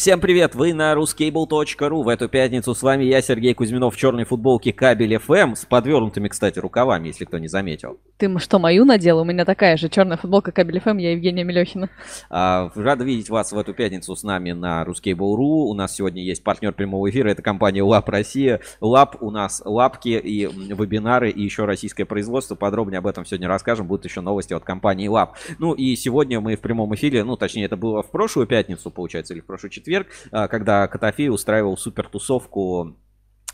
Всем привет, вы на ruscable.ru. В эту пятницу с вами я, Сергей Кузьминов, в черной футболке кабель FM, с подвернутыми, кстати, рукавами, если кто не заметил. Ты что, мою надел? У меня такая же черная футболка кабель FM, я Евгения Мелехина. А, рада видеть вас в эту пятницу с нами на ruscable.ru. У нас сегодня есть партнер прямого эфира, это компания Lab Россия. Lab у нас лапки и вебинары, и еще российское производство. Подробнее об этом сегодня расскажем, будут еще новости от компании Lab. Ну и сегодня мы в прямом эфире, ну точнее это было в прошлую пятницу, получается, или в прошлую четверг, четверг, а, когда Котофей устраивал супер тусовку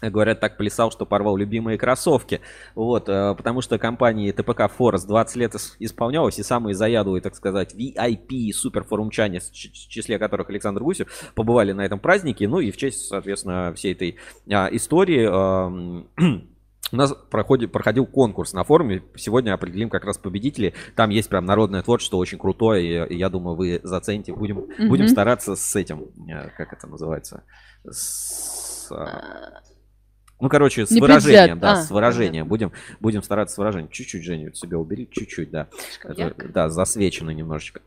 Говорят, так плясал, что порвал любимые кроссовки. Вот, а, потому что компании ТПК Форест 20 лет исполнялась, и самые заядлые, так сказать, VIP суперфорумчане, в числе которых Александр Гусев, побывали на этом празднике. Ну и в честь, соответственно, всей этой а, истории у нас проходит, проходил конкурс на форуме. Сегодня определим как раз победителей. Там есть прям народное творчество очень крутое. И я думаю, вы зацените. Будем, mm-hmm. будем стараться с этим. Э, как это называется? С, а, ну, короче, с Не выражением, да, а, с выражением. Будем, будем стараться с выражением. Чуть-чуть, Женю, себя убери, чуть-чуть, да. Да, засвечено немножечко.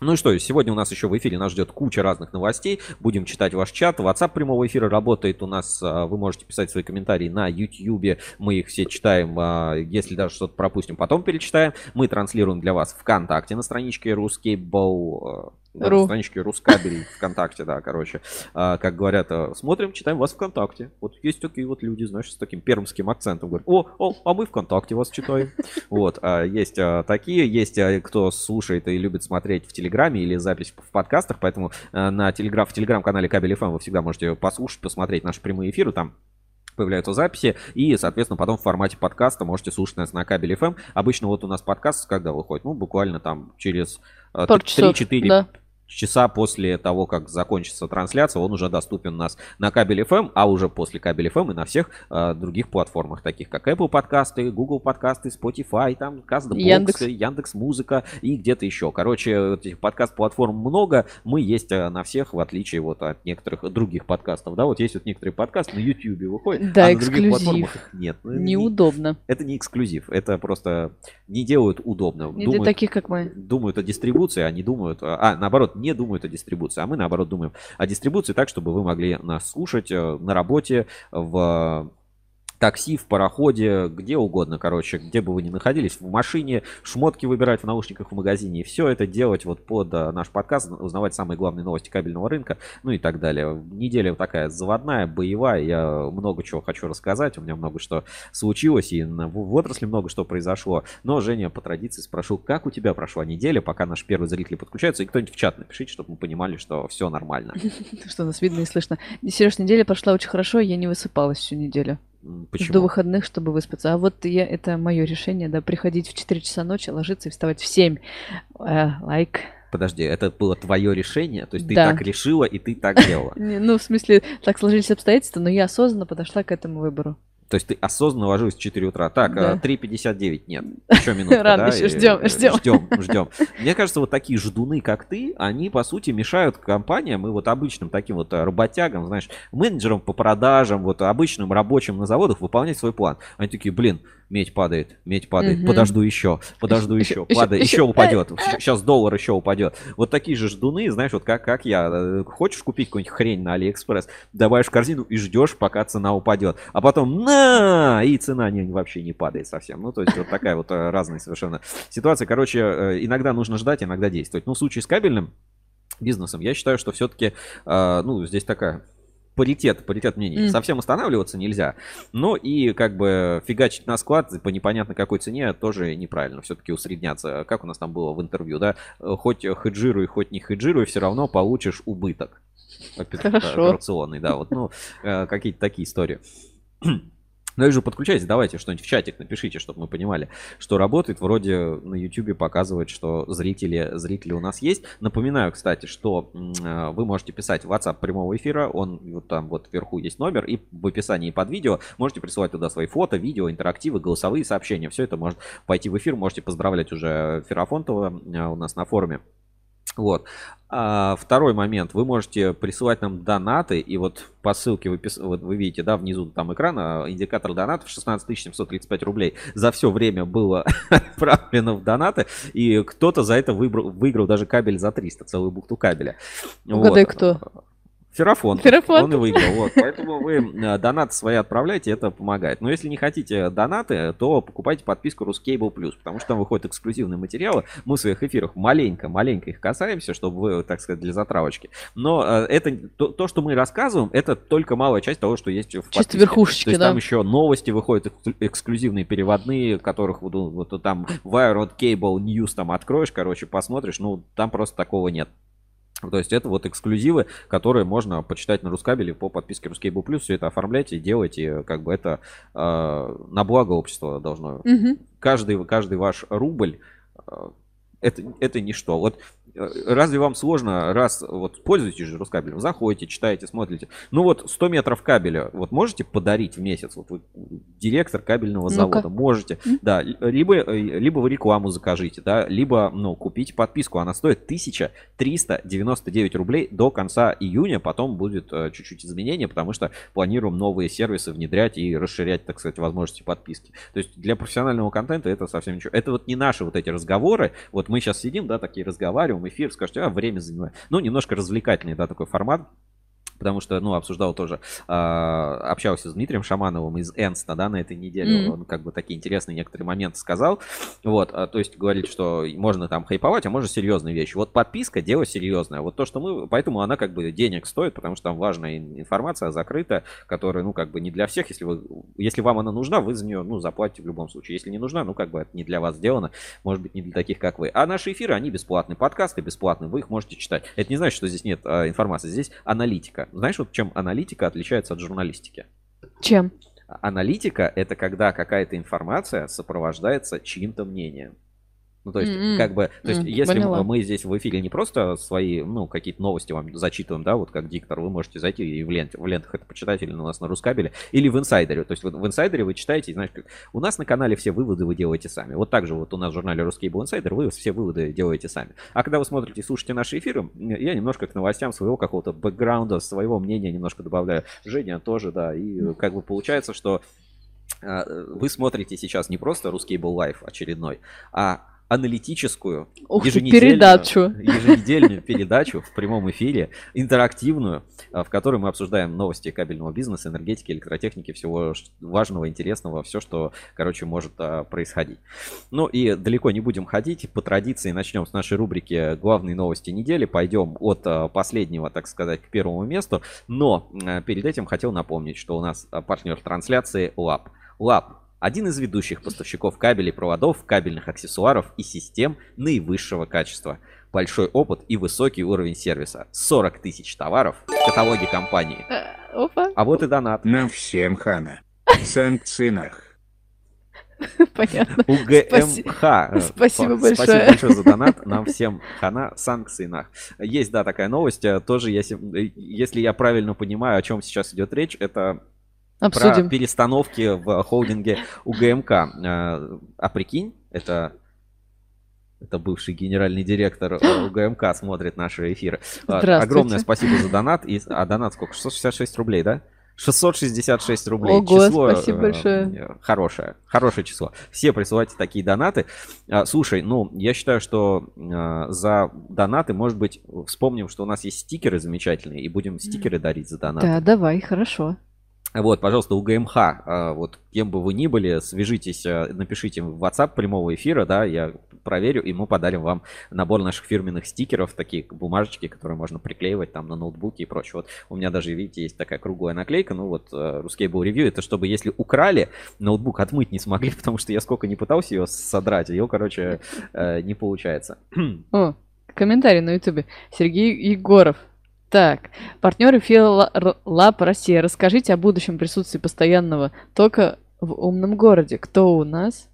Ну и что, сегодня у нас еще в эфире нас ждет куча разных новостей. Будем читать ваш чат. WhatsApp прямого эфира работает у нас. А, вы можете писать свои комментарии на YouTube. Мы их все читаем. А, если даже что-то пропустим, потом перечитаем. Мы транслируем для вас ВКонтакте на страничке Ruskable да, Ру. страничке Рускабель ВКонтакте, да, короче. А, как говорят, э, смотрим, читаем вас ВКонтакте. Вот есть такие вот люди, знаешь, с таким пермским акцентом. Говорят, о, о, а мы ВКонтакте вас читаем. Вот, а, есть а, такие, есть а, кто слушает и любит смотреть в Телеграме или запись в подкастах, поэтому а, на телеграм, в Телеграм-канале Кабель ФМ вы всегда можете послушать, посмотреть наши прямые эфиры, там появляются записи, и, соответственно, потом в формате подкаста можете слушать нас на кабель FM. Обычно вот у нас подкаст когда выходит? Ну, буквально там через 3-4 да часа после того, как закончится трансляция, он уже доступен у нас на кабель FM, а уже после кабель FM и на всех э, других платформах, таких как Apple подкасты, Google подкасты, Spotify, там, CastBox, Яндекс. Яндекс Музыка и где-то еще. Короче, этих подкаст-платформ много, мы есть э, на всех, в отличие вот от некоторых других подкастов, да, вот есть вот некоторые подкасты на YouTube выходят, да, а эксклюзив. на других платформах их нет. Ну, Неудобно. Не, это не эксклюзив, это просто не делают удобно. Не думают, для таких, как мы. Думают о дистрибуции, а не думают, а, наоборот, не думают о дистрибуции, а мы, наоборот, думаем о дистрибуции так, чтобы вы могли нас слушать э, на работе, в такси, в пароходе, где угодно, короче, где бы вы ни находились, в машине, шмотки выбирать в наушниках в магазине, и все это делать вот под а, наш подкаст, узнавать самые главные новости кабельного рынка, ну и так далее. Неделя такая заводная, боевая, я много чего хочу рассказать, у меня много что случилось, и в отрасли много что произошло, но, Женя, по традиции спрошу, как у тебя прошла неделя, пока наши первые зрители подключаются, и кто-нибудь в чат напишите, чтобы мы понимали, что все нормально. Что нас видно и слышно. Сереж, неделя прошла очень хорошо, я не высыпалась всю неделю. Почему? До выходных, чтобы выспаться. А вот я, это мое решение, да, приходить в 4 часа ночи, ложиться и вставать в 7. Лайк. Like. Подожди, это было твое решение? То есть ты да. так решила и ты так делала? Ну, в смысле, так сложились обстоятельства, но я осознанно подошла к этому выбору. То есть ты осознанно ложилась в 4 утра. Так, да. 3.59 нет. Еще минутка, Рано да? еще ждем, ждем. Ждем, ждем. Мне кажется, вот такие ждуны, как ты, они, по сути, мешают компаниям и вот обычным таким вот работягам, знаешь, менеджерам по продажам, вот обычным рабочим на заводах выполнять свой план. Они такие, блин, медь падает, медь падает, угу. подожду еще, подожду еще, падает, еще, еще упадет, сейчас доллар еще упадет. Вот такие же ждуны, знаешь, вот как, как я. Э, хочешь купить какую-нибудь хрень на Алиэкспресс, добавишь в корзину и ждешь, пока цена упадет. А потом на и цена не, вообще не падает совсем. Ну, то есть вот такая вот э, разная совершенно ситуация. Короче, э, иногда нужно ждать, иногда действовать. Ну, в случае с кабельным бизнесом, я считаю, что все-таки, ну, здесь такая паритет, паритет мнений. Мм. Совсем останавливаться нельзя. Но и как бы фигачить на склад по непонятно какой цене тоже неправильно. Все-таки усредняться. Как у нас там было в интервью, да? Хоть хеджируй, хоть не хеджируй, все равно получишь убыток. Хорошо. Операционный, да. Вот, ну, э, какие-то такие истории. Ну, я же подключайтесь, давайте что-нибудь в чатик напишите, чтобы мы понимали, что работает. Вроде на YouTube показывает, что зрители, зрители у нас есть. Напоминаю, кстати, что э, вы можете писать в WhatsApp прямого эфира. Он вот там вот вверху есть номер. И в описании под видео можете присылать туда свои фото, видео, интерактивы, голосовые сообщения. Все это может пойти в эфир. Можете поздравлять уже Ферафонтова э, у нас на форуме Вот. А второй момент. Вы можете присылать нам донаты, и вот по ссылке вы, вот вы видите, да, внизу там экрана индикатор донатов 16 735 рублей. За все время было отправлено в донаты, и кто-то за это выбрал, выиграл даже кабель за 300, целую бухту кабеля. Угадай, вот. кто? Ферафон. Ферафон. Он и выиграл. Вот. Поэтому вы э, донаты свои отправляйте, это помогает. Но если не хотите донаты, то покупайте подписку Ruscable Plus, потому что там выходят эксклюзивные материалы. Мы в своих эфирах маленько, маленько их касаемся, чтобы вы, так сказать, для затравочки. Но э, это то, то, что мы рассказываем, это только малая часть того, что есть в подписке. Чисто верхушечки, То есть да. там еще новости выходят, эксклюзивные переводные, которых вот, вот там Wire, Cable, News там откроешь, короче, посмотришь, ну там просто такого нет. То есть это вот эксклюзивы, которые можно почитать на Рускабеле по подписке Рускейбл Плюс. Все это оформляйте, делайте, как бы это э, на благо общества должно. Угу. Каждый, каждый ваш рубль э, это, это ничто. Вот разве вам сложно, раз вот пользуетесь же Рускабелем, заходите, читаете, смотрите. Ну вот 100 метров кабеля вот можете подарить в месяц? Вот вы директор кабельного завода, ну можете. Mm-hmm. Да, либо, э, либо вы рекламу закажите, да, либо, ну, купите подписку. Она стоит 1399 рублей до конца июня. Потом будет э, чуть-чуть изменения, потому что планируем новые сервисы внедрять и расширять, так сказать, возможности подписки. То есть для профессионального контента это совсем ничего. Это вот не наши вот эти разговоры. Вот мы сейчас сидим, да, такие разговариваем, эфир, скажете, а, время занимает. Ну, немножко развлекательный, да, такой формат потому что, ну, обсуждал тоже, э, общался с Дмитрием Шамановым из Энста, да, на этой неделе, mm-hmm. он как бы такие интересные некоторые моменты сказал, вот, а, то есть говорит, что можно там хайповать, а можно серьезные вещи. Вот подписка, дело серьезное, вот то, что мы, поэтому она как бы денег стоит, потому что там важная информация закрытая, которая, ну, как бы не для всех, если вы, если вам она нужна, вы за нее, ну, заплатите в любом случае, если не нужна, ну, как бы это не для вас сделано, может быть, не для таких, как вы. А наши эфиры, они бесплатные, подкасты бесплатные, вы их можете читать. Это не значит, что здесь нет а, информации, здесь аналитика знаешь, вот чем аналитика отличается от журналистики? Чем? Аналитика это когда какая-то информация сопровождается чьим-то мнением. Ну, то есть, mm-hmm. как бы, то есть, mm-hmm. если Поняла. мы здесь в эфире не просто свои, ну, какие-то новости вам зачитываем, да, вот как диктор, вы можете зайти и в, лент, в лентах это почитать, или у нас на Рускабеле, или в инсайдере. То есть, вот в инсайдере вы читаете, знаешь, как у нас на канале все выводы вы делаете сами. Вот так же вот у нас в журнале Русский был инсайдер, вы все выводы делаете сами. А когда вы смотрите и слушаете наши эфиры, я немножко к новостям своего какого-то бэкграунда, своего мнения немножко добавляю. Женя тоже, да, и как бы получается, что а, вы смотрите сейчас не просто русский был лайф очередной, а аналитическую Ух еженедельную, передачу. еженедельную передачу в прямом эфире, интерактивную, а, в которой мы обсуждаем новости кабельного бизнеса, энергетики, электротехники, всего важного, интересного, все, что, короче, может а, происходить. Ну и далеко не будем ходить. По традиции начнем с нашей рубрики «Главные новости недели». Пойдем от а, последнего, так сказать, к первому месту. Но перед этим хотел напомнить, что у нас партнер трансляции Lab. Lab один из ведущих поставщиков кабелей, проводов, кабельных аксессуаров и систем наивысшего качества. Большой опыт и высокий уровень сервиса. 40 тысяч товаров в каталоге компании. Э, опа. А вот и донат. Нам всем хана. Санкцинах. Понятно. УГМХ. Э, спасибо большое. Спасибо большое за донат. Нам всем хана санкциях. Есть, да, такая новость. Э, тоже, если, если я правильно понимаю, о чем сейчас идет речь, это Обсудим. Про перестановки в холдинге УГМК. А, а прикинь, это это бывший генеральный директор э, УГМК смотрит наши эфиры. Огромное спасибо за донат. И, а донат сколько? 666 рублей, да? 666 рублей. Ого, число спасибо большое. Э, хорошее, хорошее число. Все присылайте такие донаты. А, слушай, ну, я считаю, что за донаты, может быть, вспомним, что у нас есть стикеры замечательные, и будем стикеры дарить за донаты. Да, давай, хорошо. Вот, пожалуйста, у ГМХ, а, вот кем бы вы ни были, свяжитесь, а, напишите в WhatsApp прямого эфира, да, я проверю, и мы подарим вам набор наших фирменных стикеров, такие бумажечки, которые можно приклеивать там на ноутбуке и прочее. Вот у меня даже, видите, есть такая круглая наклейка, ну вот русский был ревью, это чтобы если украли, ноутбук отмыть не смогли, потому что я сколько не пытался ее содрать, ее, короче, э, не получается. О, комментарий на ютубе. Сергей Егоров. Так, партнеры Филлаб Россия, расскажите о будущем присутствии постоянного тока в умном городе. Кто у нас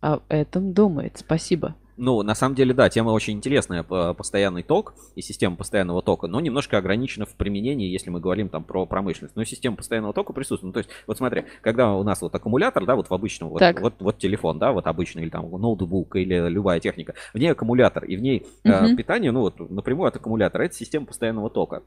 о этом думает? Спасибо. Ну, на самом деле, да, тема очень интересная. п- Постоянный ток и система постоянного тока, но немножко ограничена в применении, если мы говорим там про промышленность. Но система постоянного тока присутствует. Ну, то есть, вот смотри, когда у нас вот аккумулятор, да, вот в обычном, вот, вот, вот телефон, да, вот обычный, или там ноутбук, или любая техника, в ней аккумулятор, и в ней э, Мгм. питание, ну, вот напрямую от аккумулятора, это система постоянного тока.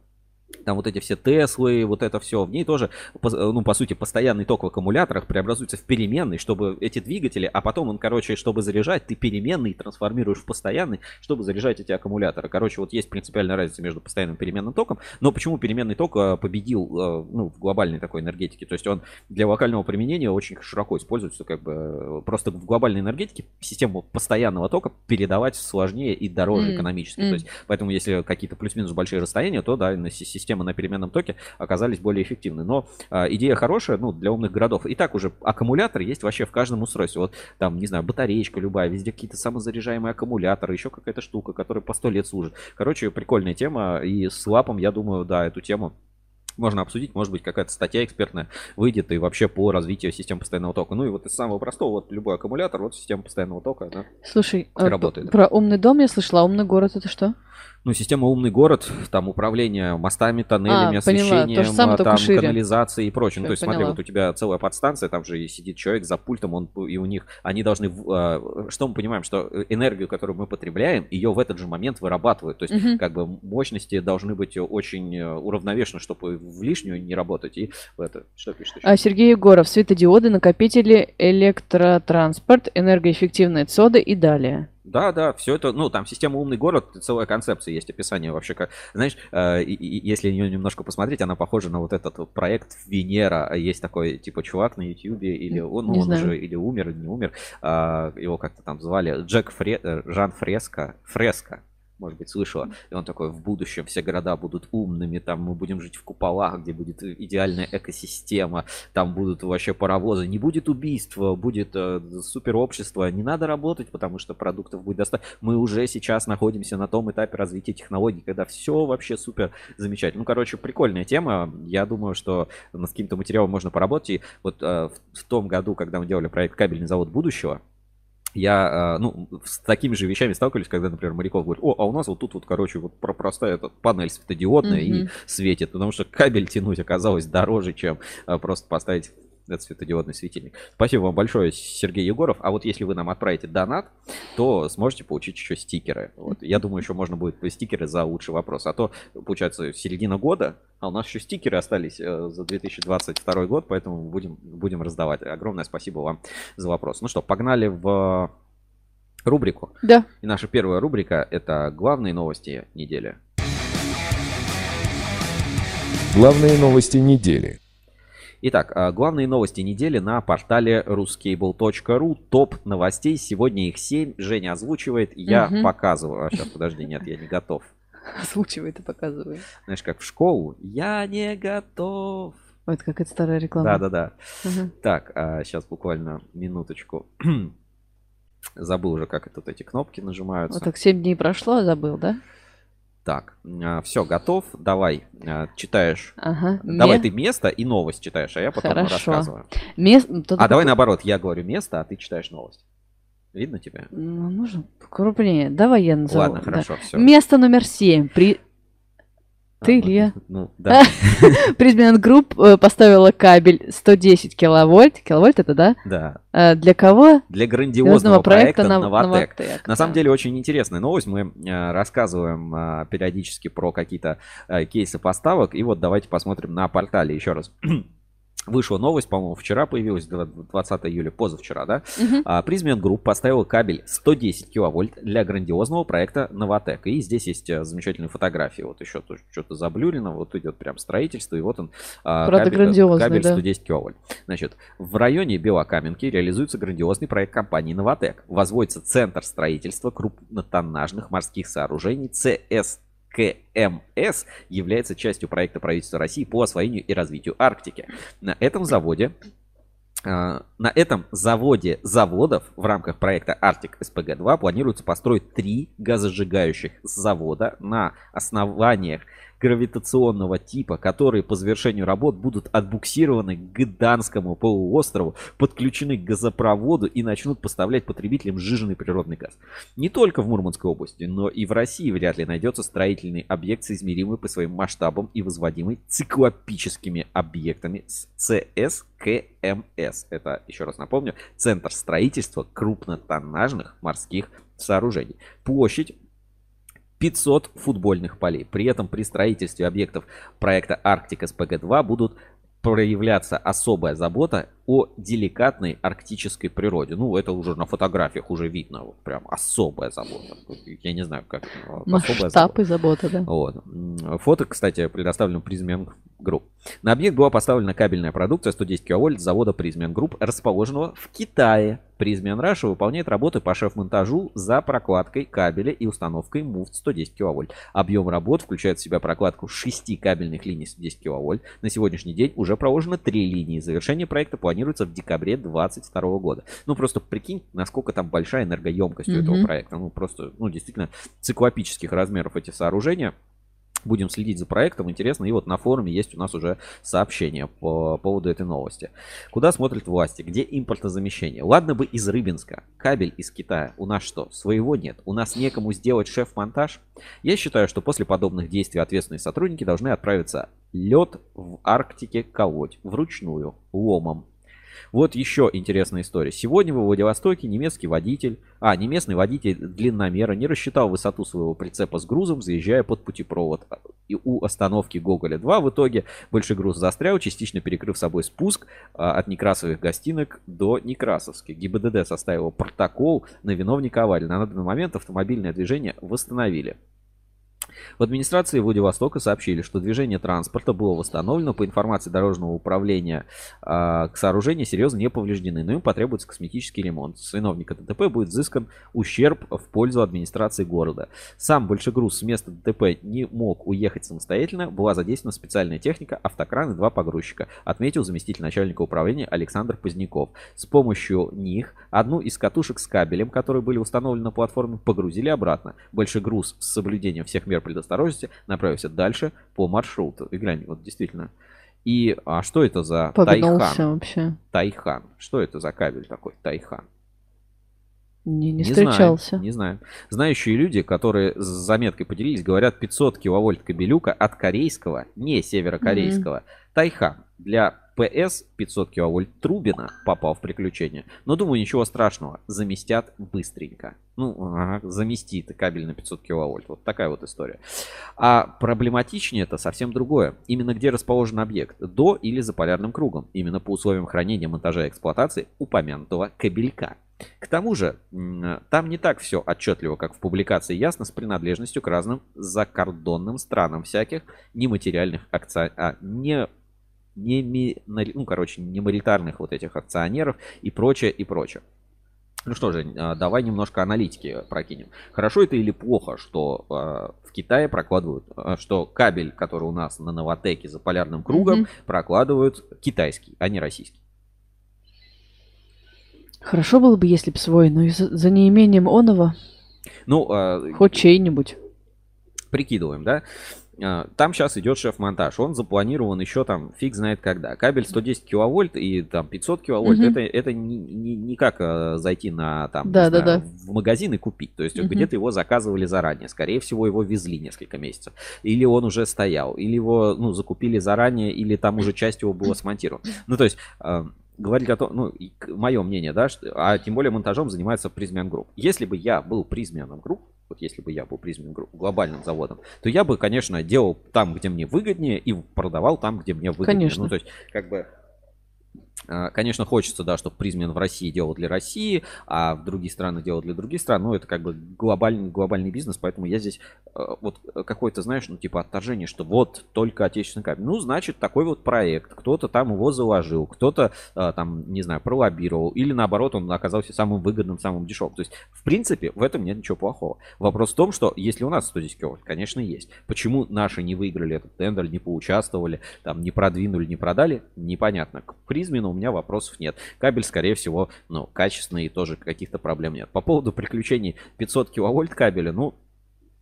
Там вот эти все Теслы, вот это все, в ней тоже, по- ну, по сути, постоянный ток в аккумуляторах преобразуется в переменный, чтобы эти двигатели, а потом он, короче, чтобы заряжать, ты переменный трансформируешь в постоянный, чтобы заряжать эти аккумуляторы. Короче, вот есть принципиальная разница между постоянным и переменным током, но почему переменный ток э, победил, э, ну, в глобальной такой энергетике? То есть он для локального применения очень широко используется, как бы, э, просто в глобальной энергетике систему постоянного тока передавать сложнее и дороже М, экономически. м. То есть Поэтому, если какие-то плюс-минус большие расстояния, то да, на си- системы на переменном токе оказались более эффективны. Но а, идея хорошая, ну, для умных городов. И так уже аккумулятор есть вообще в каждом устройстве. Вот там, не знаю, батареечка любая, везде какие-то самозаряжаемые аккумуляторы, еще какая-то штука, которая по сто лет служит. Короче, прикольная тема. И с лапом, я думаю, да, эту тему можно обсудить, может быть, какая-то статья экспертная выйдет и вообще по развитию систем постоянного тока. Ну и вот из самого простого, вот любой аккумулятор, вот система постоянного тока, да. Слушай, а, Работает, про умный дом я слышала, а умный город это что? Ну, система умный город, там управление мостами, тоннелями, А. То же освещением, самое, а, там канализацией и прочим. Всё, То есть, смотри, поняла. вот у тебя целая подстанция, там же сидит человек за пультом, он и у них, они должны, а, что мы понимаем, что энергию, которую мы потребляем, ее в этот же момент вырабатывают. То есть, Мгм. как бы мощности должны быть очень э, уравновешены, чтобы в лишнюю не работать. И это, что пишет еще? А, Сергей Егоров, светодиоды, накопители, электротранспорт, энергоэффективные цоды и далее. Да, да, все это, ну, там система умный город, целая концепция, есть описание вообще, как, знаешь, э, и- и- если ее немножко посмотреть, она похожа на вот этот вот проект Венера, есть такой, типа, чувак на Ютьюбе, или он, Не он знаю. уже, или умер, или не умер, а, его как-то там звали, Джек Фре, э, Жан Фреско, Фреско, может быть, слышала. И он такой, в будущем все города будут умными, там мы будем жить в куполах, где будет идеальная экосистема, там будут вообще паровозы, не будет убийства, будет э, суперобщество, не надо работать, потому что продуктов будет достаточно. Мы уже сейчас находимся на том этапе развития технологий, когда все вообще супер замечательно. Ну, короче, прикольная тема. Я думаю, что над каким-то материалом можно поработать. И вот э, в том году, когда мы делали проект «Кабельный завод будущего», я, э, ну, с такими же вещами сталкивались, когда, например, моряков говорит, о, а у нас вот тут вот, короче, вот про- простая эта панель светодиодная и Мгм. светит, потому что кабель тянуть оказалось дороже, чем э, просто поставить этот светодиодный светильник. Спасибо вам большое, Сергей Егоров. А вот если вы нам отправите донат, то сможете получить еще стикеры. Вот. Я думаю, еще можно будет стикеры за лучший вопрос. А то, получается, середина года, а у нас еще стикеры остались э, за 2022 год, поэтому будем, будем раздавать. Огромное спасибо вам за вопрос. Ну что, погнали в рубрику. Да. И наша первая рубрика – это главные новости недели. Главные новости недели. Итак, а, главные новости недели на портале ruscable.ru. Топ новостей. Сегодня их 7. Женя озвучивает, я Мгм. показываю. А сейчас, подожди, нет, я не готов. Озвучивает и показывает. Знаешь, как в школу. Я не готов. Ой, это какая-то старая реклама. Да-да-да. Ага. Так, сейчас буквально минуточку. Забыл уже, как тут эти кнопки нажимаются. Вот так 7 дней прошло, забыл, да? Так, все, готов. Давай, а, читаешь. Ага. Давай Ме- ты место и новость читаешь, а я потом Хорошо. рассказываю. Мес- ну, тут А давай наоборот, я говорю место, а ты читаешь новость. Видно тебя? Ну, можно крупнее. Давай я назову. Ладно, да. хорошо, все. Место номер 7. При... Ты, Илья? Ну, да. Prysmian Group э, поставила кабель 110 киловольт. Киловольт это, да? Да. Э, Для кого? Для грандиозного проекта Нов- Новатэк. Новатэк, На самом деле очень интересная новость. Мы э, рассказываем периодически про какие-то кейсы поставок. И вот давайте посмотрим на портале еще раз. Вышла новость, по-моему, вчера появилась, дв- 20 июля, позавчера, да? Мгм. А, Prysmian Group поставил кабель 110 киловольт для грандиозного проекта Новотек. И здесь есть э, замечательные фотографии. Вот еще что-то заблюрено, вот идет прям строительство, и вот он а, Правда, кабель, грандиозный, кабель да. 110 киловольт. Значит, в райое Белокаменки реализуется грандиозный проект компании Новотек. Возводится центр строительства крупнотоннажных морских сооружений ЦС КМС является частью проекта правительства России по освоению и развитию Арктики. На этом заводе а, на этом заводе заводов в рамках проекта Арктик СПГ-2 планируется построить три газосжигающих завода на основаниях гравитационного типа, которые по завершению работ будут отбуксированы к Гданскому полуострову, подключены к газопроводу и начнут поставлять потребителям сжиженный природный газ. Не только в Мурманской области, но и в России вряд ли найдется строительный объект, соизмеримый по своим масштабам и возводимый циклопическими объектами с ЦСКМС. Это, еще раз напомню, Центр строительства крупнотоннажных морских сооружений. Площадь 500 футбольных полей. При этом при строительстве объектов проекта Арктик СПГ-2 будут проявляться особая забота о деликатной арктической природе. Ну, это уже на фотографиях уже видно, вот прям особая забота. Я не знаю, как особая Масштаб и забота, да. Вот. Фото, кстати, предоставлено Prysmian Group. На объект была поставлена кабельная продукция 110 кВт завода Prysmian Group, расположенного в Китае. Prysmian Russia выполняет работы по шеф-монтажу за прокладкой кабеля и установкой муфт 110 кВт. Объем работ включает в себя прокладку 6 кабельных линий 110 кВт. На сегодняшний день уже проложено 3 линии. Завершение проекта планируется в декабре 2022 года. Ну, просто прикинь, насколько там большая энергоемкость mm-hmm. у этого проекта. Ну, просто, ну, действительно, циклопических размеров эти сооружения. Будем следить за проектом, интересно. И вот на форуме есть у нас уже сообщение по поводу этой новости. Куда смотрят власти? Где импортозамещение? Ладно бы из Рыбинска. Кабель из Китая. У нас что? Своего нет. У нас некому сделать шеф-монтаж? Я считаю, что после подобных действий ответственные сотрудники должны отправиться лед в Арктике колоть. Вручную. Ломом. Вот еще интересная история. Сегодня в Владивостоке немецкий водитель, а, не местный водитель длинномера не рассчитал высоту своего прицепа с грузом, заезжая под путепровод. И у остановки Гоголя-2 в итоге большой груз застрял, частично перекрыв собой спуск а, от Некрасовых гостинок до Некрасовских. ГИБДД составил протокол на виновника аварии. На данный момент автомобильное движение восстановили. В администрации Владивостока сообщили, что движение транспорта было восстановлено. По информации дорожного управления, э, к сооружению серьезно не повреждены, но им потребуется косметический ремонт. С виновника ДТП будет взыскан ущерб в пользу администрации города. Сам большегруз с места ДТП не мог уехать самостоятельно. Была задействована специальная техника, автокран и два погрузчика, отметил заместитель начальника управления Александр Поздняков. С помощью них одну из катушек с кабелем, которые были установлены на платформе, погрузили обратно. Большегруз с соблюдением всех мер предосторожности, направился дальше по маршруту. И глянь, вот действительно. И а что это за Погнался Тайхан? вообще. Тайхан. Что это за кабель такой? Тайхан. Не, не, не встречался. Знаю, не знаю. Знающие люди, которые с заметкой поделились, говорят 500 киловольт кабелюка от корейского, не северокорейского, mm-hmm. Тайхан. Для ПС 500 киловольт Трубина попал в приключение. Но думаю, ничего страшного. Заместят быстренько. Ну, ага, заместит кабель на 500 киловольт. Вот такая вот история. А проблематичнее это совсем другое. Именно где расположен объект. До или за полярным кругом. Именно по условиям хранения, монтажа и эксплуатации упомянутого кабелька. К тому же, там не так все отчетливо, как в публикации ясно, с принадлежностью к разным закордонным странам всяких нематериальных акци... а, не не, ну, короче, не маритарных вот этих акционеров и прочее, и прочее. Ну что же, а, давай немножко аналитики прокинем. Хорошо это или плохо, что э, в Китае прокладывают, э, что кабель, который у нас на Новотеке за полярным кругом, mm-hmm. прокладывают китайский, а не российский? Хорошо было бы, если бы свой, но за, за неимением оного. Ну, э, хоть чей-нибудь. Прикидываем, да? А, там сейчас идет шеф-монтаж. Он запланирован еще там фиг знает когда. Кабель 110 киловольт и там 500 киловольт. Угу. Это, это не, не, не как а, зайти на там да, да, знаю, да. в магазин и купить. То есть угу. где-то его заказывали заранее. Скорее всего, его везли несколько месяцев. Или он уже стоял. Или его ну, закупили заранее, или там уже часть его была смонтирована. Ну, то есть а, говорить о том, ну, мое мнение, да, что, а тем более монтажом занимается Prysmian Group. Если бы я был Prysmian ом Group, вот если бы я был Prysmian Group глобальным заводом, то я бы, конечно, делал там, где мне выгоднее, и продавал там, где мне выгоднее. Конечно. Ну, то есть, как бы Конечно, хочется, да, чтобы Prysmian в России делал для России, а в другие страны делал для других стран. Но это как бы глобальный, глобальный бизнес, поэтому я здесь э, вот какое-то, знаешь, ну типа отторжение, что вот только отечественный кабель. Ну, значит, такой вот проект. Кто-то там его заложил, кто-то э, там, не знаю, пролоббировал. Или наоборот, он оказался самым выгодным, самым дешевым. То есть, в принципе, в этом нет ничего плохого. Вопрос в том, что если у нас 110 киловатт, конечно, есть. Почему наши не выиграли этот тендер, не поучаствовали, там, не продвинули, не продали, непонятно. К призмену меня вопросов нет. Кабель, скорее всего, ну, качественный и тоже каких-то проблем нет. По поводу приключений 500 киловольт кабеля, ну,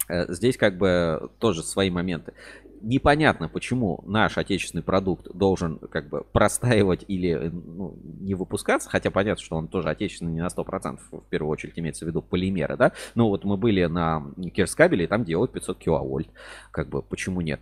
э, здесь как бы тоже свои моменты непонятно, почему наш отечественный продукт должен как бы простаивать или ну, не выпускаться, хотя понятно, что он тоже отечественный не на 100%, в первую очередь имеется в виду полимеры, да, ну вот мы были на Кирскабеле, и там делают 500 киловольт, как бы почему нет?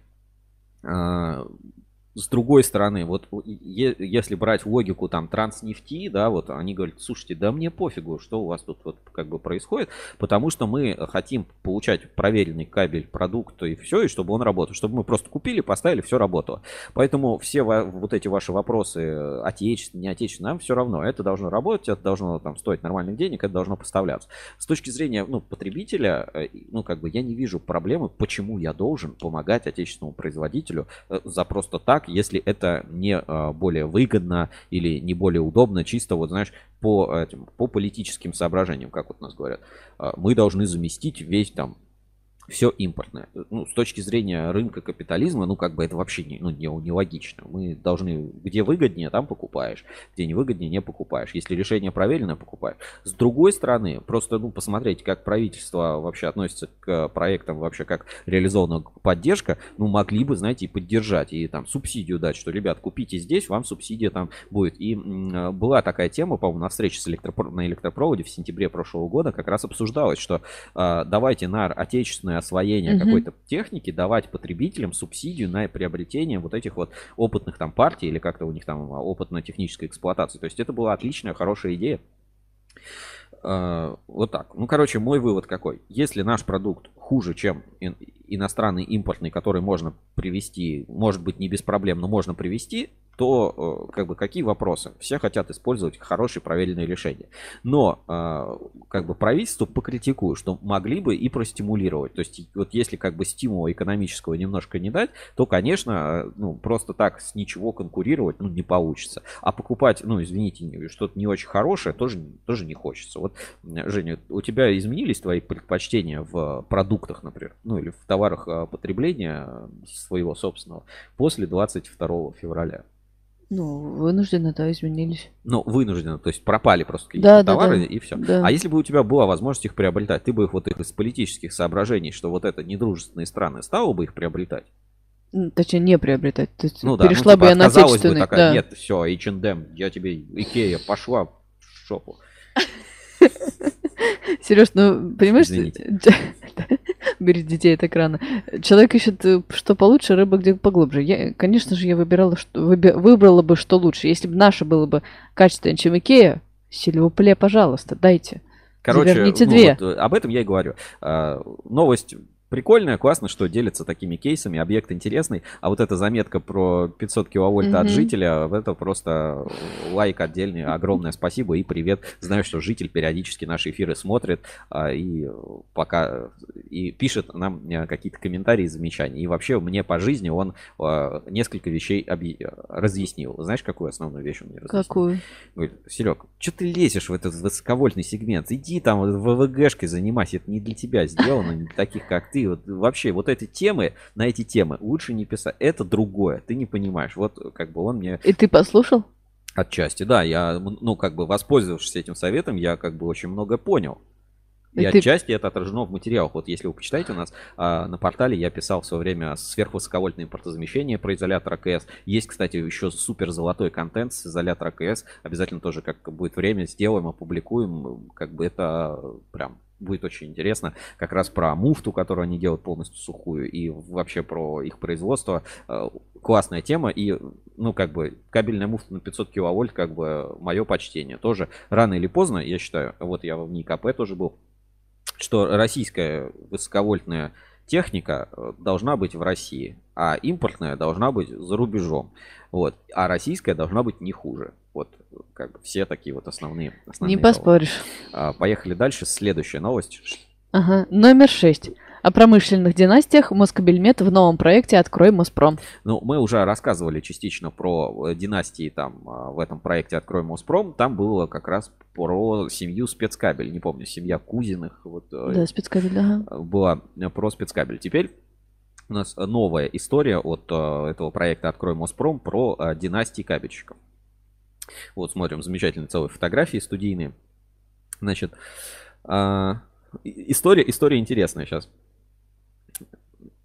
С другой стороны, вот если брать логику там транснефти, да, вот они говорят, слушайте, да мне пофигу, что у вас тут вот как бы происходит, потому что мы хотим получать проверенный кабель, продукт и все, и чтобы он работал, чтобы мы просто купили, поставили, все работало. Поэтому все вот эти ваши вопросы, отечественные, не отечественные, нам все равно, это должно работать, это должно там стоить нормальных денег, это должно поставляться. С точки зрения, ну, потребителя, э, ну, как бы я не вижу проблемы, почему я должен помогать отечественному производителю э, за просто так, так, если это не а, более выгодно или не более удобно, чисто вот, знаешь, по, этим, по политическим соображениям, как вот нас говорят. А, мы должны заместить весь там все импортное. Ну, с точки зрения рынка капитализма, ну, как бы это вообще не, ну, не, не логично. Мы должны, где выгоднее, там покупаешь. Где не выгоднее, не покупаешь. Если решение проверено, покупаешь. С другой стороны, просто, ну, посмотреть, как правительство вообще относится к проектам, вообще как реализована поддержка, ну, могли бы, знаете, и поддержать, и там субсидию дать, что, ребят, купите здесь, вам субсидия там будет. И м, была такая тема, по-моему, на встрече с электропро- на электропроводе в сентябре прошлого года как раз обсуждалось, что э, давайте на отечественное освоения угу. какой-то техники давать потребителям субсидию на приобретение вот этих вот опытных там партий или как-то у них там опытная техническая эксплуатация. То есть это была отличная, хорошая идея. Uh, вот так. Ну, короче, мой вывод какой. Если наш продукт хуже, чем иностранный импортный, который можно привести, может быть, не без проблем, но можно привести, то э, как бы какие вопросы? Все хотят использовать хорошие проверенные решения. Но э, как бы правительству покритикую, что могли бы и простимулировать. То есть вот если как бы стимула экономического немножко не дать, то, конечно, э, ну просто так с ничего конкурировать ну, не получится. А покупать, ну извините, что-то не очень хорошее тоже, тоже не хочется. Вот, Женя, у тебя изменились твои предпочтения в продуктах, например, ну или в товарах потребления своего собственного после 22 февраля? Ну, вынужденно, да, изменились. Ну, вынужденно, то есть пропали просто какие-то да, товары да, да. и все. Да. А если бы у тебя была возможность их приобретать, ты бы их вот их из политических соображений, что вот это недружественные страны, стала бы их приобретать? Точнее, не приобретать. То есть ну, да, перешла ну, типа, бы я на отечественный. Бы такая, да. Нет, все, H&M, я тебе, Икея, пошла в жопу. Сереж, ну, понимаешь, убери детей от экрана. Человек ищет, э, что получше, рыба где поглубже. Я, конечно же, я выбирала, что, выби, выбрала бы, что лучше. Если бы наше было бы качественнее, чем Икея, s'il vous plaît, пожалуйста, дайте. Короче, Заверните ну, две. Вот, об этом я и говорю. А, новость Прикольно, классно, что делятся такими кейсами, объект интересный, а вот эта заметка про 500 киловольт mm-hmm. от жителя, это просто лайк отдельный, огромное спасибо и привет. Знаю, что житель периодически наши эфиры смотрит а, и пока и пишет нам э, какие-то комментарии, замечания. И вообще мне по жизни он а, несколько вещей объ... разъяснил. Знаешь, какую основную вещь он мне разъяснил? Какую? Говорит, Серег, что ты лезешь в этот высоковольтный сегмент? Иди там ВВГшкой занимайся, это не для тебя сделано, не для таких, как ты вот вообще вот эти темы, на эти темы лучше не писать. Это другое, ты не понимаешь. Вот как бы он мне... И ты послушал? Отчасти, да. Я, ну, как бы воспользовавшись этим советом, я как бы очень много понял. И, и ты... отчасти это отражено в материалах. Вот если вы почитаете у нас а, на портале, я писал в свое время сверхвысоковольтное импортозамещение про изолятор АКС. Есть, кстати, еще супер золотой контент с изолятора АКС. Обязательно тоже, как будет время, сделаем, опубликуем. Как бы это прям будет очень интересно. Как раз про муфту, которую они делают полностью сухую, и вообще про их производство. Э, классная тема. И, ну, как бы, кабельная муфта на 500 киловольт, как бы, мое почтение. Тоже рано или поздно, я считаю, вот я в НИКП тоже был, что российская высоковольтная техника э, должна быть в России, а импортная должна быть за рубежом. Вот. А российская должна быть не хуже. Вот как бы все такие вот основные. основные не поспоришь. А, поехали дальше. Следующая новость. Ага. Номер шесть. О промышленных династиях Москобельмет в новом проекте «Открой Моспром». Ну, мы уже рассказывали частично про э, династии там а, в этом проекте «Открой Моспром». Там было как раз про семью спецкабель. Не помню, семья Кузиных. Вот, э, да, спецкабель, ага. Была про спецкабель. Теперь у нас новая история от э, этого проекта «Открой Моспром» про династии кабельщиков. Вот, смотрим, замечательные целые фотографии студийные. Значит, история, история интересная сейчас.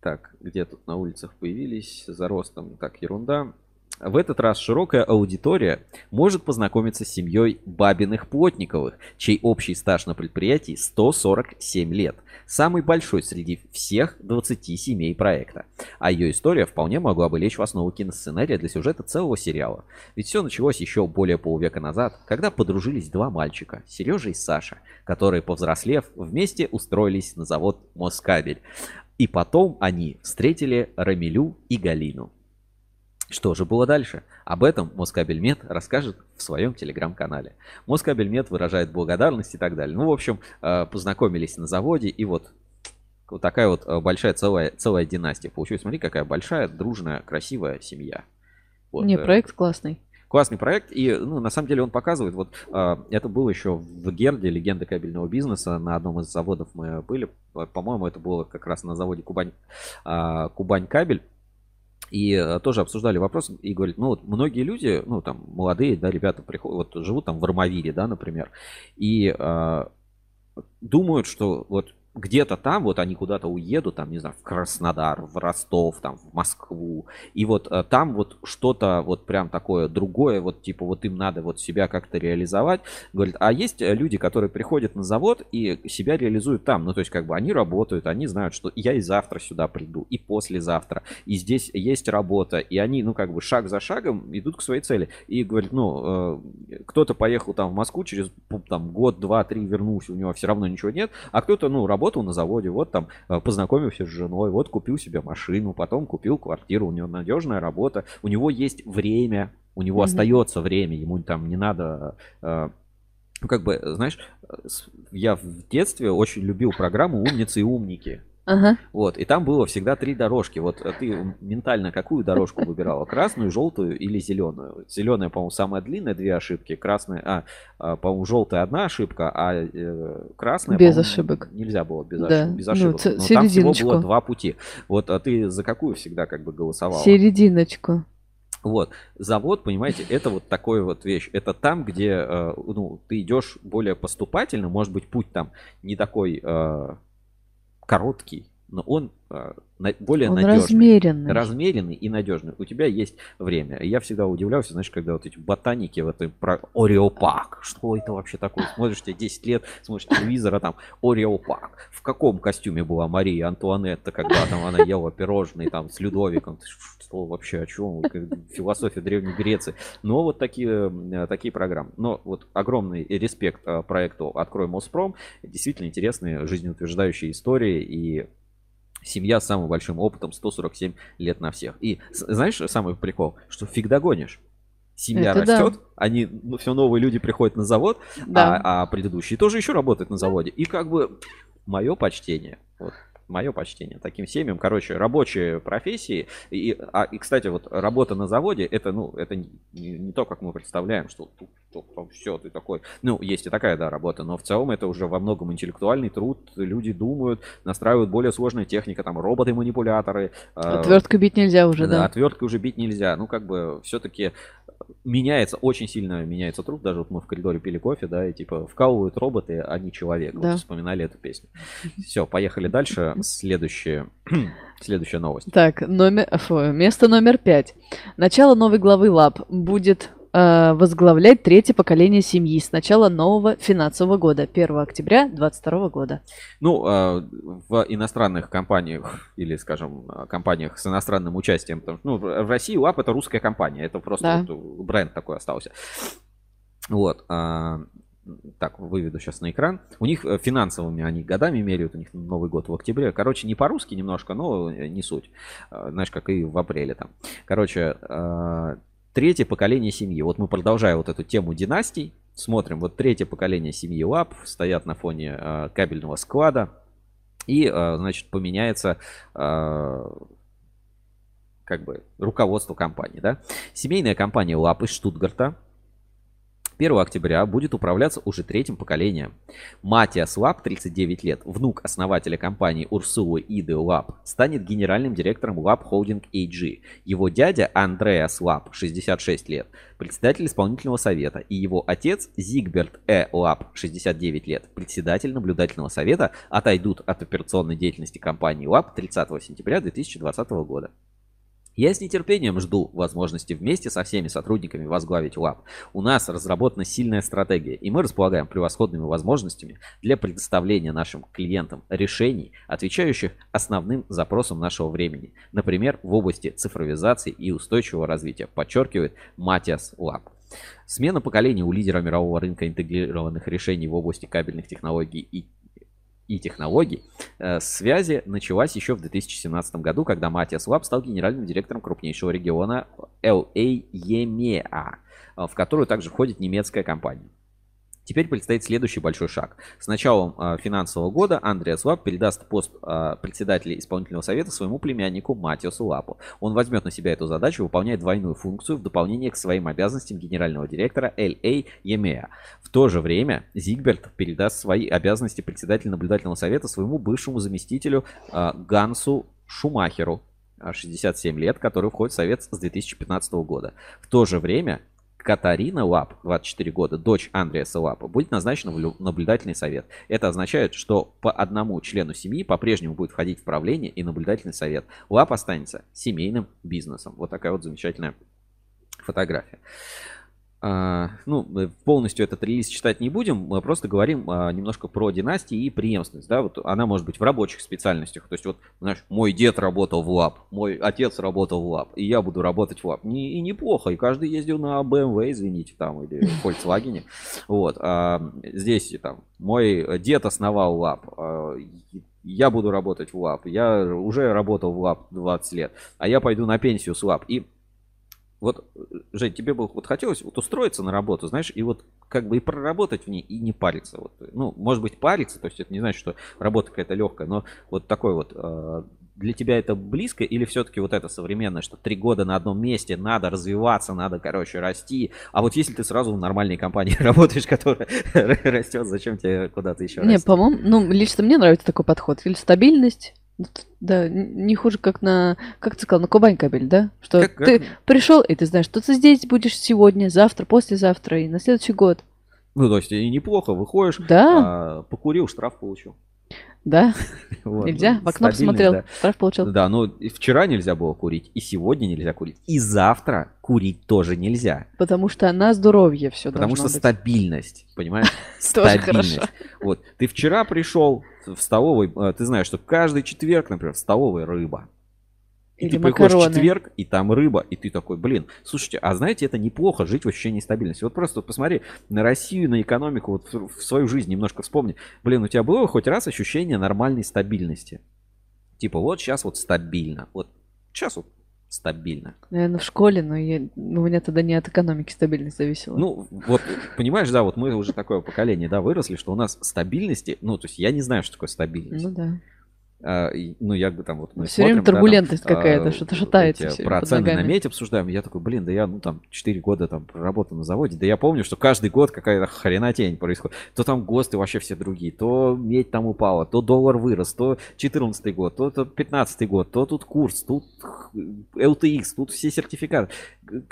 Так, где тут на улицах появились за ростом? Так, ерунда. В этот раз широкая аудитория может познакомиться с семьей Бабиных Плотниковых, чей общий стаж на предприятии 147 лет. Самый большой среди всех 20 семей проекта. А ее история вполне могла бы лечь в основу киносценария для сюжета целого сериала. Ведь все началось еще более полувека назад, когда подружились два мальчика, Сережа и Саша, которые, повзрослев, вместе устроились на завод Москабель. И потом они встретили Рамилю и Галину. Что же было дальше? Об этом Москабельмет расскажет в своем телеграм-канале. Москабельмет выражает благодарность и так далее. Ну, в общем, э, познакомились на заводе, и вот вот такая вот э, большая целая, целая династия получилась. Смотри, какая большая, дружная, красивая семья. Вот. Не, э, проект классный. Классный проект, и ну, на самом деле он показывает, вот это было еще в Герде, легенда кабельного бизнеса, на одном из заводов мы были, по-моему, это было как раз на заводе Кубань, Кубань кабель, и э, тоже обсуждали вопрос и говорит, ну вот многие люди, ну там молодые, да, ребята приходят, вот живут там в Армавире, да, например, и э, думают, что вот где-то там вот они куда-то уедут, там, не знаю, в Краснодар, в Ростов, там, в Москву, и вот э, там вот что-то вот прям такое другое, вот типа вот им надо вот себя как-то реализовать, говорит, а есть э, люди, которые приходят на завод и себя реализуют там, ну то есть как бы они работают, они знают, что я и завтра сюда приду, и послезавтра, и здесь есть работа, и они, ну как бы шаг за шагом идут к своей цели, и говорит, ну э, кто-то поехал там в Москву через там год, два, три вернулся, у него все равно ничего нет, а кто-то, ну, работает работал на заводе, вот там э, познакомился с женой, вот купил себе машину, потом купил квартиру, у него надежная работа, у него есть время, у него mm-hmm. остается время, ему там не надо э, ну, как бы, знаешь, я в детстве очень любил программу «Умницы и умники». Ага. Вот, и там было всегда три дорожки. Вот а ты ментально какую дорожку выбирала? Красную, желтую или зеленую? Зеленая, по-моему, самая длинная, две ошибки. Красная, а, а по-моему, желтая одна ошибка, а э, красная, без ошибок. Нельзя было без, да. ошибок, без ну, ошибок. Ну, Но там всего было два пути. Вот, а ты за какую всегда как бы голосовала? Серединочку. Вот. Завод, понимаете, это вот такой вот вещь. Это там, где э, ну, ты идешь более поступательно, может быть, путь там не такой э, короткий, но он э, более он надежный. размеренный. Размеренный и надежный. У тебя есть время. Я всегда удивлялся, знаешь, когда вот эти ботаники в этой про Ореопак. Что это вообще такое? Смотришь, тебе 10 лет, смотришь телевизор, а там Ореопак. В каком костюме была Мария Антуанетта, когда там она ела пирожные там с Людовиком? Что вообще, о чем? Философия Древней Греции. Но вот такие, э, такие программы. Но вот огромный респект э, проекту «Открой Моспром». Действительно интересные жизнеутверждающие истории и семья с самым большим опытом, 147 лет на всех. И знаешь, самый прикол, что фиг догонишь. Семья Это растет, да. они, ну, все новые люди приходят на завод, да. а, а предыдущие тоже еще работают на заводе. И как бы мое почтение. Вот мое почтение таким семьям. Короче, рабочие профессии. И, а, и кстати, вот работа на заводе, это, ну, это не, не то, как мы представляем, что тут, тут там все, ты такой. Ну, есть и такая, да, работа, но в целом это уже во многом интеллектуальный труд. Люди думают, настраивают более сложная техника, там, роботы-манипуляторы. А, Отвертку бить нельзя уже, да? Да, отверткой уже бить нельзя. Ну, как бы, все-таки меняется, очень сильно меняется труд. Даже вот мы в коридоре пили кофе, да, и типа вкалывают роботы, а не человек. Да. Вот вспоминали эту песню. Все, поехали дальше. Следующая, следующая новость. Так, номер, фу, место номер пять. Начало новой главы Лаб будет э, возглавлять третье поколение семьи с начала нового финансового года, 1 октября 2022 года. Ну, э, в иностранных компаниях или, скажем, компаниях с иностранным участием, потому, ну, в России УАП это русская компания, это просто да. вот бренд такой остался. Вот. Э, так, выведу сейчас на экран. У них э, финансовыми они годами меряют, у них Новый год в октябре. Короче, не по-русски немножко, но не суть. Знаешь, как и в апреле там. Короче, третье поколение семьи. Вот мы продолжаем вот эту тему династий. Смотрим, вот третье поколение семьи ЛАП стоят на фоне э, кабельного склада. И, э, значит, поменяется э, как бы руководство компании, да. Семейная компания LAPP из Штутгарта 1 октября будет управляться уже третьим поколением. Матиас Лапп, 39 лет, внук основателя компании Урсулы Иды Лапп, станет генеральным директором Lapp Holding AG. Его дядя Андреас Лапп, 66 лет, председатель исполнительного совета, и его отец Зигберт Э. Лапп, 69 лет, председатель наблюдательного совета, отойдут от операционной деятельности компании Lapp 30 сентября 2020 года. Я с нетерпением жду возможности вместе со всеми сотрудниками возглавить ЛАБ. У нас разработана сильная стратегия, и мы располагаем превосходными возможностями для предоставления нашим клиентам решений, отвечающих основным запросам нашего времени. Например, в области цифровизации и устойчивого развития, подчеркивает Матиас Лаб. Смена поколения у лидера мирового рынка интегрированных решений в области кабельных технологий и и технологий э, связи началась еще в 2017 году, когда Матиас Лаб стал генеральным директором крупнейшего региона LA EMEA, в которую также входит немецкая компания. Теперь предстоит следующий большой шаг. С началом э, финансового года Андреас Лапп передаст пост э, председателя исполнительного совета своему племяннику Матиасу Лаппу. Он возьмет на себя эту задачу, выполняя двойную функцию в дополнение к своим обязанностям генерального директора LA EMEA. В то же время Зигберт передаст свои обязанности председателя наблюдательного совета своему бывшему заместителю Гансу Шумахеру, 67 лет, который входит в совет с 2015 года. В то же время Катарина Лап, 24 года, дочь Андреаса Лапа, будет назначена в наблюдательный совет. Это означает, что по одному члену семьи по-прежнему будет входить в правление и наблюдательный совет. Лап останется семейным бизнесом. Вот такая вот замечательная фотография. А, ну, полностью этот релиз читать не будем, мы просто говорим а, немножко про династии и преемственность, да, вот она может быть в рабочих специальностях, то есть вот, знаешь, мой дед работал в ЛАБ, мой отец работал в ЛАБ, и я буду работать в ЛАБ, не, и неплохо, и каждый ездил на BMW, извините, там, или Volkswagen, вот, а, здесь там, мой дед основал ЛАБ, а, я буду работать в ЛАБ, я уже работал в ЛАБ 20 лет, а я пойду на пенсию с ЛАБ, и вот, Жень, тебе бы вот хотелось вот устроиться на работу, знаешь, и вот как бы и проработать в ней, и не париться. Вот. Ну, может быть, париться, то есть это не значит, что работа какая-то легкая, но вот такой вот э, для тебя это близко или все-таки вот это современное, что три года на одном месте, надо развиваться, надо, короче, расти. А вот если ты сразу в нормальной компании работаешь, которая растет, зачем тебе куда-то еще Не, по-моему, ну, лично мне нравится такой подход. Или стабильность, да, не хуже, как на, как ты сказал, на Кубань кабель, да? Что Как- ты как- пришел, и ты знаешь, что ты здесь будешь сегодня, завтра, послезавтра и на следующий год. Ну, то есть и неплохо, выходишь, Да, а, покурил, штраф получил. да, Вот, нельзя. ну, В окно посмотрел, да. штраф получил. Да, ну вчера нельзя было курить, и сегодня нельзя курить, и завтра курить тоже нельзя. Потому что на здоровье все Потому что быть. стабильность, понимаешь? Стабильность. Вот, ты вчера пришел в столовой, э, ты знаешь, что каждый четверг, например, в столовой рыба. И Или ты приходишь в макароны. четверг, и там рыба, и ты такой, блин, слушайте, а знаете, это неплохо жить в ощущении стабильности. Вот просто вот посмотри на Россию, на экономику, вот в, в свою жизнь немножко вспомни. Блин, у тебя было хоть раз ощущение нормальной стабильности? Типа, вот сейчас вот стабильно, вот сейчас вот стабильно. Наверное, в школе, но я, ну, у меня тогда не от экономики стабильность зависела. Ну, вот, понимаешь, да, вот мы уже такое поколение, да, выросли, что у нас стабильности, ну, то есть я не знаю, что такое стабильность. Ну да. А, ну, я бы там вот мы Все время смотрим, да, там, турбулентность а, какая-то, что-то шатается эти Про на медь обсуждаем. Я такой, блин, да я, ну, там, 4 года там проработал на заводе. Да я помню, что каждый год какая-то хренотень происходит. То там ГОСТы вообще все другие, то медь там упала, то доллар вырос, то 14 год, то, то 15 год, то тут курс, тут LTX, тут все сертификаты.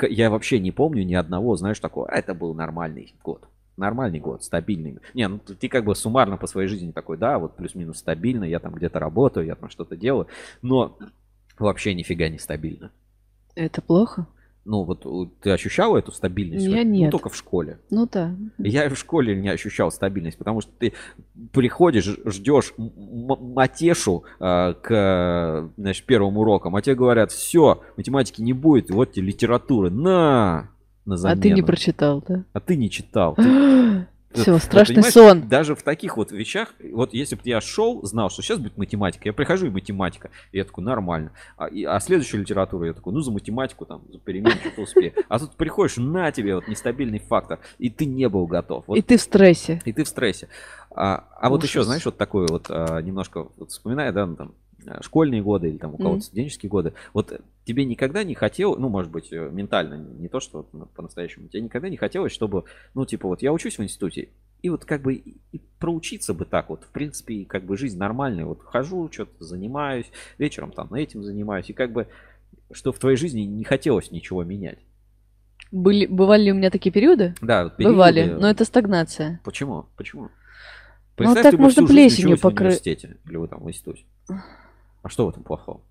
Я вообще не помню ни одного, знаешь, такого, а это был нормальный год. Нормальный год, стабильный. Не, ну ты как бы суммарно по своей жизни такой, да, вот плюс-минус стабильно, я там где-то работаю, я там что-то делаю, но вообще нифига не стабильно. Это плохо? Ну вот ты ощущала эту стабильность? Я Ну, нет. только в школе. Ну да. Я в школе не ощущал стабильность, потому что ты приходишь, ждешь матешу э, к значит, первым урокам, а тебе говорят, все, математики не будет, вот тебе литература, на, на А замену. ты не прочитал, да? А ты не читал. Ты- Все, Вот страшный понимаешь, сон. Даже в таких вот вещах, вот если бы я шел, знал, что сейчас будет математика, я прихожу и математика, и я такой, нормально. А, и- а следующую литературу я такой, ну за математику там, за перемену что-то успею. А тут приходишь, на тебе вот нестабильный фактор, и ты не был готов. Вот И ты в стрессе. и ты в стрессе. А, а вот еще, знаешь, вот такое вот а, немножко вот вспоминая, да, ну, там, школьные годы или там у кого-то Мгм. студенческие годы. Вот э, тебе никогда не хотел, ну, может быть, э, ментально, не то, что ну, по-настоящему, тебе никогда не хотелось, чтобы, ну, типа, вот я учусь в институте, и вот как бы и проучиться бы так вот, в принципе, и как бы жизнь нормальная, вот хожу, что-то занимаюсь, вечером там этим занимаюсь, и как бы, что в твоей жизни не хотелось ничего менять. Были, бывали ли у меня такие периоды? Да, вот Бывали, периоды- но это стагнация. Почему? Почему? Ну, Представь, так ты можно плесенью училась в покры- университете, или вы там в институте. А что в этом плохого?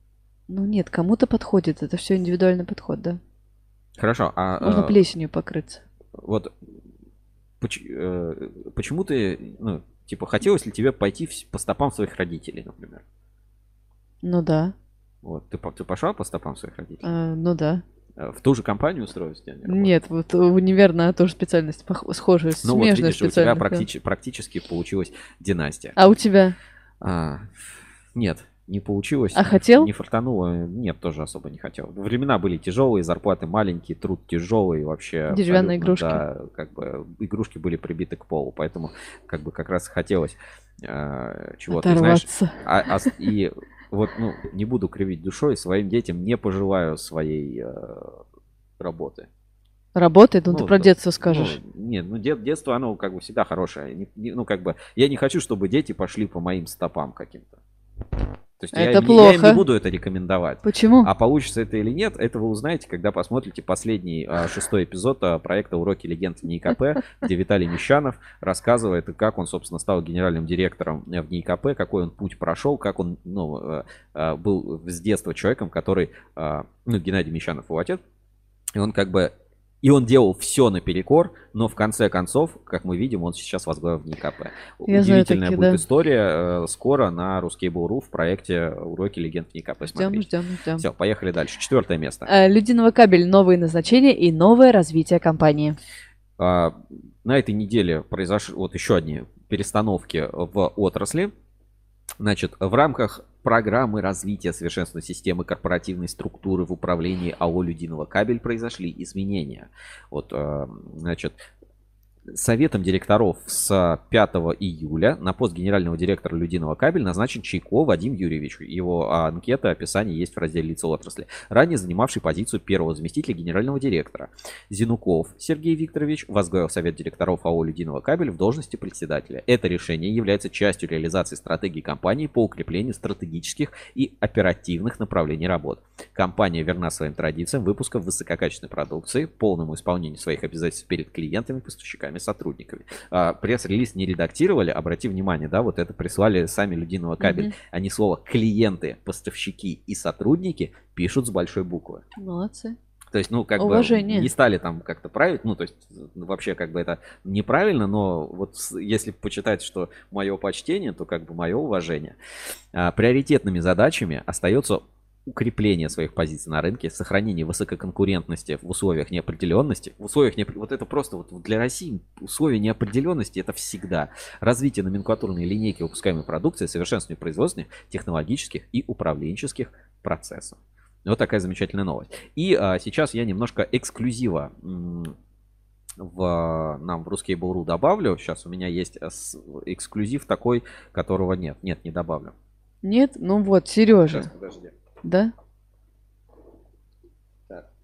Ну нет, кому-то подходит. Это все индивидуальный подход, да. Хорошо, а Можно э, плесенью покрыться. вот поч- э, почему ты, ну, типа, хотелось ли тебе пойти в- по стопам своих родителей, например? Ну да. Вот, ты, ты пошла по стопам своих родителей? э, ну да. Э, В ту же компанию устроилась работу? Нет, вот универ на тоже специальность пох- схожая, Ну вот, смежная видишь, у тебя специальность. да. практич- практически получилась династия. А у тебя? А, нет, не получилось. А хотел? Не фартануло. Нет, тоже особо не хотел. Времена были тяжелые, зарплаты маленькие, труд тяжелый вообще. Деревянные игрушки. Да, как бы игрушки были прибиты к полу, поэтому как бы как раз хотелось э, чего-то, знаешь. А, а и вот, ну, не буду кривить душой, своим детям не пожелаю своей э, работы. Работает, ну, ты Ну, про да. детство скажешь. Ну, нет, ну дет- детство, оно как бы всегда хорошее. Не- не- ну, как бы, я не хочу, чтобы дети пошли по моим стопам каким-то. То есть я, Это я плохо. не буду это рекомендовать. Почему? А получится это или нет, это вы узнаете, когда посмотрите последний а, шестой эпизод а, проекта «Уроки легенд в НИИКП», где Виталий Мещанов рассказывает, как он, собственно, стал генеральным директором э, в НИИКП, какой он путь прошел, как он ну, э, э, был с детства человеком, который, а, ну, Геннадий Мещанов его отец, и он как бы и он делал все наперекор, но в конце концов, как мы видим, он сейчас возглавил в НИКП. Я Удивительная такие, будет да. история э, скоро на Ruskable.ru в проекте «Уроки легенд НИКП». Ждем, ждем, ждем. Все, поехали дальше. Четвертое место. Э, Людиного кабель, новые назначения и новое развитие компании. А, На этой неделе произошли вот еще одни перестановки в отрасли. Значит, в рамках программы развития совершенствования системы корпоративной структуры в управлении АО «Людиного кабель» произошли изменения. Вот, э, значит, Советом директоров с 5 июля на пост генерального директора Людиного кабель назначен Чайко Вадим Юрьевич. Его анкета, описание есть в разделе лица отрасли. Ранее занимавший позицию первого заместителя генерального директора. Зинуков Сергей Викторович возглавил совет директоров АО «Людиного кабель» в должности председателя. Это решение является частью реализации стратегии компании по укреплению стратегических и оперативных направлений работ. Компания верна своим традициям выпуска высококачественной продукции, полному исполнению своих обязательств перед клиентами, поставщиками, сотрудниками. А, Пресс-релиз не редактировали, обрати внимание, да, вот это прислали сами Людиного кабель. Мгм. Они слово клиенты, поставщики и сотрудники пишут с большой буквы. Молодцы. То есть, ну, как Уважение. бы не стали там как-то править, ну, то есть, ну, вообще, как бы это неправильно, но вот если почитать, что мое почтение, то как бы мое уважение. А, приоритетными задачами остается укрепление своих позиций на рынке, сохранение высококонкурентности в условиях неопределенности. В условиях неопре- вот это просто вот для России условия неопределенности это всегда развитие номенклатурной линейки выпускаемой продукции, совершенствование производственных, технологических и управленческих процессов. Вот такая замечательная новость. И а, сейчас я немножко эксклюзива в, нам в русский Буру добавлю. Сейчас у меня есть с- эксклюзив такой, которого нет. Нет, не добавлю. Нет? Ну вот, Сережа. Сейчас, подожди. Да?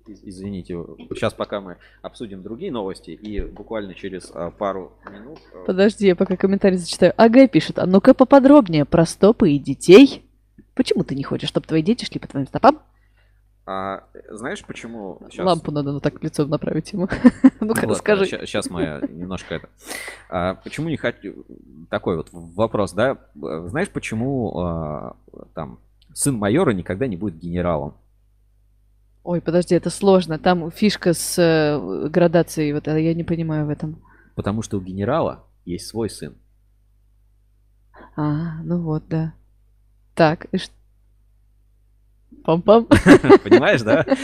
Извините, сейчас пока мы обсудим другие новости и буквально через а, пару минут. а, Подожди, я пока комментарий зачитаю. Ага пишет, а ну-ка поподробнее про стопы и детей. Почему ты не хочешь, чтобы твои дети шли по твоим стопам? а, знаешь, почему сейчас... Лампу надо ну, так лицом направить ему. Ну-ка, расскажи. Сейчас мы немножко это. А, почему не хочу... Такой вот вопрос, да? Э, Знаешь, почему а, там сын майора никогда не будет генералом? Ой, подожди, это сложно. Там фишка с э, градацией, вот это я не понимаю в этом. Потому что у генерала есть свой сын. А, ну вот, да. Так, и что? Пам-пам. Понимаешь, да?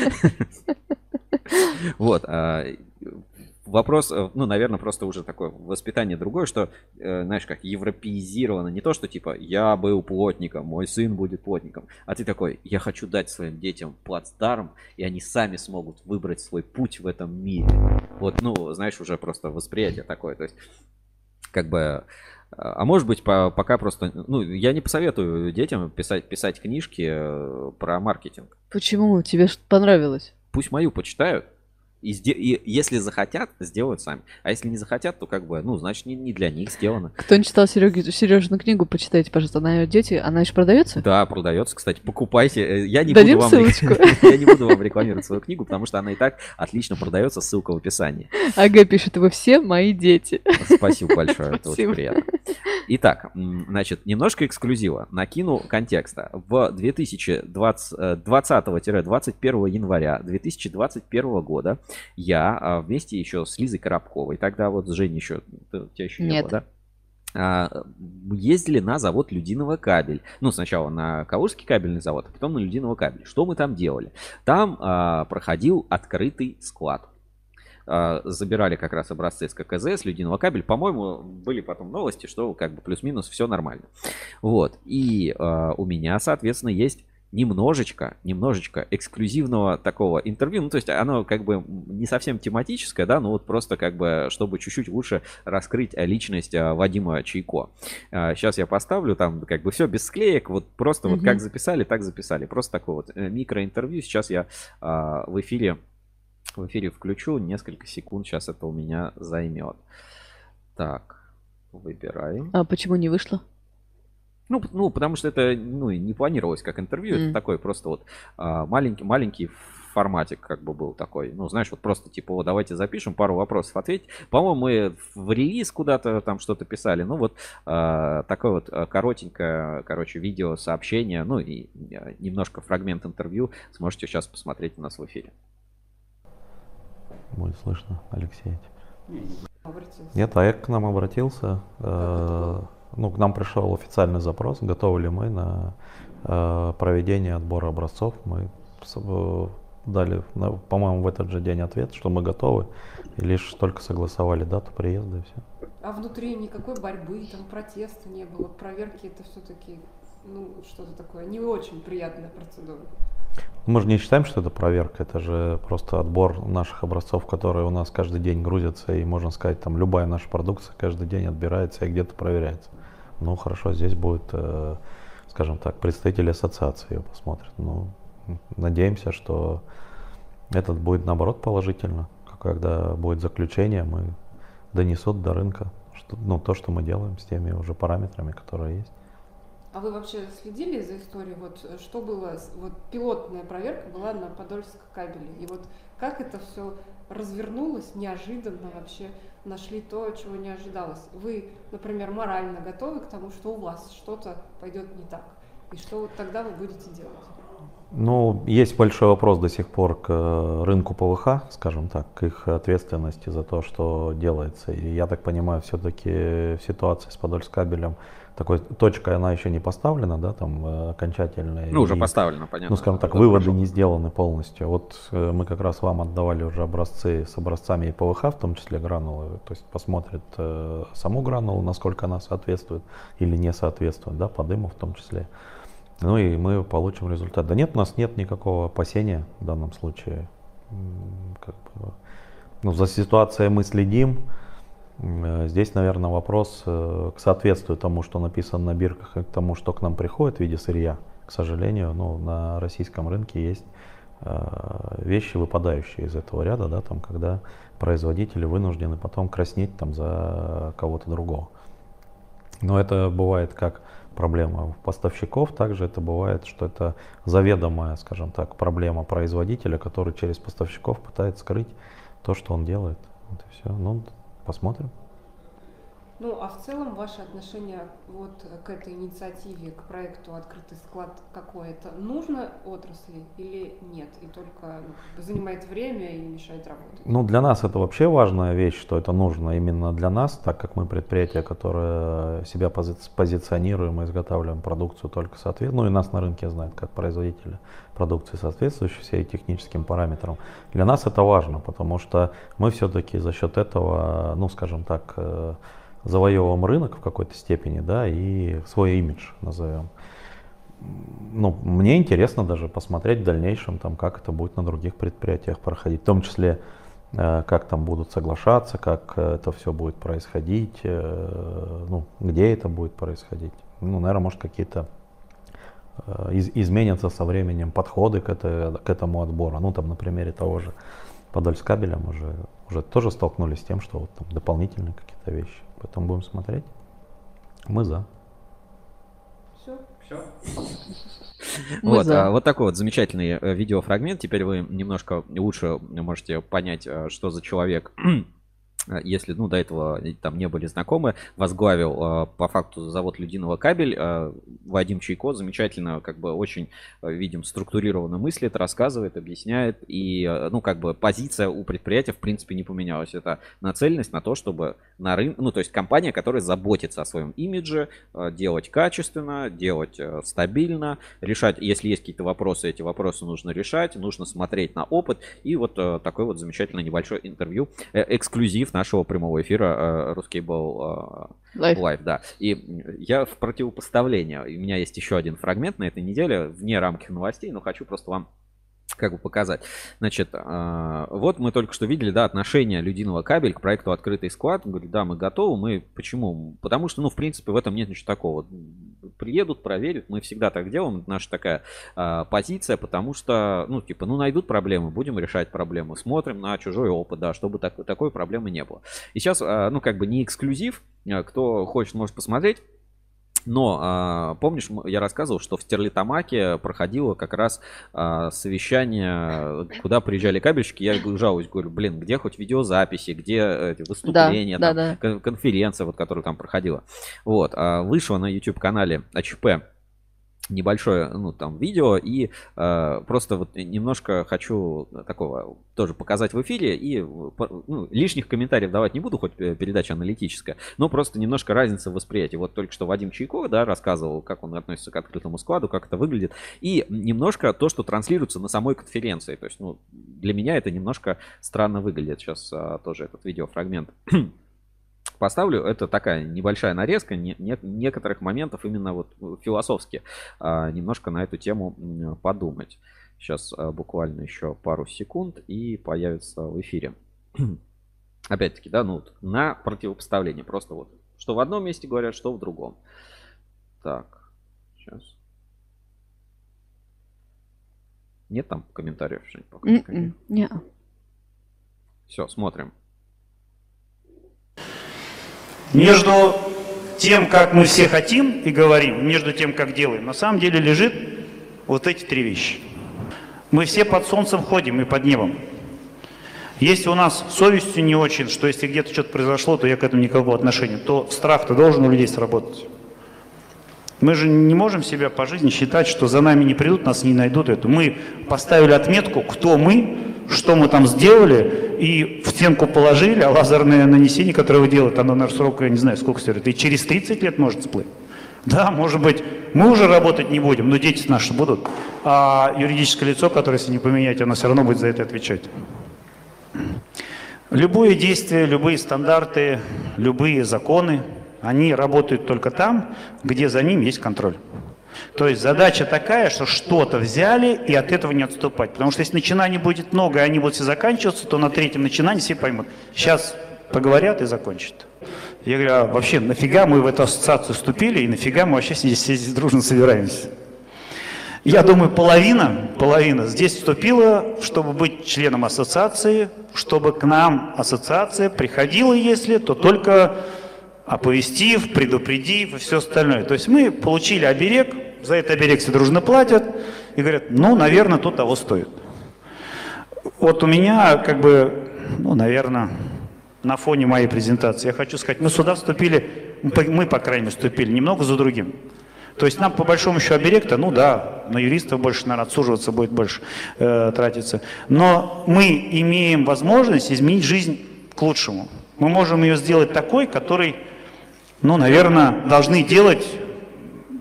Вот. Вопрос, э, ну, наверное, просто уже такое воспитание другое, что, э, знаешь, как европеизировано. Не то, что типа я был плотником, мой сын будет плотником. А ты такой, я хочу дать своим детям плацдарм, и они сами смогут выбрать свой путь в этом мире. Вот, ну, знаешь, уже просто восприятие такое. То есть, как бы А может быть, по, пока просто... Ну, я не посоветую детям писать, писать книжки э, про маркетинг. Почему? Тебе что понравилось? Пусть мою почитают. И, и если захотят, сделают сами. А если не захотят, то как бы, ну, значит, не, не для них сделано. Кто не читал Сереги, Сережину книгу, почитайте, пожалуйста. Она ее дети, она еще продается? Да, продается, кстати, покупайте. Э, Я не Дадим буду вам ссылочку. я не буду вам рекламировать свою книгу, потому что она и так отлично продается, ссылка в описании. Ага, пишет, вы все мои дети. Спасибо большое, это очень приятно. Итак, значит, немножко эксклюзива. Накину контекста. В 2020-21 января 2021 года я а, вместе еще с Лизой Коробковой, тогда вот с Женей еще, у тебя еще не Нет. было, да? А, ездили на завод Людиного кабель. Ну, сначала на Калужский кабельный завод, а потом на Людиного кабель. Что мы там делали? Там а, проходил открытый склад. А, забирали как раз образцы с ККЗ, с Людиного кабель. По-моему, были потом новости, что как бы плюс-минус все нормально. Вот. И а, у меня, соответственно, есть немножечко, немножечко эксклюзивного такого интервью. Ну, то есть оно как бы не совсем тематическое, да, но вот просто как бы, чтобы чуть-чуть лучше раскрыть а, личность а, Вадима Чайко. Сейчас я поставлю там как бы все без склеек, вот просто вот Мгм. как записали, так записали. Просто такое вот э, микроинтервью. Сейчас я в эфире в эфире включу. Несколько секунд сейчас это у меня займет. Так, выбираем. А почему не вышло? Ну, ну, потому что это ну, не планировалось как интервью. М. Это такой просто вот а, маленький, маленький форматик как бы был такой. Ну, знаешь, вот просто типа, вот давайте запишем, пару вопросов ответить. По-моему, мы в релиз куда-то там что-то писали. Ну, вот а, такое вот а, коротенькое, короче, видео, сообщение, ну и а, немножко фрагмент интервью сможете сейчас посмотреть у нас в эфире. Будет слышно, Алексей. Нет, АЭК к нам обратился. э, ну, к нам пришел официальный запрос, готовы ли мы на э, проведение отбора образцов. Мы э, дали, по-моему, в этот же день ответ, что мы готовы, и лишь только согласовали дату приезда и все. А внутри никакой борьбы, там протеста не было. Проверки это все-таки, ну, что-то такое не очень приятная процедура. Мы же не считаем, что это проверка, это же просто отбор наших образцов, которые у нас каждый день грузятся, и можно сказать, там любая наша продукция каждый день отбирается и где-то проверяется. Ну хорошо, здесь будет, э, скажем так, представители ассоциации ее посмотрят. Ну, надеемся, что этот будет наоборот положительно. Когда будет заключение, мы донесут до рынка что, ну, то, что мы делаем с теми уже параметрами, которые есть. А вы вообще следили за историей? Вот э, что было, вот пилотная проверка была на Подольском кабеле. И вот как это все развернулось неожиданно вообще, нашли то, чего не ожидалось. Вы, например, морально готовы к тому, что у вас что-то пойдет не так? И что тогда вы будете делать? Ну, есть большой вопрос до сих пор к э, рынку ПВХ, скажем так, к их ответственности за то, что делается. И я так понимаю, все-таки ситуация с Подольскабелем, такой точкой она еще не поставлена, да, там э, окончательная. Ну, уже И, поставлено, понятно. Ну, скажем так, Год выводы прошел. не сделаны полностью. Вот э, мы как раз вам отдавали уже образцы с образцами и ПВХ, в том числе гранулы. То есть посмотрят э, саму гранулу, насколько она соответствует или не соответствует, да, по дыму в том числе. Ну и мы получим результат. Да нет, у нас нет никакого опасения в данном случае. Как бы, ну, за ситуацией мы следим. Э, Здесь, наверное, вопрос э, к соответствию тому, что написано на бирках, и к тому, что к нам приходит в виде сырья. К сожалению, ну, на российском рынке есть э, вещи, выпадающие из этого ряда, да, там, когда производители вынуждены потом краснеть там, за кого-то другого. Но это бывает как проблема поставщиков, также это бывает, что это заведомая, скажем так, проблема производителя, который через поставщиков пытается скрыть то, что он делает. Вот и все. Ну, посмотрим. Ну, а в целом ваше отношение вот к этой инициативе, к проекту «Открытый склад» какое? Это нужно отрасли или нет? И только ну, занимает время и мешает работать? Ну, для нас это вообще важная вещь, что это нужно именно для нас, так как мы предприятие, которое себя пози- позиционируем и изготавливаем продукцию только соответственно, ну и нас на рынке знают как производителя продукции, соответствующей всей техническим параметрам. Для нас это важно, потому что мы все-таки за счет этого, ну, скажем так, э, завоевываем рынок в какой-то степени, да, и свой имидж назовем. Ну, мне интересно даже посмотреть в дальнейшем, там, как это будет на других предприятиях проходить, в том числе э, как там будут соглашаться, как это все будет происходить, э, ну, где это будет происходить. Ну, наверное, может какие-то из, изменятся со временем подходы к, это, к этому отбору. Ну, там, на примере того же Подольскабеля мы уже, уже тоже столкнулись с тем, что вот там дополнительные какие-то вещи. Поэтому будем смотреть. Мы за. Все. Все. Вот, а, вот такой вот замечательный э, видеофрагмент. Теперь вы немножко лучше можете понять, э, что за человек если, ну, до этого там не были знакомы, возглавил э, по факту завод Людиного кабель. Э, Вадим Чайко замечательно, как бы очень, видим, структурированно мыслит, рассказывает, объясняет. И, ну, как бы позиция у предприятия, в принципе, не поменялась. Это нацеленность на то, чтобы на рынке, ну, то есть компания, которая заботится о своем имидже, делать качественно, делать стабильно, решать, если есть какие-то вопросы, эти вопросы нужно решать, нужно смотреть на опыт. И вот такой вот замечательный небольшой интервью, эксклюзив нашего прямого эфира Русский был Live, да. И я в противопоставление, у меня есть еще один фрагмент на этой неделе, вне рамки новостей, но хочу просто вам как бы показать. Значит, а, вот мы только что видели, да, отношение Людиного кабель к проекту «Открытый склад». Он говорит, да, мы готовы. Мы почему? Потому что, ну, в принципе, в этом нет ничего такого. Приедут, проверят. Мы всегда так делаем. Наша такая а, позиция, потому что, ну, типа, ну, найдут проблемы, будем решать проблемы. Смотрим на чужой опыт, да, чтобы так, такой проблемы не было. И сейчас, а, ну, как бы не эксклюзив. Кто хочет, может посмотреть. Но а, помнишь, я рассказывал, что в Стерлитамаке проходило как раз а, совещание, куда приезжали кабельщики. Я жалуюсь, говорю, блин, где хоть видеозаписи, где эти выступления, да, там, да, да. конференция, вот, которая там проходила. Вот, а, вышло на YouTube-канале АЧП небольшое, ну, там, видео, и э, просто вот немножко хочу такого тоже показать в эфире, и ну, лишних комментариев давать не буду, хоть э, передача аналитическая, но просто немножко разница в восприятии. Вот только что Вадим Чайко, да, рассказывал, как он относится к открытому складу, как это выглядит, и немножко то, что транслируется на самой конференции, то есть, ну, для меня это немножко странно выглядит. Сейчас а, тоже этот видеофрагмент поставлю. Это такая небольшая нарезка не, не, некоторых моментов именно вот философски а, немножко на эту тему подумать. Сейчас а, буквально еще пару секунд и появится в эфире. Опять-таки, да, ну на противопоставление. Просто вот что в одном месте говорят, что в другом. Так, сейчас. Нет там комментариев что-нибудь пока? Нет. Все, смотрим между тем, как мы все хотим и говорим, между тем, как делаем, на самом деле лежит вот эти три вещи. Мы все под солнцем ходим и под небом. Если у нас совестью не очень, что если где-то что-то произошло, то я к этому никакого отношения, то страх-то должен у людей сработать. Мы же не можем себя по жизни считать, что за нами не придут, нас не найдут это. Мы поставили отметку, кто мы, что мы там сделали, и в стенку положили, а лазерное нанесение, которое вы делаете, оно на срок, я не знаю, сколько стоит, и через 30 лет может всплыть. Да, может быть, мы уже работать не будем, но дети наши будут, а юридическое лицо, которое, если не поменять, оно все равно будет за это отвечать. Любое действие, любые стандарты, любые законы, они работают только там, где за ним есть контроль. То есть задача такая, что что-то взяли и от этого не отступать. Потому что если начинаний будет много, и они будут все заканчиваться, то на третьем начинании все поймут. Сейчас поговорят и закончат. Я говорю, а вообще нафига мы в эту ассоциацию вступили и нафига мы вообще здесь, здесь дружно собираемся? Я думаю, половина, половина здесь вступила, чтобы быть членом ассоциации, чтобы к нам ассоциация приходила, если, то только оповестив, предупредив и все остальное. То есть мы получили оберег, за это оберег все дружно платят и говорят, ну, наверное, то того стоит. Вот у меня, как бы, ну, наверное, на фоне моей презентации, я хочу сказать, мы сюда вступили, мы, по крайней мере, вступили немного за другим. То есть нам, по большому счету, оберег-то, ну да, на юристов больше, наверное, отсуживаться будет больше э, тратиться. Но мы имеем возможность изменить жизнь к лучшему. Мы можем ее сделать такой, который ну, наверное, должны делать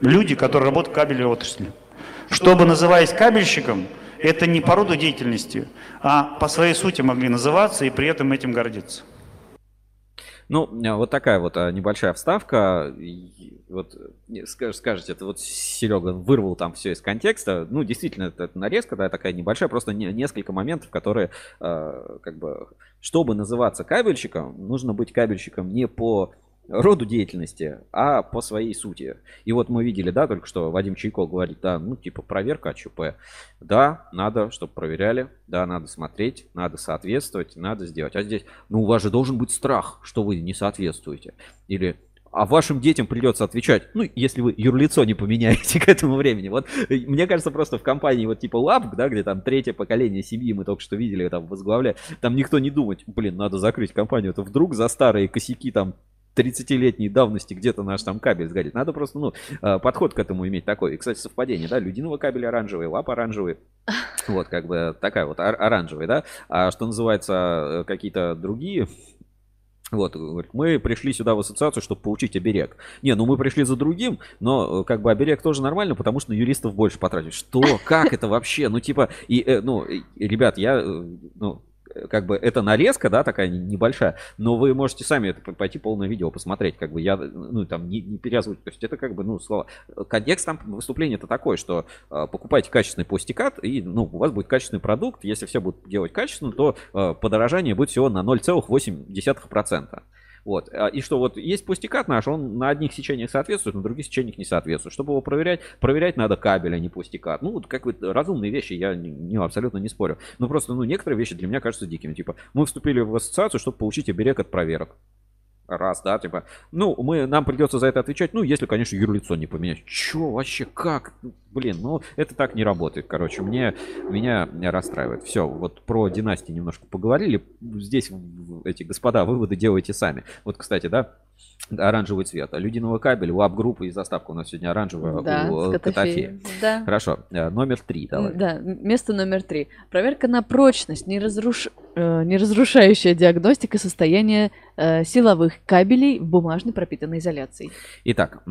люди, которые работают в кабельной отрасли. Чтобы, называясь кабельщиком, это не по роду деятельности, а по своей сути могли называться и при этом этим гордиться. Ну, вот такая вот а, небольшая вставка. вот скаж- скажете, это вот Серега вырвал там все из контекста. Ну, действительно, это, это нарезка, да, такая небольшая, просто не- несколько моментов, которые, э, как бы, чтобы называться кабельщиком, нужно быть кабельщиком не по роду деятельности, а по своей сути. И вот мы видели, да, только что Вадим Чайков говорит, да, ну, типа проверка АЧП. Да, надо, чтобы проверяли, да, надо смотреть, надо соответствовать, надо сделать. А здесь, ну, у вас же должен быть страх, что вы не соответствуете. Или а вашим детям придется отвечать, ну, если вы юрлицо не поменяете к этому времени. Вот, э, мне кажется, просто в компании вот типа Лапк, да, где там третье поколение семьи мы только что видели, там возглавляет, там никто не думает, блин, надо закрыть компанию, это вдруг за старые косяки там 30-летней давности где-то наш там кабель сгорит. Надо просто, ну, э, подход к этому иметь такой. И, кстати, совпадение, да, людиного кабеля оранжевый, лап оранжевый. Вот, как бы такая вот ор- оранжевый, да. А что называется, э, какие-то другие вот, говорит, мы пришли сюда в ассоциацию, чтобы получить оберег. Не, ну мы пришли за другим, но э, как бы оберег тоже нормально, потому что на юристов больше потратить. Что? Как это вообще? Ну типа, и, ну, ребят, я, ну, как бы это нарезка, да, такая не- небольшая, но вы можете сами это пойти полное видео посмотреть, как бы я, ну, там, не, не переозвучивать. То есть это как бы, ну, слова. Контекст там выступления это такой, что э, покупайте качественный пластикат, и, ну, у вас будет качественный продукт. Если все будут делать качественно, то э, подорожание будет всего на 0,8%. Вот. А, И что вот есть пластикат наш, он на одних сечениях соответствует, на других сечениях не соответствует. Чтобы его проверять, проверять надо кабель, а не пластикат. Ну, вот как бы разумные вещи, я не- абсолютно не спорю. Но просто, ну, некоторые вещи для меня кажутся дикими. Типа, мы вступили в ассоциацию, чтобы получить оберег от проверок. Раз, да, типа, ну, мы, нам придется за это отвечать, ну, если, конечно, юрлицо не поменять. Чё, вообще, как? Блин, ну, это так не работает, короче, мне, меня расстраивает. Все, вот про династии немножко поговорили, здесь эти господа выводы делайте сами. Вот, кстати, да, оранжевый цвет, людиного кабеля, лап группы и заставка у нас сегодня оранжевая Да, у. Котофея. Да. Хорошо, э, номер три, давай. Да, место номер три. Проверка на прочность, не, разруш... э, не разрушающая диагностика состояния э, силовых кабелей в бумажной пропитанной изоляцией. Итак,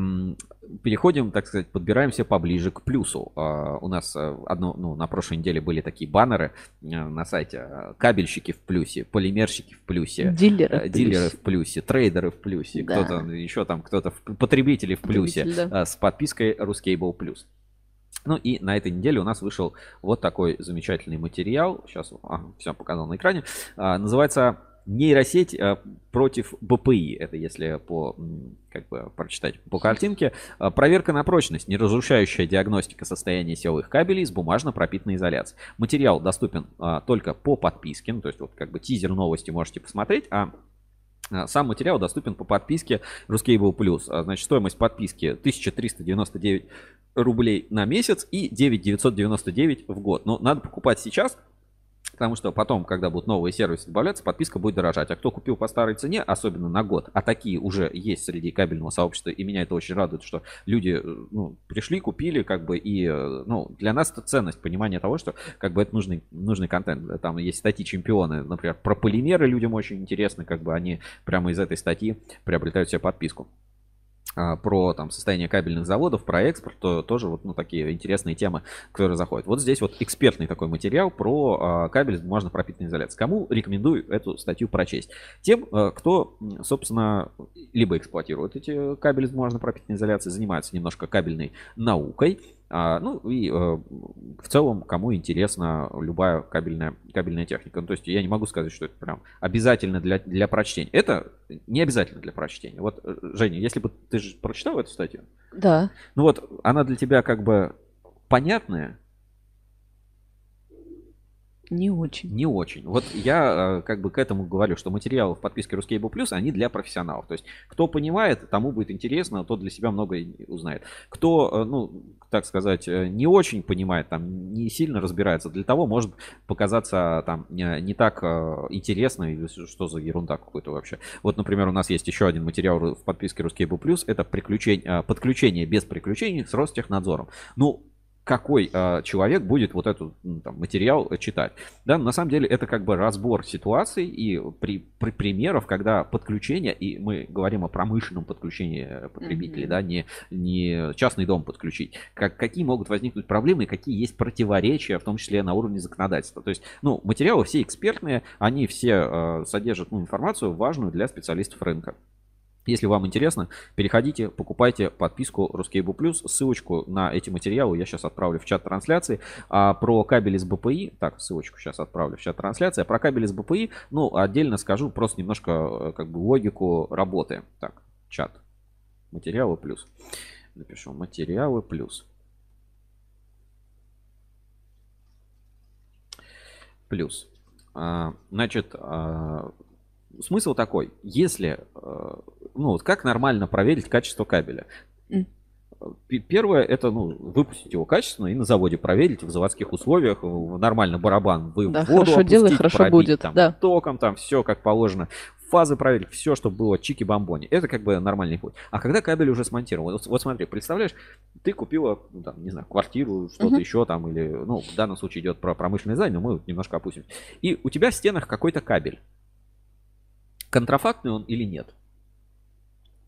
переходим, так сказать, подбираемся поближе к плюсу. А, У нас одно, ну, на прошлой неделе были такие баннеры на сайте. Кабельщики в плюсе, полимерщики в плюсе. Дилеры. Дилеры в плюсе, трейдеры в плюсе, Да. кто-то еще там, кто-то, в- потребители в плюсе Потребитель, да. э, с подпиской Ruscable Plus. Ну и на этой неделе у нас вышел вот такой замечательный материал. Сейчас, все показал на экране. А, называется нейросеть э, против БПИ. Это если по как бы прочитать по картинке. А, Проверка на прочность, неразрушающая диагностика состояния силовых кабелей с бумажно пропитанной изоляцией. Материал доступен а, только по подписке, ну, то есть вот как бы тизер новости можете посмотреть, а а, сам материал доступен по подписке Ruscable Plus. А, Значит, стоимость подписки 1399 рублей на месяц и 9999 в год. Но надо покупать сейчас, потому что потом, когда будут новые сервисы добавляться, подписка будет дорожать. А кто купил по старой цене, особенно на год, а такие уже есть среди кабельного сообщества, и меня это очень радует, что люди э, ну, пришли, купили, как бы, и э, ну, для нас это ценность, понимание того, что как бы это нужный, нужный контент. Там есть статьи чемпионы, например, про полимеры людям очень интересно, как бы они прямо из этой статьи приобретают себе подписку про там состояние кабельных заводов, про экспорт, то тоже вот ну, такие интересные темы, которые заходят. Вот здесь вот экспертный такой материал про а, кабель с бумажно пропитанной изоляцией. Кому рекомендую эту статью прочесть? Тем, а, кто, собственно, либо эксплуатирует эти кабели с бумажно пропитанной изоляцией, занимается немножко кабельной наукой, а, ну и э, в целом, кому интересна любая кабельная, кабельная техника. Ну, то есть я не могу сказать, что это прям обязательно для, для прочтения. Это не обязательно для прочтения. Вот, э, Женя, если бы ты же прочитал эту статью, Да. ну вот она для тебя как бы понятная, Не очень. не очень. Вот я э, как бы к этому говорю, что материалы в подписке Ruscable Plus, они для профессионалов. То есть кто понимает, тому будет интересно, тот для себя многое узнает. Кто, э, ну, так сказать, э, не очень понимает, там, не сильно разбирается, для того может показаться там не, так интересно, что за ерунда какой-то вообще. Вот, например, у нас есть еще один материал в подписке Ruscable Plus, это подключение без приключений с Ростехнадзором. Ну, какой э, человек будет вот этот м, там, материал э, читать. Да, на самом деле это как бы разбор ситуаций и при, при примеров, когда подключение, и мы говорим о промышленном подключении э, потребителей, Мгм. да, не, не частный дом подключить, как, какие могут возникнуть проблемы, и какие есть противоречия, в том числе на уровне законодательства. То есть, ну, материалы все экспертные, они все э, содержат ну, информацию важную для специалистов рынка. Если вам интересно, переходите, покупайте подписку Ruscable Plus. Ссылочку на эти материалы я сейчас отправлю в чат трансляции. А про кабели с БПИ, так, ссылочку сейчас отправлю в чат трансляции. А про кабели с БПИ, ну, отдельно скажу просто немножко э, как бы логику работы. Так, чат. Материалы плюс. Напишу материалы плюс. Плюс. А, значит, а, смысл такой. Если э, ну вот как нормально проверить качество кабеля? Первое, это ну, выпустить его качественно и на заводе проверить в заводских условиях. Нормально барабан вы да, в воду хорошо делай, хорошо пробить, будет. Там, да. Током, там все как положено. Фазы проверить, все, чтобы было чики-бомбони. Это как бы нормальный путь. А когда кабель уже смонтирован, вот, вот смотри, представляешь, ты купила, ну, там, не знаю, квартиру, что-то uh-huh. еще там, или, ну, в данном случае идет про промышленный займ, но мы немножко опустим. И у тебя в стенах какой-то кабель. Контрафактный он или нет?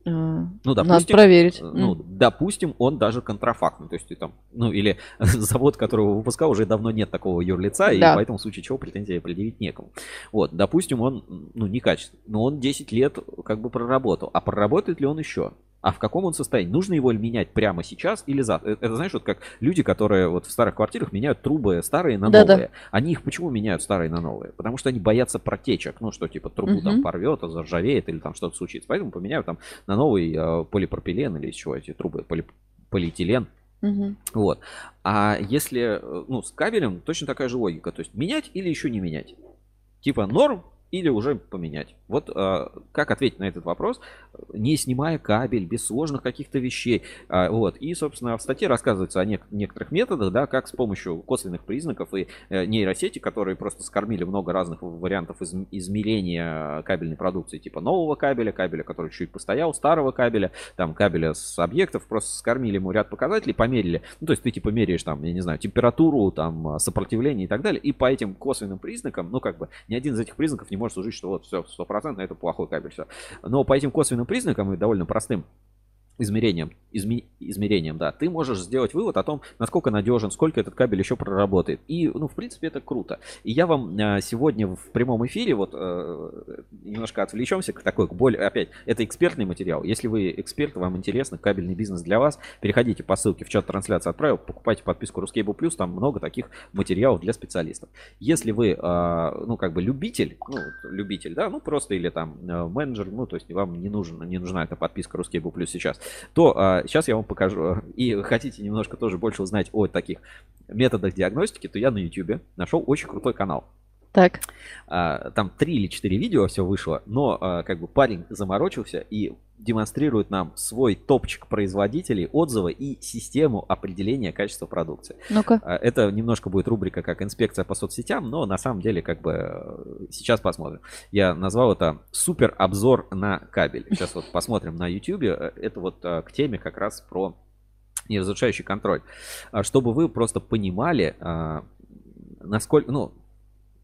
Ну, допустим, Надо проверить. Ну, mm. допустим, он даже контрафактный. То есть ты там, ну, или завод, которого выпускал, уже давно нет такого юрлица, да. и поэтому в случае чего претензии определить некому. Вот, допустим, он, ну, некачественный, но он 10 лет как бы проработал. А проработает ли он еще? А в каком он состоянии? Нужно его менять прямо сейчас или завтра? Это, это знаешь, вот как люди, которые вот в старых квартирах меняют трубы старые на новые. Да-да. Они их почему меняют старые на новые? Потому что они боятся протечек. Ну, что типа трубу угу. там порвет, а заржавеет или там что-то случится. Поэтому поменяют там на новый э, полипропилен или из чего эти трубы, поли, полиэтилен. Угу. Вот. А если, э, ну, с кабелем точно такая же логика. То есть менять или еще не менять. Типа норм, или уже поменять. Вот э, как ответить на этот вопрос, не снимая кабель, без сложных каких-то вещей. Э, вот. И, собственно, в статье рассказывается о нек- некоторых методах, да, как с помощью косвенных признаков и э, нейросети, которые просто скормили много разных вариантов из- измерения кабельной продукции, типа нового кабеля, кабеля, который чуть постоял, старого кабеля, там кабеля с объектов, просто скормили ему ряд показателей, померили. Ну, то есть ты типа меряешь там, я не знаю, температуру, там, сопротивление и так далее, и по этим косвенным признакам, ну, как бы, ни один из этих признаков не может служить, что вот все, стопроцентно это плохой кабель, все. Но по этим косвенным признакам и довольно простым измерением, изме, измерением, да, ты можешь сделать вывод о том, насколько надежен, сколько этот кабель еще проработает. И, ну, в принципе, это круто. И я вам а, сегодня в прямом эфире, вот, э, немножко отвлечемся к такой, к более, опять, это экспертный материал. Если вы эксперт, вам интересно, кабельный бизнес для вас, переходите по ссылке в чат трансляции отправил, покупайте подписку Ruscable Plus, там много таких материалов для специалистов. Если вы, э, ну, как бы любитель, ну, любитель, да, ну, просто или там э, менеджер, ну, то есть вам не, нужен, не нужна эта подписка Ruscable Plus сейчас, то а, сейчас я вам покажу. И хотите немножко тоже больше узнать о таких методах диагностики, то я на YouTube нашел очень крутой канал. Так. А, там три или четыре видео все вышло, но а, как бы парень заморочился и демонстрирует нам свой топчик производителей, отзывы и систему определения качества продукции. Ну-ка. А, это немножко будет рубрика как инспекция по соцсетям, но на самом деле как бы э, сейчас посмотрим. Я назвал это супер обзор на кабель. Сейчас вот посмотрим на YouTube. Это вот э, к теме как раз про неразрушающий контроль. Чтобы вы просто понимали, насколько, ну,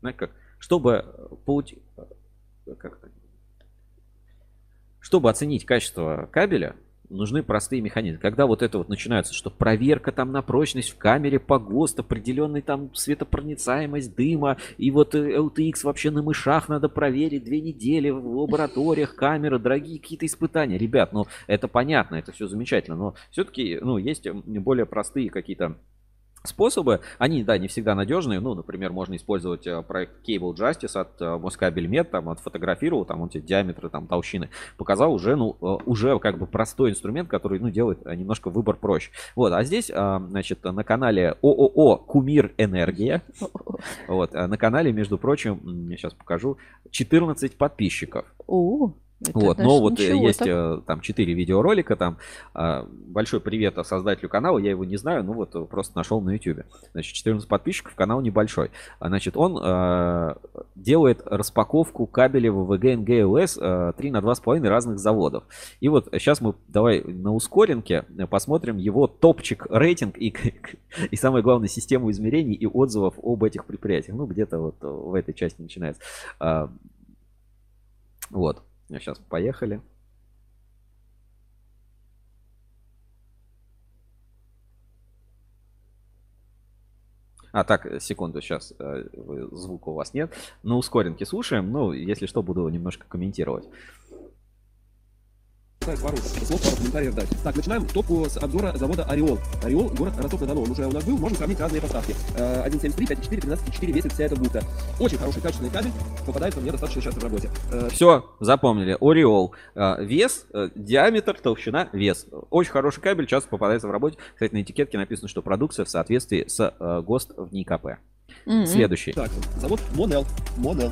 знаете как, чтобы получить, как чтобы оценить качество кабеля, нужны простые механизмы. Когда вот это вот начинается, что проверка там на прочность в камере по ГОСТ, определенный там светопроницаемость дыма, и вот LTX вообще на мышах надо проверить две недели в лабораториях, камеры, дорогие какие-то испытания. Ребят, ну это понятно, это все замечательно, но все-таки, ну, есть более простые какие-то способы. Они, да, не всегда надежные. Ну, например, можно использовать э, проект Cable Justice от э, Москабельмет, там, отфотографировал, там, он тебе диаметры, там, толщины показал уже, ну, э, уже как бы простой инструмент, который, ну, делает немножко выбор проще. Вот, а здесь, значит, на канале ООО Кумир Энергия, вот, на канале, между прочим, я сейчас покажу, 14 подписчиков. Это вот, но вот э, есть так. Э, там четыре видеоролика, там а, большой привет создателю канала, я его не знаю, ну вот просто нашел на YouTube. Значит, 14 подписчиков, канал небольшой. А, значит, он а, делает распаковку кабелей ВВГ НГЛС а, 3 на 2,5 разных заводов. И вот сейчас мы давай на ускоренке посмотрим его топчик рейтинг и, и самое главное систему измерений и отзывов об этих предприятиях. Ну, где-то вот в этой части начинается. Вот. Сейчас поехали. А, так, секунду, сейчас э, звука у вас нет. На ускоренке слушаем. Ну, если что, буду немножко комментировать. Пару слов, пару комментариев дать. Так, начинаем топку с обзора завода Ореол. Ореол, город Ростов-на-Дону. Он уже у нас был, можем сравнить разные поставки. Э, 1.73, 5.4, 13.4 весит вся эта бухта. Очень хороший, качественный кабель, попадается мне достаточно часто в работе. Э, Все, запомнили. Ореол. Э, Вес, э, диаметр, толщина, вес. Очень хороший кабель, часто попадается в работе. Кстати, на этикетке написано, что продукция в соответствии с ГОСТ в НИКП. Мгм. Следующий. Так, завод Монел. Монел.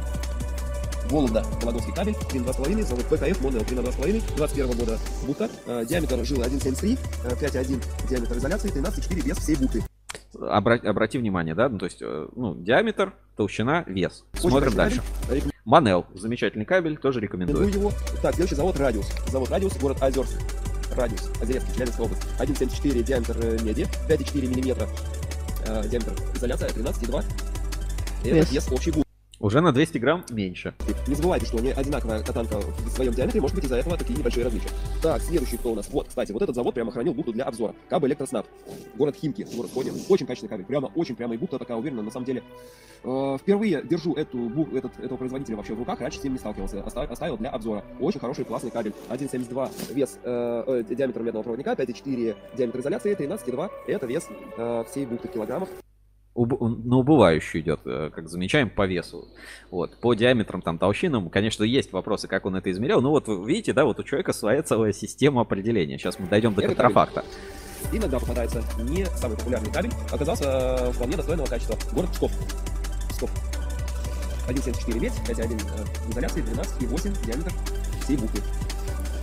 Вологда, Вологодский кабель, 3,2,5, завод ПКФ, Монел, 3,2,5, 21 года бухта, э, диаметр жилы 1,73, э, 5,1 диаметр изоляции, 13,4 вес всей бухты. Обра- обрати внимание, да, ну, то есть, э, ну, диаметр, толщина, вес. Очень Смотрим дальше. кабель. Манел, замечательный кабель, тоже рекомендую. его. Так, следующий завод Радиус. Завод Радиус, город Озерск. Радиус, Озерецкий, Челябинская область. 1,74 диаметр э, меди, 5,4 миллиметра э, диаметр изоляция, 13,2. Это Вес. вес общей бухты. Уже на 200 грамм меньше. Не забывайте, что не одинаковая катанка в своем диаметре, может быть из-за этого такие небольшие различия. Так, следующий кто у нас? Вот, кстати, вот этот завод прямо хранил бухту для обзора. КБ Электроснаб. Город Химки, город Ходин. Очень качественный кабель. Прямо очень прямо и бухта такая уверена. На самом деле, э, впервые держу эту, бу- этот, этого производителя вообще в руках, раньше с ним не сталкивался. Оста- Оставил для обзора. Очень хороший, классный кабель. 1,72 вес э, э, диаметр медного проводника, 5,4 диаметр изоляции, 13,2 это вес э, всей бухты в килограммах. Уб- на убывающую идет, э, как замечаем, по весу. Вот. По диаметрам, там, толщинам, конечно, есть вопросы, как он это измерял. Но вот вы видите, да, вот у человека своя целая система определения. Сейчас мы дойдем до контрафакта. Иногда попадается не самый популярный кабель, оказался э, вполне достойного качества. Город Псков. Псков. 1,74 медь, 5,1 э, изоляции, 12,8 диаметр всей бухты.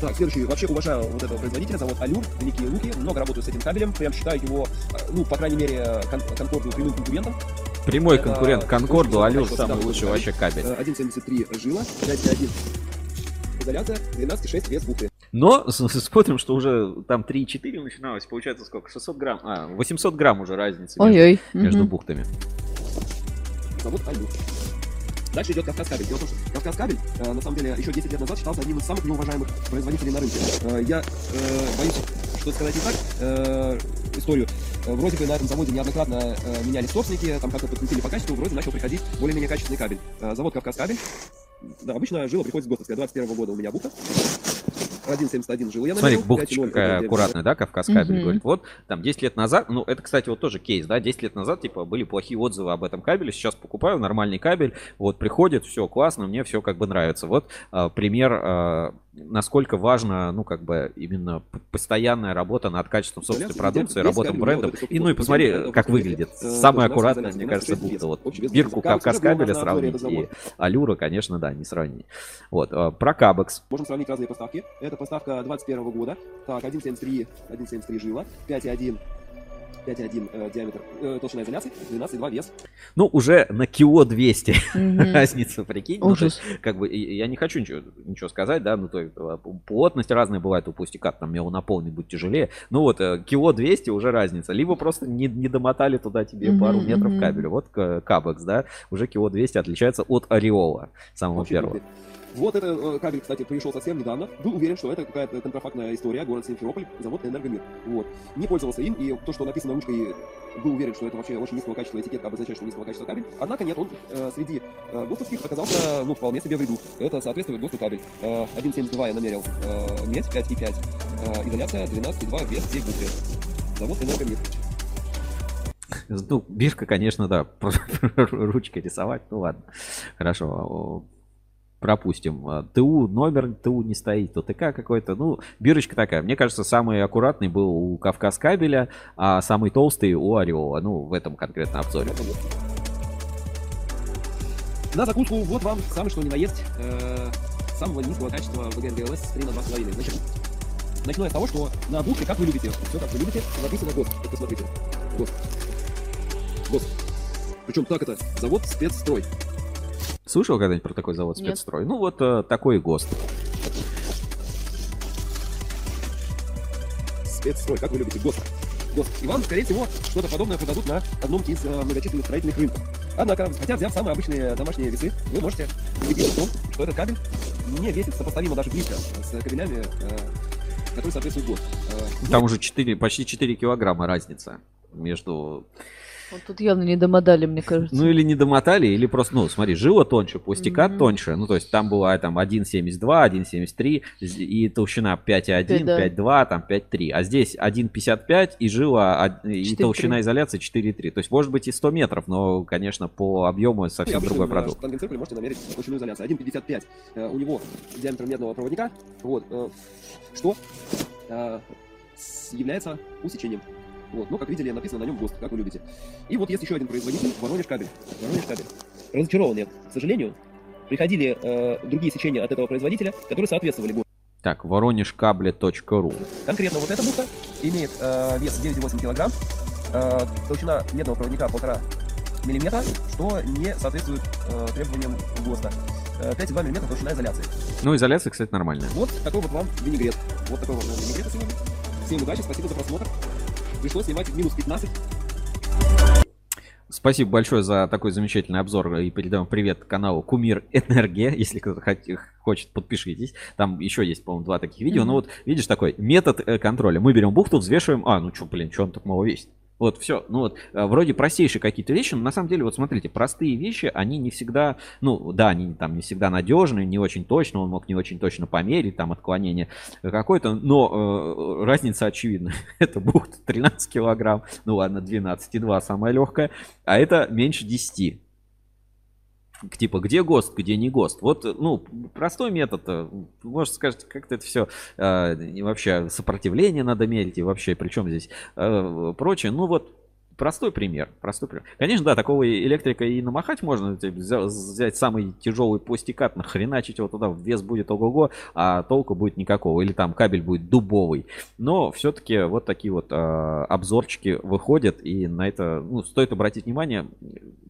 Так, следующий. Вообще уважаю вот этого производителя, зовут Алюр, великие руки. Много работаю с этим кабелем. Прям считаю его, э, ну, по крайней мере, кон- Конкорду прямым конкурентом. Прямой Это конкурент Конкорду, Алюр, самый лучший вообще кабель. Э, 1,73 жила, 5,1 изоляция, 12,6 вес бухты. Но смотрим, что уже там 3,4 начиналось, получается сколько? 600 грамм, а, 800 грамм уже разница между, Ой-ой. между мгм. бухтами. Завод Алюр. Дальше идет Кавказ кабель. Дело в том, что Кавказ кабель, э, на самом деле, еще 10 лет назад считался одним из самых неуважаемых производителей на рынке. Э, я э, боюсь что сказать не так, э, историю. Э, Вроде бы на этом заводе неоднократно э, менялись собственники, там как-то подкрутили по качеству, вроде начал приходить более-менее качественный кабель. Э, завод Кавказ кабель. Да, обычно жила приходит с ГОСТовская, 21 года у меня бухта. 1,71 жил я на Смотри, бухточка 5,0 какая аккуратная, да, Кавказ кабель Мгм. говорит. Вот, там 10 лет назад, ну, это, кстати, вот тоже кейс, да, 10 лет назад, типа, были плохие отзывы об этом кабеле, сейчас покупаю нормальный кабель, вот, приходит, все классно, мне все как бы нравится. Вот а, пример, а, насколько важно, ну, как бы, именно постоянная работа над качеством собственной продукции, работой брендом. кабель, И, ну, и посмотри, вот, как выглядит. вот, аккуратная, вот, мне кажется, бухта. Вот бирку Кабекс Кавказ тоже был у кабеля нас на обзоре, сравнить и. Алюра, конечно, да, не сравнить. Вот, а, про Кабекс. Можем сравнить разные поставки. Это поставка 21 года. Так, 1,73, 1,73 жила, 5,1 5,1 э, диаметр, э, толщина изоляции, 12,2 вес. Ну, уже на КИО 200 Мгм. разница, прикинь. Ну, то есть, Ужас. как бы, я не хочу ничего, ничего сказать, да, ну, то есть, э, плотность разная бывает у пустяка, там, его наполнить будет тяжелее. Ну, вот, э, кило 200 уже разница. Либо просто не, не домотали туда тебе Мгм, пару метров кабеля. Вот Кабекс, да, уже кило 200 отличается от Ореола, самого Вообще первого. крупный. Вот этот э, кабель, кстати, пришел совсем недавно. Был уверен, что это какая-то контрафактная история, город Симферополь, завод Энергомир. Вот. Не пользовался им, и то, что написано ручкой, был уверен, что это вообще очень низкого качества этикетка обозначает, что низкого качества кабель. Однако нет, он э, среди э, ГОСТовских оказался, ну, вполне себе в ряду. Это соответствует ГОСТу кабель. Э, 1,72 я намерил э, медь, 5,5 э, изоляция, 12,2 вес всей бухты. Завод Энергомир. Ну, бирка, конечно, да, ручкой рисовать, ну ладно, хорошо, пропустим. А, ТУ, номер ТУ не стоит, ТК какой-то, ну, бирочка такая. Мне кажется, самый аккуратный был у Кавказ кабеля, а самый толстый у Ореола, ну, в этом конкретно обзоре. На закуску вот вам самый что ни на есть э, самого низкого качества с 3 на 2,5. Значит, начну я с того, что на бухте, как вы любите, все как вы любите, написано ГОСТ. Вот посмотрите. ГОСТ. ГОСТ. Причем так это, завод спецстрой. Слышал когда-нибудь про такой завод Нет. спецстрой? Ну, вот э, такой ГОСТ. Спецстрой, как вы любите, ГОСТ. ГОСТ. И вам, скорее всего, что-то подобное продадут на одном из э, многочисленных строительных рынков. Однако, хотя взяв самые обычные домашние весы, вы можете убедиться в том, что этот кабель не весит сопоставимо даже близко с кабелями, э, которые соответствуют ГОСТ. Э, Там уже 4, почти 4 килограмма разница между Вот тут явно не домодали, мне кажется. Ну или не домотали, или просто, ну смотри, жила тоньше, пластикат Мгм. тоньше. Ну то есть там была там 1,72, 1,73 з- и толщина 5,1, Да. 5,2, там 5,3. А здесь 1,55 и жила, и 4,3. толщина изоляции 4,3. То есть может быть и 100 метров, но, конечно, по объему совсем Обычно другой на продукт. тангенциркуле можете намерить толщину изоляции. 1,55 э, у него диаметр медного проводника, вот, э, что э, является усечением. Вот, ну, как видели, написано на нем ГОСТ, как вы любите. И вот есть еще один производитель, Воронеж кабель. Воронеж кабель. Разочарованные, к сожалению, приходили э, другие сечения от этого производителя, которые соответствовали ГОСТу. Так, воронежкабли.ру. Конкретно вот эта бухта имеет э, вес 9,8 килограмм, э, толщина медного проводника 1,5 миллиметра, что не соответствует э, требованиям ГОСТа. Э, 5,2 миллиметра толщина изоляции. Ну, изоляция, кстати, нормальная. Вот такой вот вам винегрет. Вот такой вот вам винегрет сегодня. Всем удачи, спасибо за просмотр. Пришлось снимать в минус 15. Спасибо большое за такой замечательный обзор и передаем привет каналу Кумир Энергия. Если кто-то хочет, подпишитесь. Там еще есть, по-моему, два таких видео. Мгм. Ну вот, видишь, такой метод э, контроля. Мы берем бухту, взвешиваем. А, ну что, блин, что он так мало весит? Вот, все. Ну вот, э, вроде простейшие какие-то вещи, но на самом деле, вот смотрите, простые вещи, они не всегда, ну да, они там не всегда надежны, не очень точно, он мог не очень точно померить, там отклонение какое-то, но э, разница очевидна. Это бухта 13 килограмм, ну ладно, 12,2 самая легкая, а это меньше 10. Типа, где ГОСТ, где не ГОСТ. Вот, э, ну, простой метод. э, Может сказать, как-то это все вообще сопротивление надо мерить, и вообще, причем здесь э, прочее. Ну, вот, простой пример. Простой пример. Конечно, да, такого электрика и намахать можно. взя- Взять самый тяжелый пластикат, нахреначить его туда, вес будет ого-го, а толку будет никакого. Или там кабель будет дубовый. Но все-таки вот такие вот э, обзорчики выходят, и на это ну, стоит обратить внимание.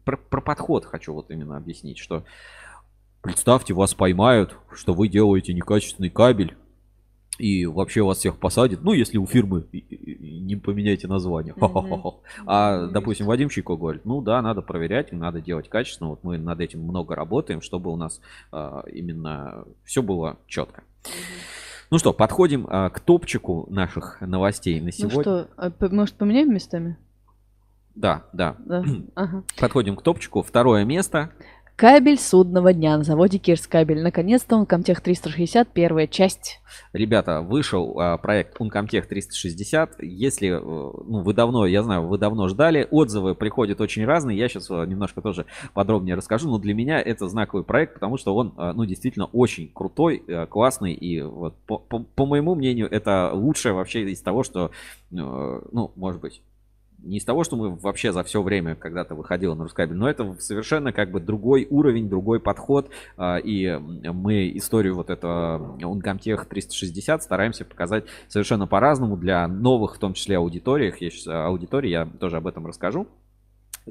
Про, про подход хочу вот именно объяснить, что представьте, вас поймают, что вы делаете некачественный кабель, и вообще вас всех посадят, ну, если у фирмы не поменяйте название. Ха-ха-ха. А, допустим, Вадим Чайко говорит, ну да, надо проверять, надо делать качественно. Вот мы над этим много работаем, чтобы у нас а, именно все было четко. Ну что, подходим а, к топчику наших новостей на Ну сегодня. что, а может поменяем местами? Да, да. Да. Ага. Подходим к топчику. Второе место. Кабель судного дня на заводе Кирскабель. Наконец-то он Комтех 360, первая часть. Ребята, вышел а, проект Uncomtech 360. Если э, ну, вы давно, я знаю, вы давно ждали, отзывы приходят очень разные. Я сейчас немножко тоже подробнее расскажу. Но для меня это знаковый проект, потому что он, а, ну, действительно очень крутой, э, классный. И вот по, по- по моему мнению, это лучшее вообще из того, что, э, ну, может быть, не из того, что мы вообще за все время когда-то выходило на Рускабель, но это совершенно как бы другой уровень, другой подход. а, И мы историю вот этого Uncomtech 360 стараемся показать совершенно по-разному для новых, в том числе аудиториях. Есть а, аудитории, я тоже об этом расскажу.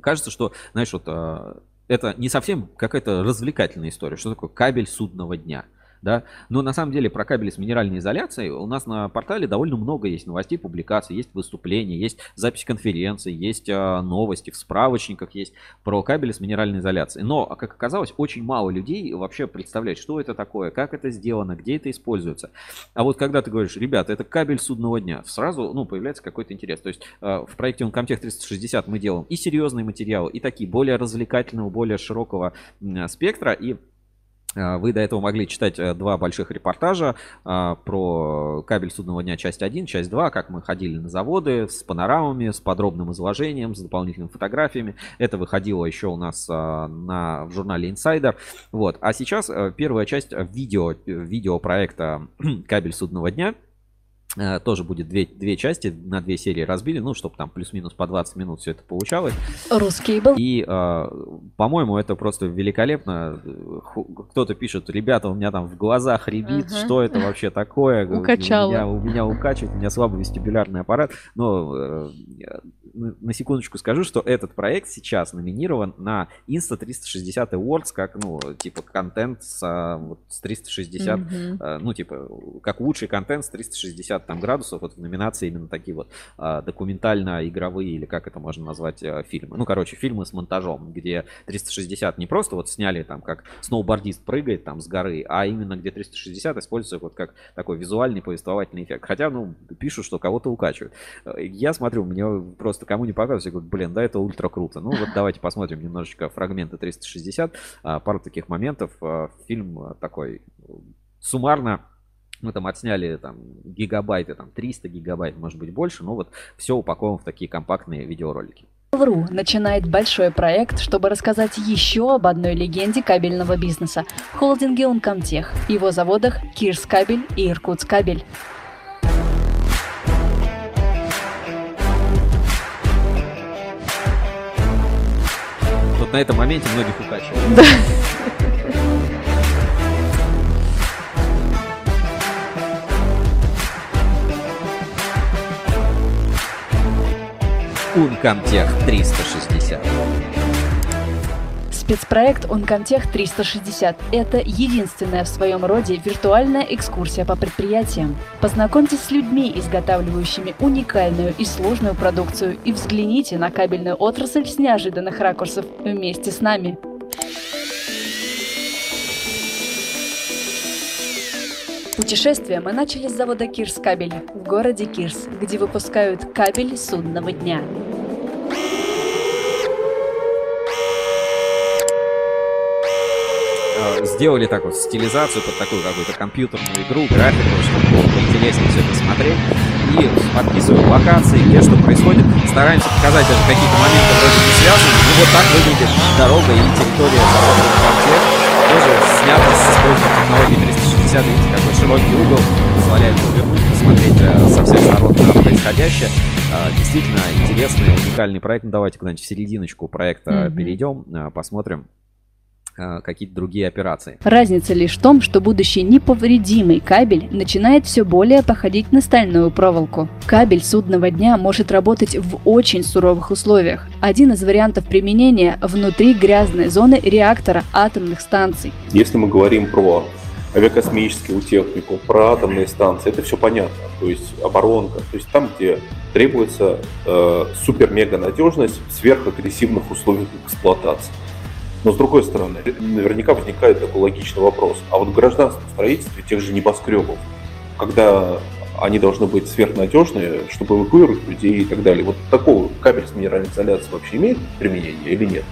Кажется, что, знаешь, вот а, это не совсем какая-то развлекательная история. Что такое кабель судного дня? Да? Но на самом деле про кабели с минеральной изоляцией у нас на портале довольно много есть новостей, публикаций, есть выступления, есть запись конференций, есть а, новости, в справочниках есть про кабели с минеральной изоляцией. Но, как оказалось, очень мало людей вообще представляет, что это такое, как это сделано, где это используется. А вот когда ты говоришь, ребята, это кабель судного дня, сразу ну, появляется какой-то интерес. То есть э, в проекте Uncomtech 360 мы делаем и серьезные материалы, и такие более развлекательного, более широкого м, спектра. И э, вы до этого могли читать э, два больших репортажа э, про кабель судного дня часть 1, часть 2, как мы ходили на заводы с панорамами, с подробным изложением, с дополнительными фотографиями. Это выходило еще у нас э, на, в журнале Insider. Вот. А сейчас э, первая часть видео, э, видеопроекта «Кабель судного дня». Э, Тоже будет две, две части, на две серии разбили, ну, чтобы там плюс-минус по 20 минут все это получалось. Русский был. И, э, по-моему, это просто великолепно. Кто-то пишет, ребята, у меня там в глазах ребит, Ага. что это вообще такое? Укачало. У меня, у меня укачивает, у меня слабый вестибулярный аппарат. Но э, на секундочку скажу, что этот проект сейчас номинирован на Insta 360 Awards, как, ну, типа, контент с, а, вот, с 360 Мгм. Э, ну, типа, как лучший контент с 360 там градусов, вот в номинации именно такие вот а, документально-игровые, или как это можно назвать, а, фильмы. Ну, короче, фильмы с монтажом, где 360 не просто вот сняли там, как сноубордист прыгает там с горы, а именно где 360 используется вот как такой визуальный повествовательный эффект. Хотя, ну, пишут, что кого-то укачивают. Э, Я смотрю, мне просто кому не показывают, говорят, блин, да, это ультра круто. Ну вот давайте посмотрим немножечко фрагменты 360, а, пару таких моментов. А, фильм такой суммарно мы там отсняли там гигабайты, там 300 гигабайт, может быть больше, но вот все упаковано в такие компактные видеоролики. Mail.ru начинает большой проект, чтобы рассказать еще об одной легенде кабельного бизнеса – холдинге Uncomtech, его заводах Кирс Кабель и Иркутск Кабель. Вот на этом моменте многих укачивают. Да. Uncomtech 360. Спецпроект Uncomtech 360 – это единственная в своем роде виртуальная экскурсия по предприятиям. Познакомьтесь с людьми, изготавливающими уникальную и сложную продукцию, и взгляните на кабельную отрасль с неожиданных ракурсов вместе с нами. Путешествие мы начали с завода Кирс Кабель в городе Кирс, где выпускают кабель судного дня. А, сделали так вот стилизацию под такую какую-то компьютерную игру, графику, чтобы было поинтереснее все это смотреть. И подписываем локации, где что происходит. Стараемся показать даже какие-то моменты вроде не связаны. И вот так выглядит дорога и территория завода тоже снято с использованием технологии 360. Видите, какой широкий угол позволяет повернуть, посмотреть э, со всех сторон на происходящее. Э, действительно интересный, уникальный проект. Ну, давайте куда-нибудь в серединочку проекта mm-hmm. перейдем, э, посмотрим какие-то другие операции. Разница лишь в том, что будущий неповредимый кабель начинает все более походить на стальную проволоку. Кабель судного дня может работать в очень суровых условиях. Один из вариантов применения – внутри грязной зоны реактора атомных станций. Если мы говорим про авиакосмическую технику, про атомные станции, это все понятно. То есть оборонка, то есть там, где требуется э, супер-мега надежность в сверхагрессивных условиях эксплуатации. Но с другой стороны, наверняка возникает такой логичный вопрос. А вот в гражданском строительстве тех же небоскребов, когда они должны быть сверхнадежные, чтобы эвакуировать людей и так далее. Вот такого кабель с минеральной изоляцией вообще имеет применение или нет?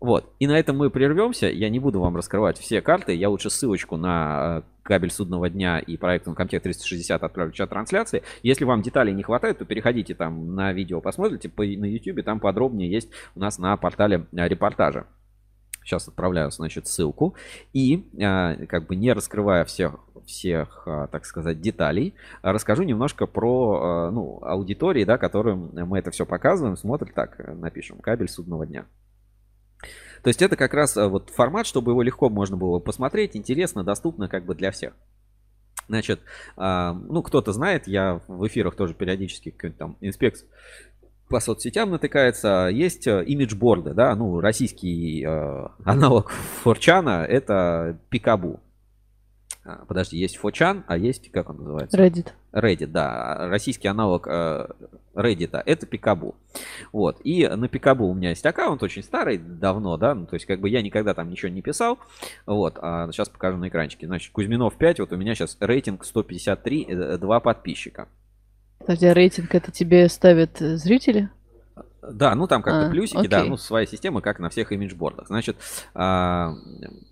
Вот. И на этом мы прервемся. Я не буду вам раскрывать все карты. Я лучше ссылочку на э, кабель судного дня и проект Comtech 360 отправлю в чат трансляции. Если вам деталей не хватает, то переходите там на видео, посмотрите по, на YouTube, там подробнее есть у нас на портале э, репортажа. Сейчас отправляю, значит, ссылку. И, а, как бы не раскрывая всех, всех, так сказать, деталей, расскажу немножко про ну, аудитории, да, которым мы это все показываем, смотрят так, напишем, кабель судного дня. То есть это как раз вот формат, чтобы его легко можно было посмотреть, интересно, доступно как бы для всех. Значит, ну, кто-то знает, я в эфирах тоже периодически там инспекцию по соцсетям натыкается, есть э, имиджборды, да, ну, российский э, аналог Форчана это Пикабу. А, подожди, есть Фочан, а есть, как он называется? Reddit. Reddit, да. Российский аналог э, Reddit это Пикабу. Вот. И на Пикабу у меня есть аккаунт, очень старый, давно, да. Ну, то есть, как бы я никогда там ничего не писал. Вот. А сейчас покажу на экранчике. Значит, Кузьминов 5, вот у меня сейчас рейтинг 153, 2 э, подписчика. Подожди, а рейтинг это тебе ставят э, зрители? Да, ну там как-то а, плюсики, окей. да, ну своя система, как на всех имиджбордах. Значит, а,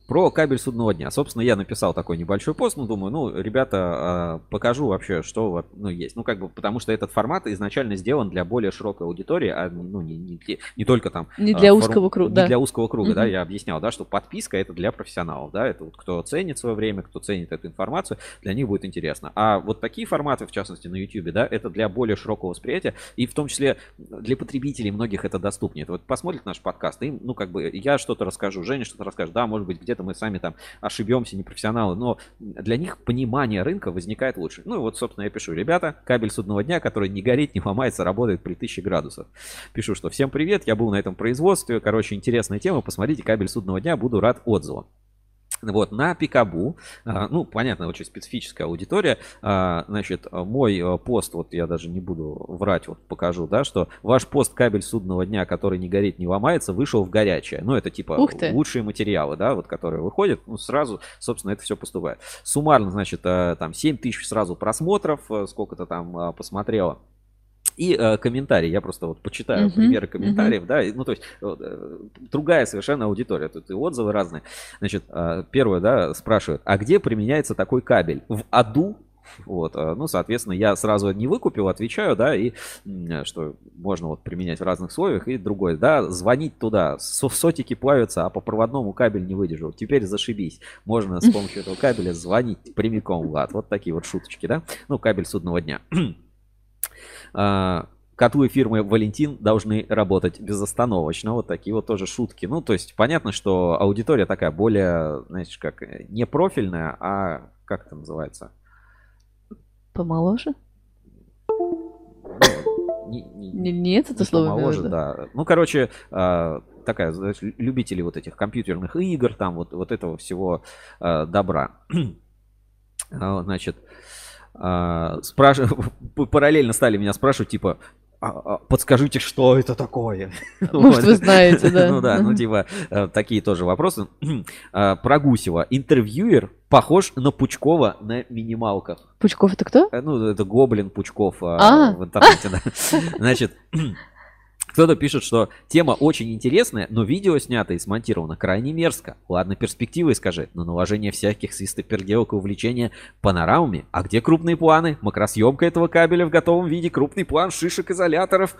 про кабель судного дня. Собственно, я написал такой небольшой пост, ну, думаю, ну, ребята, а, покажу вообще, что ну, есть. Ну, как бы, потому что этот формат изначально сделан для более широкой аудитории, а, ну, не, не, не только там... Не для а, узкого круга, да. Не для узкого круга, mm-hmm. да, я объяснял, да, что подписка это для профессионалов, да, это вот кто ценит свое время, кто ценит эту информацию, для них будет интересно. А вот такие форматы, в частности, на YouTube, да, это для более широкого восприятия, и в том числе для потребителей многих это доступнее. Вот посмотрят наш подкаст, и, ну, как бы, я что-то расскажу, Женя что-то расскажет, да, может быть, где где-то мы сами там ошибемся, не профессионалы, но для них понимание рынка возникает лучше. Ну и вот, собственно, я пишу, ребята, кабель судного дня, который не горит, не ломается, работает при 1000 градусах. Пишу, что всем привет, я был на этом производстве, короче, интересная тема, посмотрите кабель судного дня, буду рад отзывам. Вот, на Пикабу, а, ну, понятно, очень специфическая аудитория. А, значит, мой э, пост, вот я даже не буду врать, вот покажу, да, что ваш пост кабель судного дня, который не горит, не ломается, вышел в горячее. Ну, это типа лучшие материалы, да, вот, которые выходят, ну, сразу, собственно, это все поступает. Суммарно, значит, э, там 7 тысяч сразу просмотров, э, сколько-то там посмотрело. И э, комментарии, я просто вот почитаю Мгм, примеры комментариев, да, и, ну то есть вот, э, другая совершенно аудитория, тут и отзывы разные. Значит, э, первое, да, спрашивают, а где применяется такой кабель? В аду? Вот, э, ну, соответственно, я сразу не выкупил, отвечаю, да, и м, что можно вот применять в разных условиях. И другое, да, звонить туда, со- сотики плавятся, а по проводному кабель не выдержал. Теперь зашибись. Можно с помощью этого кабеля звонить прямиком в ад. Вот такие вот шуточки, да. Ну, кабель судного дня. А, Котлы фирмы Валентин должны работать безостановочно. Вот такие вот тоже шутки. Ну, то есть понятно, что аудитория такая более, знаешь, как э, не профильная, а как это называется? Помоложе? Ну, не- не- Не, нет, это не слово помоложе, да. Ну, короче, а, такая, знаешь, любители вот этих компьютерных игр, там вот, вот этого всего а, добра. Значит, а, спраш- параллельно стали меня спрашивать, типа, «А, а, подскажите, что это такое? Может, вы знаете, да. Ну да, ну типа э, такие тоже вопросы. А, Про Гусева. Интервьюер похож на Пучкова на минималках. Пучков это кто? Э, Ну, это Гоблин Пучков в интернете, да. Значит, кто-то пишет, что тема очень интересная, но видео снято и смонтировано крайне мерзко. Ладно, перспективы скажи, но наложение всяких свистоперделок и увлечения панорамами. А где крупные планы? Макросъемка этого кабеля в готовом виде, крупный план шишек изоляторов.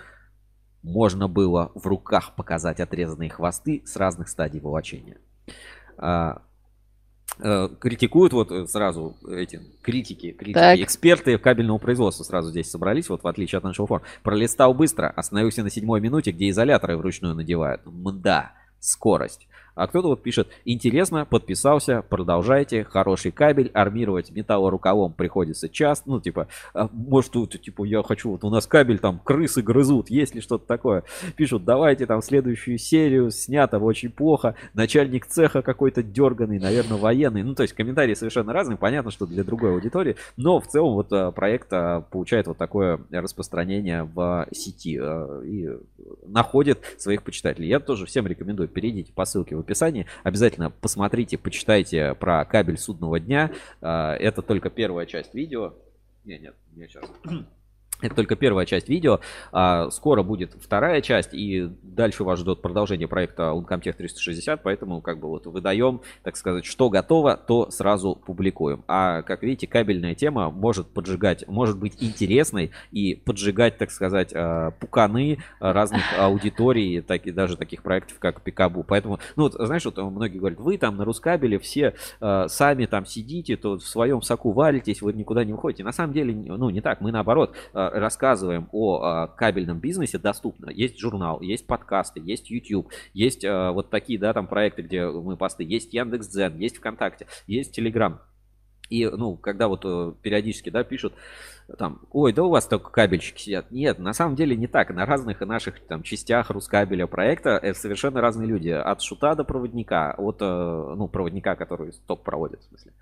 Можно было в руках показать отрезанные хвосты с разных стадий волочения. А, критикуют вот э, сразу эти критики, критики, Так. эксперты кабельного производства сразу здесь собрались, вот в отличие от нашего форума. Пролистал быстро, остановился на седьмой минуте, где изоляторы вручную надевают. Мда, скорость. А кто-то вот пишет, интересно, подписался, продолжайте, хороший кабель, армировать металлорукавом приходится часто, ну, типа, а, может, тут, типа, я хочу, вот у нас кабель, там, крысы грызут, есть ли что-то такое? Пишут, давайте там следующую серию, снято очень плохо, начальник цеха какой-то дерганый, наверное, военный, ну, то есть комментарии совершенно разные, понятно, что для другой аудитории, но в целом вот а, проект а, получает вот такое распространение в сети и находит своих почитателей. Я тоже всем рекомендую, перейдите по ссылке в описании, обязательно посмотрите, почитайте про кабель судного дня, А, это только первая часть видео. Не, нет, не сейчас. Это только первая часть видео. А, скоро будет вторая часть, и дальше вас ждет продолжение проекта Uncomtech 360, поэтому как бы вот выдаем, так сказать, что готово, то сразу публикуем. А как видите, кабельная тема может поджигать, может быть интересной и поджигать, так сказать, а, пуканы разных аудиторий, так и даже таких проектов, как Пикабу. Поэтому, ну вот, знаешь, вот многие говорят, вы там на Рускабеле все а, сами там сидите, то в своем соку варитесь, вы никуда не уходите. На самом деле, ну не так, мы наоборот рассказываем о а, кабельном бизнесе доступно. Есть журнал, есть подкасты, есть YouTube, есть а, вот такие, да, там проекты, где мы посты, есть Яндекс.Дзен, есть ВКонтакте, есть Телеграм. И, ну, когда вот э, периодически, да, пишут, там, ой, да у вас только кабельщики сидят. Нет, на самом деле не так. На разных наших там частях Рускабеля проекта э, совершенно разные люди. От шута до проводника. От, э, ну, проводника, который топ проводит, в смысле.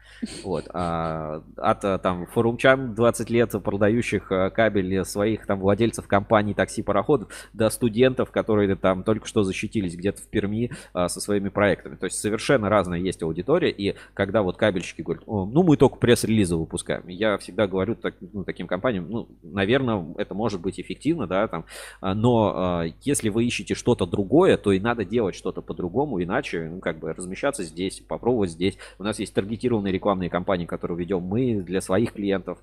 Вот. А, от э, там форумчан 20 лет продающих кабель своих там владельцев компаний такси-пароходов до студентов, которые там только что защитились где-то в Перми а, со своими проектами. То есть совершенно разная есть аудитория. И когда вот кабельщики говорят, «О, ну мы только пресс-релизы выпускаем. Я всегда говорю так, ну, таким компаниям, ну, наверное, это может быть эффективно, да, там, а, но а, если вы ищете что-то другое, то и надо делать что-то по-другому, иначе, ну, как бы размещаться здесь, попробовать здесь. У нас есть таргетированные рекламные кампании, которые ведем мы для своих клиентов,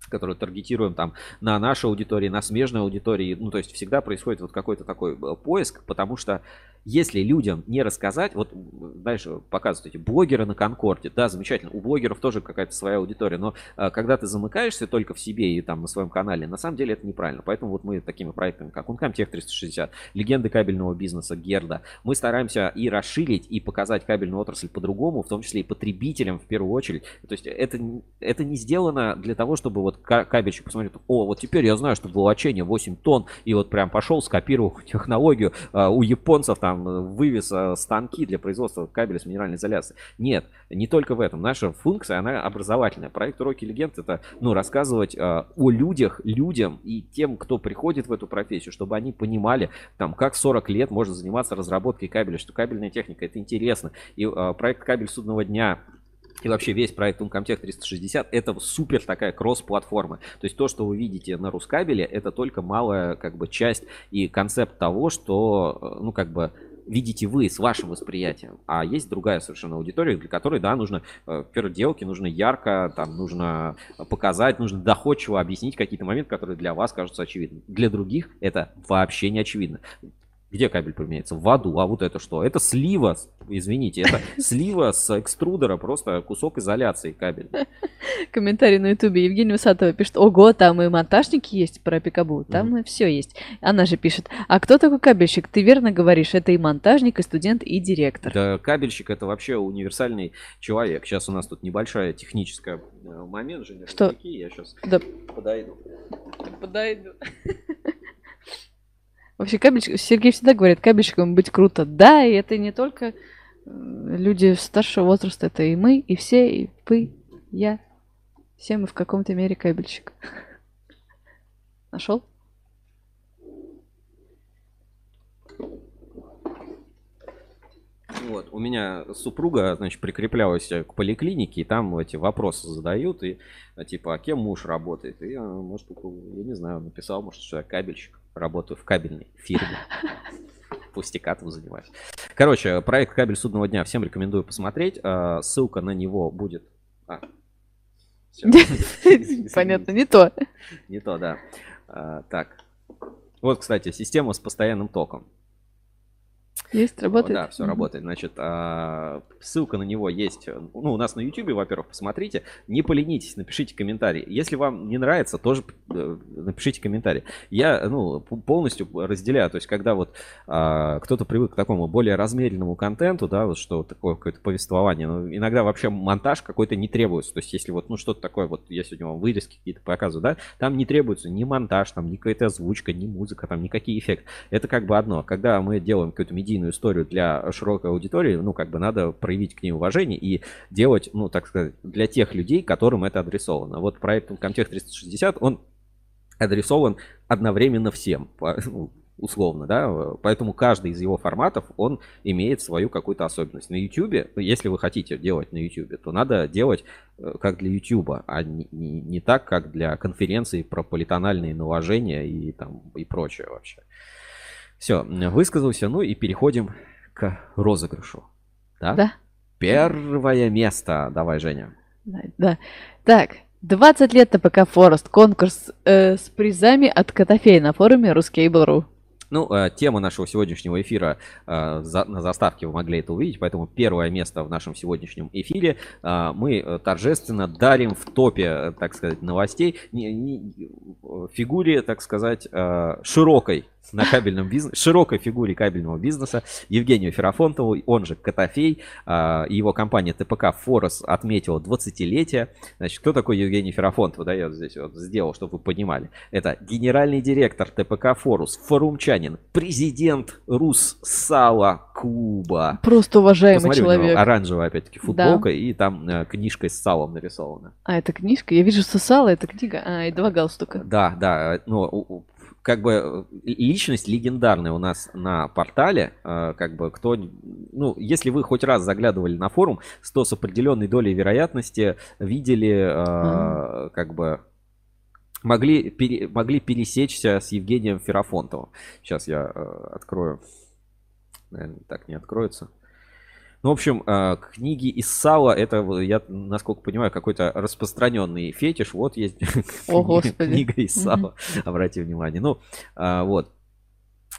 к- которые таргетируем там на нашей аудитории, на смежной аудитории. Ну, то есть всегда происходит вот какой-то такой э, поиск, потому что если людям не рассказать, вот дальше показывают эти блогеры на Конкорде, да, замечательно, у блогеров тоже какая-то своя аудитория, но э, когда ты замыкаешься только в себе и там на своем канале, на самом деле это неправильно. Поэтому вот мы такими проектами, как Uncomtech 360, легенды кабельного бизнеса, Герда, мы стараемся и расширить, и показать кабельную отрасль по-другому, в том числе и потребителям в первую очередь. То есть это, это не сделано для того, чтобы вот ка- кабельщик посмотрел, о, вот теперь я знаю, что волочение 8 тонн, и вот прям пошел, скопировал технологию, а, у японцев там э, вывез а, станки для производства кабеля с минеральной изоляцией. Нет, не только в этом. Наша функция, она образовательная. Проект «Уроки легенд» — это, ну, рассказывать а, о людях, людям и тем, кто приходит в эту профессию, чтобы они понимали, там, как 40 лет можно заниматься разработкой кабеля, что кабельная техника — это интересно. И проект «Кабель судного дня» и вообще весь проект Uncomtech 360 это супер такая кросс-платформа. То есть то, что вы видите на Рускабеле, это только малая как бы часть и концепт того, что, э, ну как бы видите вы с вашим восприятием, а есть другая совершенно аудитория, для которой, да, нужно э, переделки, нужно ярко, там, нужно показать, нужно доходчиво объяснить какие-то моменты, которые для вас кажутся очевидными. Для других это вообще не очевидно. Где кабель применяется? В аду. А вот это что? Это слива, извините, это слива с экструдера, просто кусок изоляции кабель. Комментарий на ютубе. Евгения Усатова пишет, ого, там и монтажники есть про пикабу, там и все есть. Она же пишет, а кто такой кабельщик? Ты верно говоришь, это и монтажник, и студент, и директор. Да, кабельщик это вообще универсальный человек. Сейчас у нас тут небольшая техническая э, момент, Женя. Что? Я сейчас Да. подойду. Подойду. Вообще, кабельщик, Сергей всегда говорит, кабельщиком быть круто. Да, и это не только э, люди старшего возраста, это и мы, и все, и вы, я. Все мы в каком-то мере кабельщик. Нашел? Вот, у меня супруга, значит, прикреплялась к поликлинике, и там эти вопросы задают, и а, типа, а кем муж работает? И, может, я не знаю, написал, может, что я кабельщик, работаю в кабельной фирме. Пустякатом занимаюсь. Короче, проект «Кабель судного дня» всем рекомендую посмотреть. А, Ссылка на него будет... А. Понятно, не то. Не то, да. А, Так. Вот, кстати, система с постоянным током. Есть, работает? Да, все работает. Значит, а, ссылка на него есть. Ну, у нас на YouTube, во-первых, посмотрите. Не поленитесь, напишите комментарий. Если вам не нравится, тоже э, напишите комментарий. Я, ну, полностью разделяю. То есть, когда вот а, кто-то привык к такому более размеренному контенту, да, вот что такое какое-то повествование, но иногда вообще монтаж какой-то не требуется. То есть, если вот, ну, что-то такое, вот я сегодня вам вырезки какие-то показываю, да, там не требуется ни монтаж, там ни какая-то озвучка, ни музыка, там никакие эффекты. Это как бы одно. Когда мы делаем какую-то медийную историю для широкой аудитории, ну, как бы надо проявить к ней уважение и делать, ну, так сказать, для тех людей, которым это адресовано. Вот проект Comtech 360, он адресован одновременно всем, ну, условно, да, поэтому каждый из его форматов, он имеет свою какую-то особенность. На YouTube, если вы хотите делать на YouTube, то надо делать э, как для YouTube, а не, не- не так, как для конференций про политональные наложения и там и прочее вообще. Все, высказался, ну и переходим к розыгрышу. Да? Да. Первое место. Давай, Женя. Да, да. Так, 20 лет ТПК Форест. Конкурс э, с призами от Котофея на форуме Ruskable.ru. Ну, э, тема нашего сегодняшнего эфира э, за- на заставке вы могли это увидеть, поэтому первое место в нашем сегодняшнем эфире э, мы э, торжественно дарим в топе, э, так сказать, новостей не- не- э, фигуре, так сказать, широкой на кабельном бизнесе, широкой фигуре кабельного бизнеса Евгению Ферафонтову, он же Котофей, и его компания ТПК Форос отметила 20-летие. Значит, кто такой Евгений Ферафонтов? Да, я здесь вот сделал, чтобы вы понимали. Это генеральный директор ТПК Форус, форумчанин, президент Рус Сала Куба. Просто уважаемый Посмотри, человек. оранжевая, опять-таки, футболка, и там э, книжка с салом нарисована. А, это книжка? Я вижу сосала, это книга. А, и два галстука. Да, да, э, ну, как бы э, личность легендарная у нас на портале, э, как бы кто, ну, если вы хоть раз заглядывали на форум, то с определенной долей вероятности видели, э, как бы, могли, пере- могли пересечься с Евгением Ферафонтовым. Сейчас я открою. Наверное, так не откроется. Ну, в общем, э, книги из сала, это, я, насколько понимаю, какой-то распространенный фетиш. Вот есть О, Господи. книга из сала, обратите внимание. Ну, а, вот.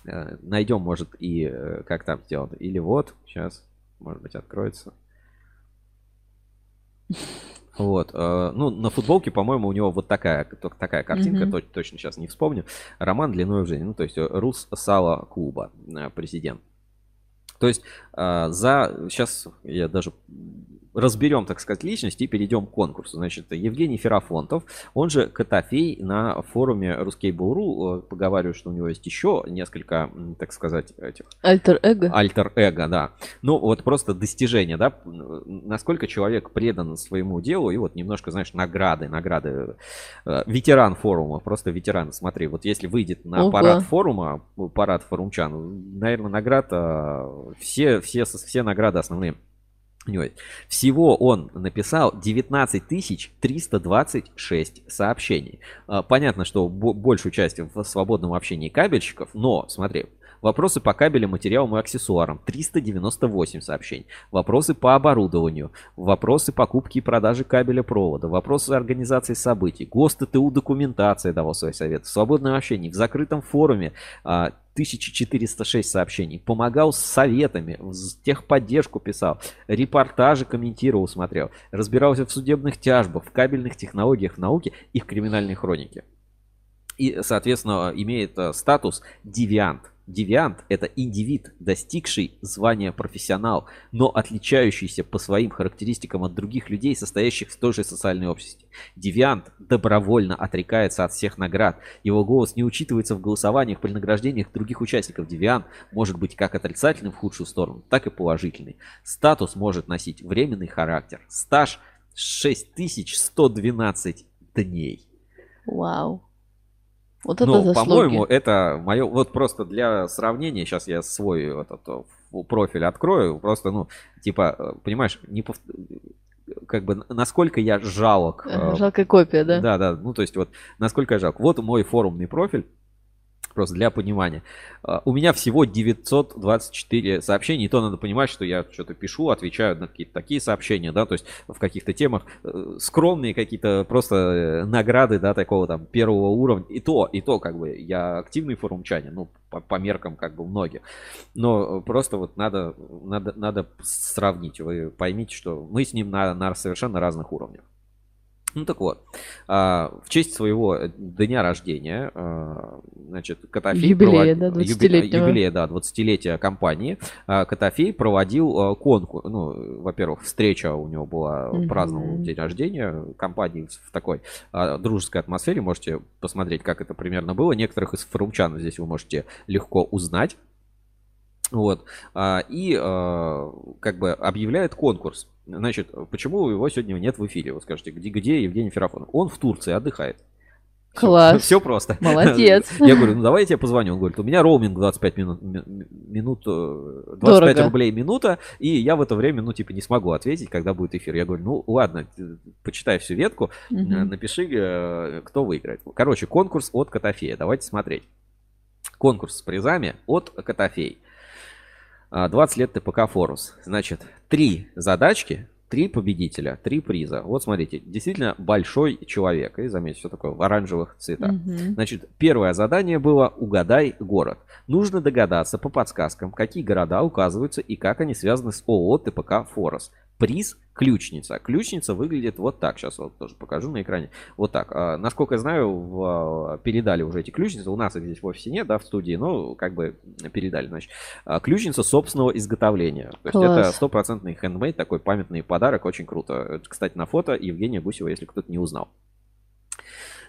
Э, Найдем, может, и э, как там сделано. Или вот, сейчас, может быть, откроется. Вот, э, ну, на футболке, по-моему, у него вот такая, такая картинка, то- точно сейчас не вспомню. Роман длиной в жизнь, ну, то есть э, Рус Сала Куба, э, президент. То есть э, за... Сейчас я даже разберем, так сказать, личность и перейдем к конкурсу. Значит, Евгений Ферафонтов, он же Котофей на форуме Ruskable.ru. э, Поговариваю, что у него есть еще несколько, так сказать, этих Альтер-эго. Альтер-эго, да. Ну, вот просто достижение, да, насколько человек предан своему делу, и вот немножко, знаешь, награды, награды. Э, Ветеран форума, просто ветеран. Смотри, вот если выйдет на Ого. парад форума, парад форумчан, наверное, наград, э, все, все, все награды основные есть. Всего он написал 19 326 сообщений. А, Понятно, что бо- большую часть в свободном общении кабельщиков, но, смотри, Вопросы по кабелям, материалам и аксессуарам 398 сообщений. Вопросы по оборудованию. Вопросы покупки и продажи кабеля провода. Вопросы организации событий. ГОСТ, ТУ, документация давал свои советы. В свободном общении, в закрытом форуме а, 1406 сообщений. Помогал с советами, в техподдержку писал, репортажи комментировал, смотрел. Разбирался в судебных тяжбах, в кабельных технологиях, в науке и в криминальной хронике. И, соответственно, имеет э, статус девиант. Девиант – это индивид, достигший звания профессионал, но отличающийся по своим характеристикам от других людей, состоящих в той же социальной общности. Девиант добровольно отрекается от всех наград. Его голос не учитывается в голосованиях при награждениях других участников. Девиант может быть как отрицательным в худшую сторону, так и положительный. Статус может носить временный характер. Стаж 6112 дней. Вау. Вот это заслуги. по-моему, это мое... Вот просто для сравнения, сейчас я свой этот профиль открою, просто, ну, типа, э, понимаешь, не пов- как бы насколько я жалок. э, Жалкая копия, да? Да, да, ну, то есть вот насколько я жалок. Вот мой форумный профиль, просто для понимания. А, У меня всего 924 сообщения, и то надо понимать, что я что-то пишу, отвечаю на какие-то такие сообщения, да, то есть в каких-то темах э, скромные какие-то просто э, награды, да, такого там первого уровня. И то, и то, как бы, я активный форумчанин, ну, по, по меркам, как бы, многих. Но просто вот надо, надо, надо сравнить. Вы поймите, что мы с ним на, на совершенно разных уровнях. Ну так вот, а, в честь своего дня рождения, а, значит, Котофей Юбилея, провод- да, юби- 20-летнего. юбилея, да, 20-летия компании, а, Котофей проводил конкурс, ну, во-первых, встреча у него была, Мгм. праздновал день рождения компании в такой дружеской атмосфере, можете посмотреть, как это примерно было, некоторых из форумчан здесь вы можете легко узнать. Вот. И как бы объявляет конкурс. Значит, почему его сегодня нет в эфире? Вы скажете, где, где Евгений Ферафонов? Он в Турции отдыхает. Класс. Все просто. Молодец. Я говорю, ну давай я тебе позвоню. Он говорит, у меня роуминг 25 минут, ми- минут э, 25 Дорого. рублей минута, и я в это время, ну, типа, не смогу ответить, когда будет эфир. Я говорю, ну, ладно, почитай всю ветку, Мгм. напиши, э, кто выиграет. Короче, конкурс от Котофея. Давайте смотреть. Конкурс с призами от Котофей. А, 20 лет ТПК Форус. Значит, три задачки, три победителя, три приза. Вот смотрите, действительно большой человек. И заметьте, все такое в оранжевых цветах. Мгм. Значит, первое задание было «Угадай город». Нужно догадаться по подсказкам, какие города указываются и как они связаны с ООО ТПК «Форос». Приз – ключница. Ключница выглядит вот так. Сейчас вот тоже покажу на экране. Вот так. А, Насколько я знаю, в, а, передали уже эти ключницы. У нас их здесь в офисе нет, да, в студии, но как бы передали. Значит, а, ключница собственного изготовления. То есть Класс. это стопроцентный хендмейд, такой памятный подарок, очень круто. Это, кстати, на фото Евгения Гусева, если кто-то не узнал.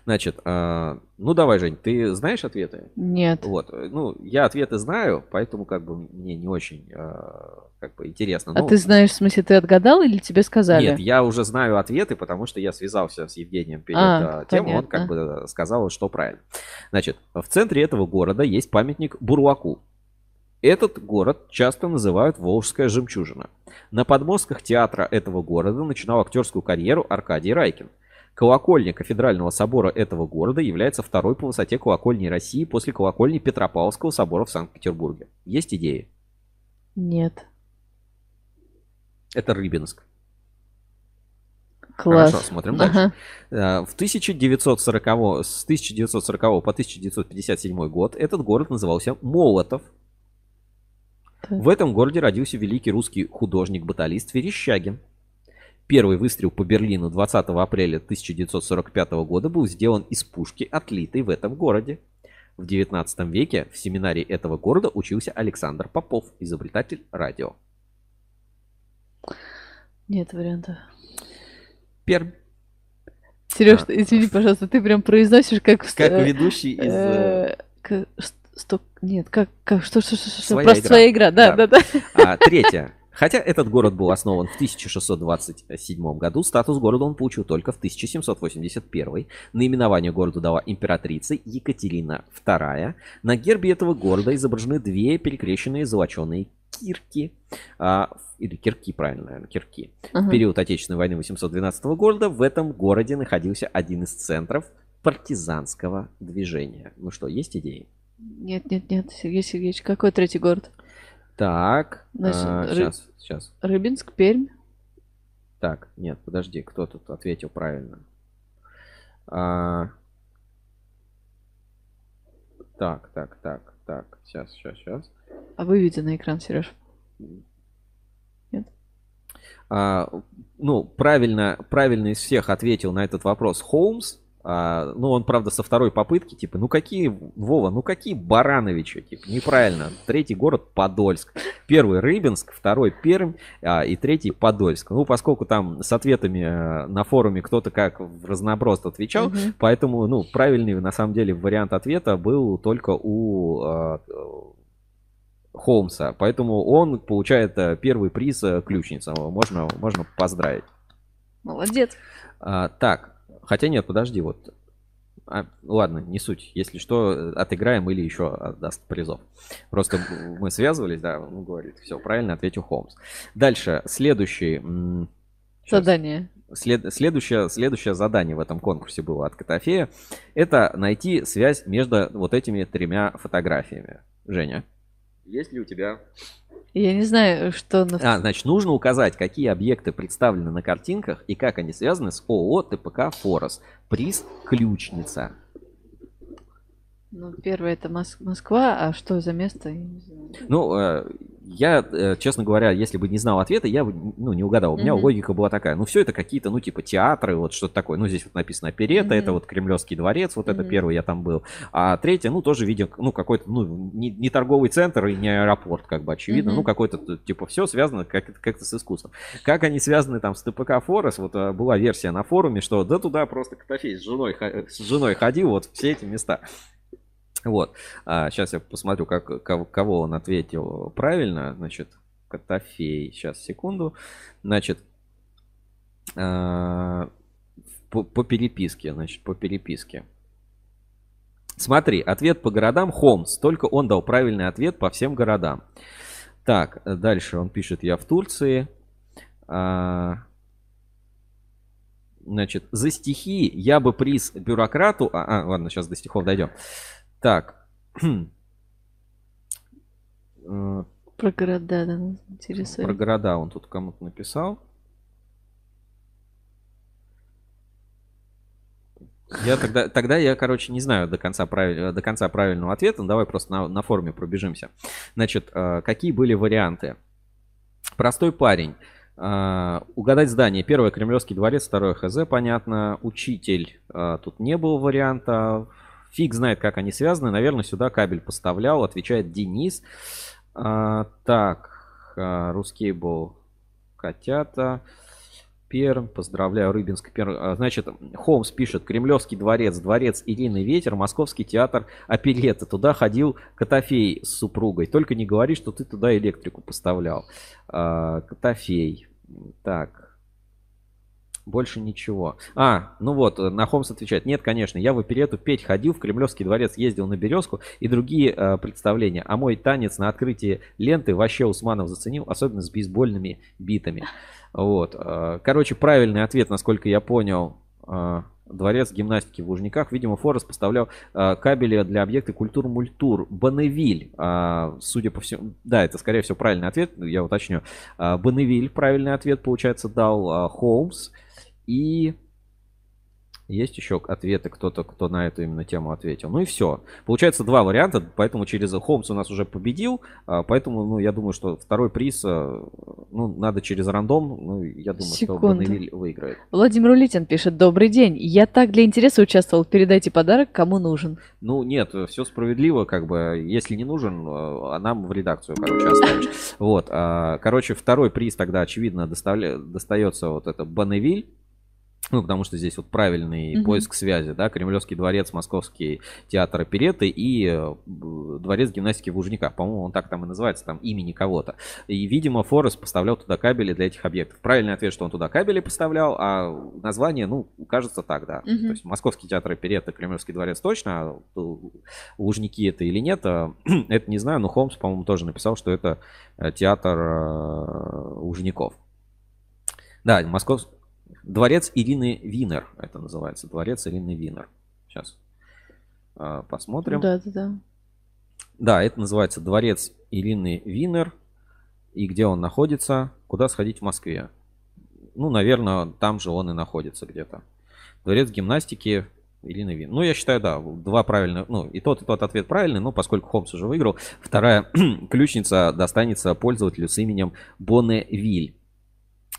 Значит, а, ну давай, Жень, ты знаешь ответы? Нет. Вот, э, ну, я ответы знаю, поэтому как бы мне не очень а, как бы интересно. А Ну, ты знаешь, в смысле, ты отгадал или тебе сказали? Нет, я уже знаю ответы, потому что я связался с Евгением перед А, а, тем, он понятно. как бы сказал, что правильно. Значит, в центре этого города есть памятник Буруаку. Этот город часто называют Волжская жемчужина. На подмостках театра этого города начинал актерскую карьеру Аркадий Райкин. Колокольня кафедрального собора этого города является второй по высоте колокольней России после колокольни Петропавловского собора в Санкт-Петербурге. Есть идеи? Нет. Это Рыбинск. Класс. Хорошо, смотрим дальше. Ага. Э, В 1940, с 1940 по 1957 год этот город назывался Молотов. Так. В этом городе родился великий русский художник-баталист Верещагин. Первый выстрел по Берлину 20 апреля 1945 года был сделан из пушки, отлитой в этом городе. В 19 веке в семинарии этого города учился Александр Попов, изобретатель радио. Нет вариантов. Пермь. Сереж, А. извини, пожалуйста, ты прям произносишь как... Как э, ведущий из... э, э, к- Стоп, нет, как, как, что, что, что, что, Своя просто игра. своя игра, да, Да. да, да. А, третье. Хотя этот город был основан в 1627 году, статус города он получил только в 1781. Наименование городу дала императрица Екатерина II. На гербе этого города изображены две перекрещенные золоченые Кирки, а, или Кирки, правильно, наверное, Кирки. Ага. В период Отечественной войны 812 года в этом городе находился один из центров партизанского движения. Ну что, есть идеи? Нет, нет, нет, Сергей Сергеевич, какой третий город? Так, Значит, а, Ры- сейчас, сейчас. Рыбинск, Пермь. Так, нет, подожди, кто тут ответил правильно? А, Так, так, так, так, сейчас, сейчас, сейчас. А выведи на экран, Сереж. А, ну, правильно, правильно из всех ответил на этот вопрос Холмс. А, ну, он, правда, со второй попытки, типа, ну какие, Вова, ну какие Барановичи, типа, неправильно. Третий город Подольск. Первый Рыбинск, второй Пермь а, и третий Подольск. Ну, поскольку там с ответами э, на форуме кто-то как в разноброс отвечал, Мгм. поэтому, ну, правильный на самом деле вариант ответа был только у э, Холмса. Поэтому он получает э, первый приз ключница. Можно, можно поздравить. Молодец. А, так, хотя нет, подожди, вот. А, ладно, не суть. Если что, отыграем или еще отдаст призов. Просто мы связывались, да, он говорит, все, правильно ответил Холмс. Дальше, следующий. Задание. След- следующее, следующее задание в этом конкурсе было от Котофея. Это найти связь между вот этими тремя фотографиями. Женя, есть ли у тебя Я не знаю, что на... а, значит, нужно указать, какие объекты представлены на картинках и как они связаны с ООО ТПК «Форос». Приз «Ключница». Ну, первое это Мос- Москва, а что за место? Ну, э, я, э, честно говоря, если бы не знал ответа, я бы ну, не угадал. У меня Мгм. логика была такая. Ну, все это какие-то, ну, типа театры, вот что-то такое. Ну, здесь вот написано оперета, это Мгм. вот Кремлевский дворец, вот это Мгм. первый я там был. А третье, ну, тоже видел, ну, какой-то, ну, не, не торговый центр и не аэропорт, как бы, очевидно. Мгм. Ну, какой-то, типа, все связано как- как-то с искусством. Как они связаны там с ТПК Форес, вот э, была версия на форуме, что да туда просто Котофей с женой, с женой ходил, вот все эти места. Вот. сейчас я посмотрю, как, кого, он ответил правильно. Значит, Котофей. Сейчас, секунду. Значит, а, по, по переписке. Значит, по переписке. Смотри, ответ по городам Холмс. Только он дал правильный ответ по всем городам. Так, дальше он пишет, я в Турции. А, Значит, за стихи я бы приз бюрократу... А, а, ладно, сейчас до стихов дойдем. Так. Про города, да, нас интересует. Про города он тут кому-то написал. Я тогда, тогда я, короче, не знаю до конца, правиль- до конца правильного ответа. Ну, давай просто на, на форуме пробежимся. Значит, э, какие были варианты? Простой парень. Э, угадать здание. Первое Кремлевский дворец, второе ХЗ, понятно. Учитель. э, тут не было варианта. Фиг знает, как они связаны. Наверное, сюда кабель поставлял. Отвечает Денис. А, так, а, был котята. Перм, поздравляю, Рыбинск, Перм. А, Значит, Холмс пишет, Кремлевский дворец, дворец Ирины Ветер, Московский театр оперетта. Туда ходил Котофей с супругой. Только не говори, что ты туда электрику поставлял. А, Котофей. Так, больше ничего. А, ну вот, на Холмс отвечает. Нет, конечно, я в оперету петь ходил, в Кремлевский дворец ездил на Березку и другие э, представления. А мой танец на открытии ленты вообще Усманов заценил, особенно с бейсбольными битами. Вот. э, Короче, правильный ответ, насколько я понял, э, дворец гимнастики в Лужниках. Видимо, Форес поставлял э, кабели для объекта культур-мультур. Бонневиль, э, судя по всему, да, это скорее всего правильный ответ, я уточню. Э, Бонневиль правильный ответ, получается, дал э, Холмс. И есть еще ответы, кто-то, кто на эту именно тему ответил. Ну и все. Получается два варианта, поэтому через Холмс у нас уже победил. а, Поэтому, ну, я думаю, что второй приз, а, ну, надо через рандом. Ну, я думаю, Секунду. что Бонневиль выиграет. Владимир Улитин пишет, добрый день. Я так для интереса участвовал. Передайте подарок, кому нужен. Ну, нет, все справедливо, как бы, если не нужен, э, а нам в редакцию, короче, оставишь. Вот, а, короче, второй приз тогда, очевидно, достается вот это Бонневиль. Ну, потому что здесь вот правильный Мгм. поиск связи, да, Кремлевский дворец, Московский театр опереты и э, дворец гимнастики в Лужниках. По-моему, он так там и называется, там имени кого-то. И, видимо, Форест поставлял туда кабели для этих объектов. Правильный ответ, что он туда кабели поставлял, а название, ну, кажется так, да. Мгм. То есть Московский театр опереты, Кремлевский дворец точно, а Лужники это или нет, а, это не знаю, но Холмс, по-моему, тоже написал, что это э, театр э, Лужников. Да, Москов... Дворец Ирины Винер, это называется. Дворец Ирины Винер. Сейчас посмотрим. Да, да, да. Да, это называется Дворец Ирины Винер. И где он находится? Куда сходить в Москве? Ну, наверное, там же он и находится где-то. Дворец гимнастики Ирины Винер. Ну, я считаю, да, два правильных. Ну, и тот, и тот ответ правильный, но поскольку Холмс уже выиграл, вторая ключница достанется пользователю с именем Бонневиль.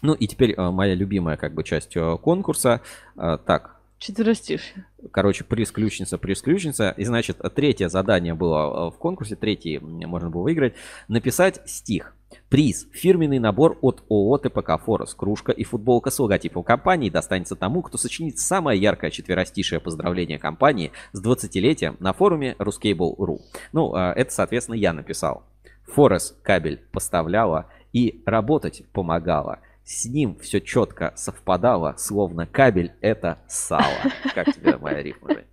Ну и теперь э, моя любимая как бы часть э, конкурса. Э, Так, Четверостишье. короче, приз ключница, приз ключница. И значит, третье задание было в конкурсе, третий можно было выиграть. Написать стих. Приз. Фирменный набор от ООО ТПК «Форес». Кружка и футболка с логотипом компании достанется тому, кто сочинит самое яркое четверостишее поздравление компании с 20-летием на форуме Ruscable.ru. Ну, это, соответственно, я написал. Форес кабель поставляла и работать помогала. С ним все четко совпадало, словно кабель это сало. Как тебе моя рифма, Жень?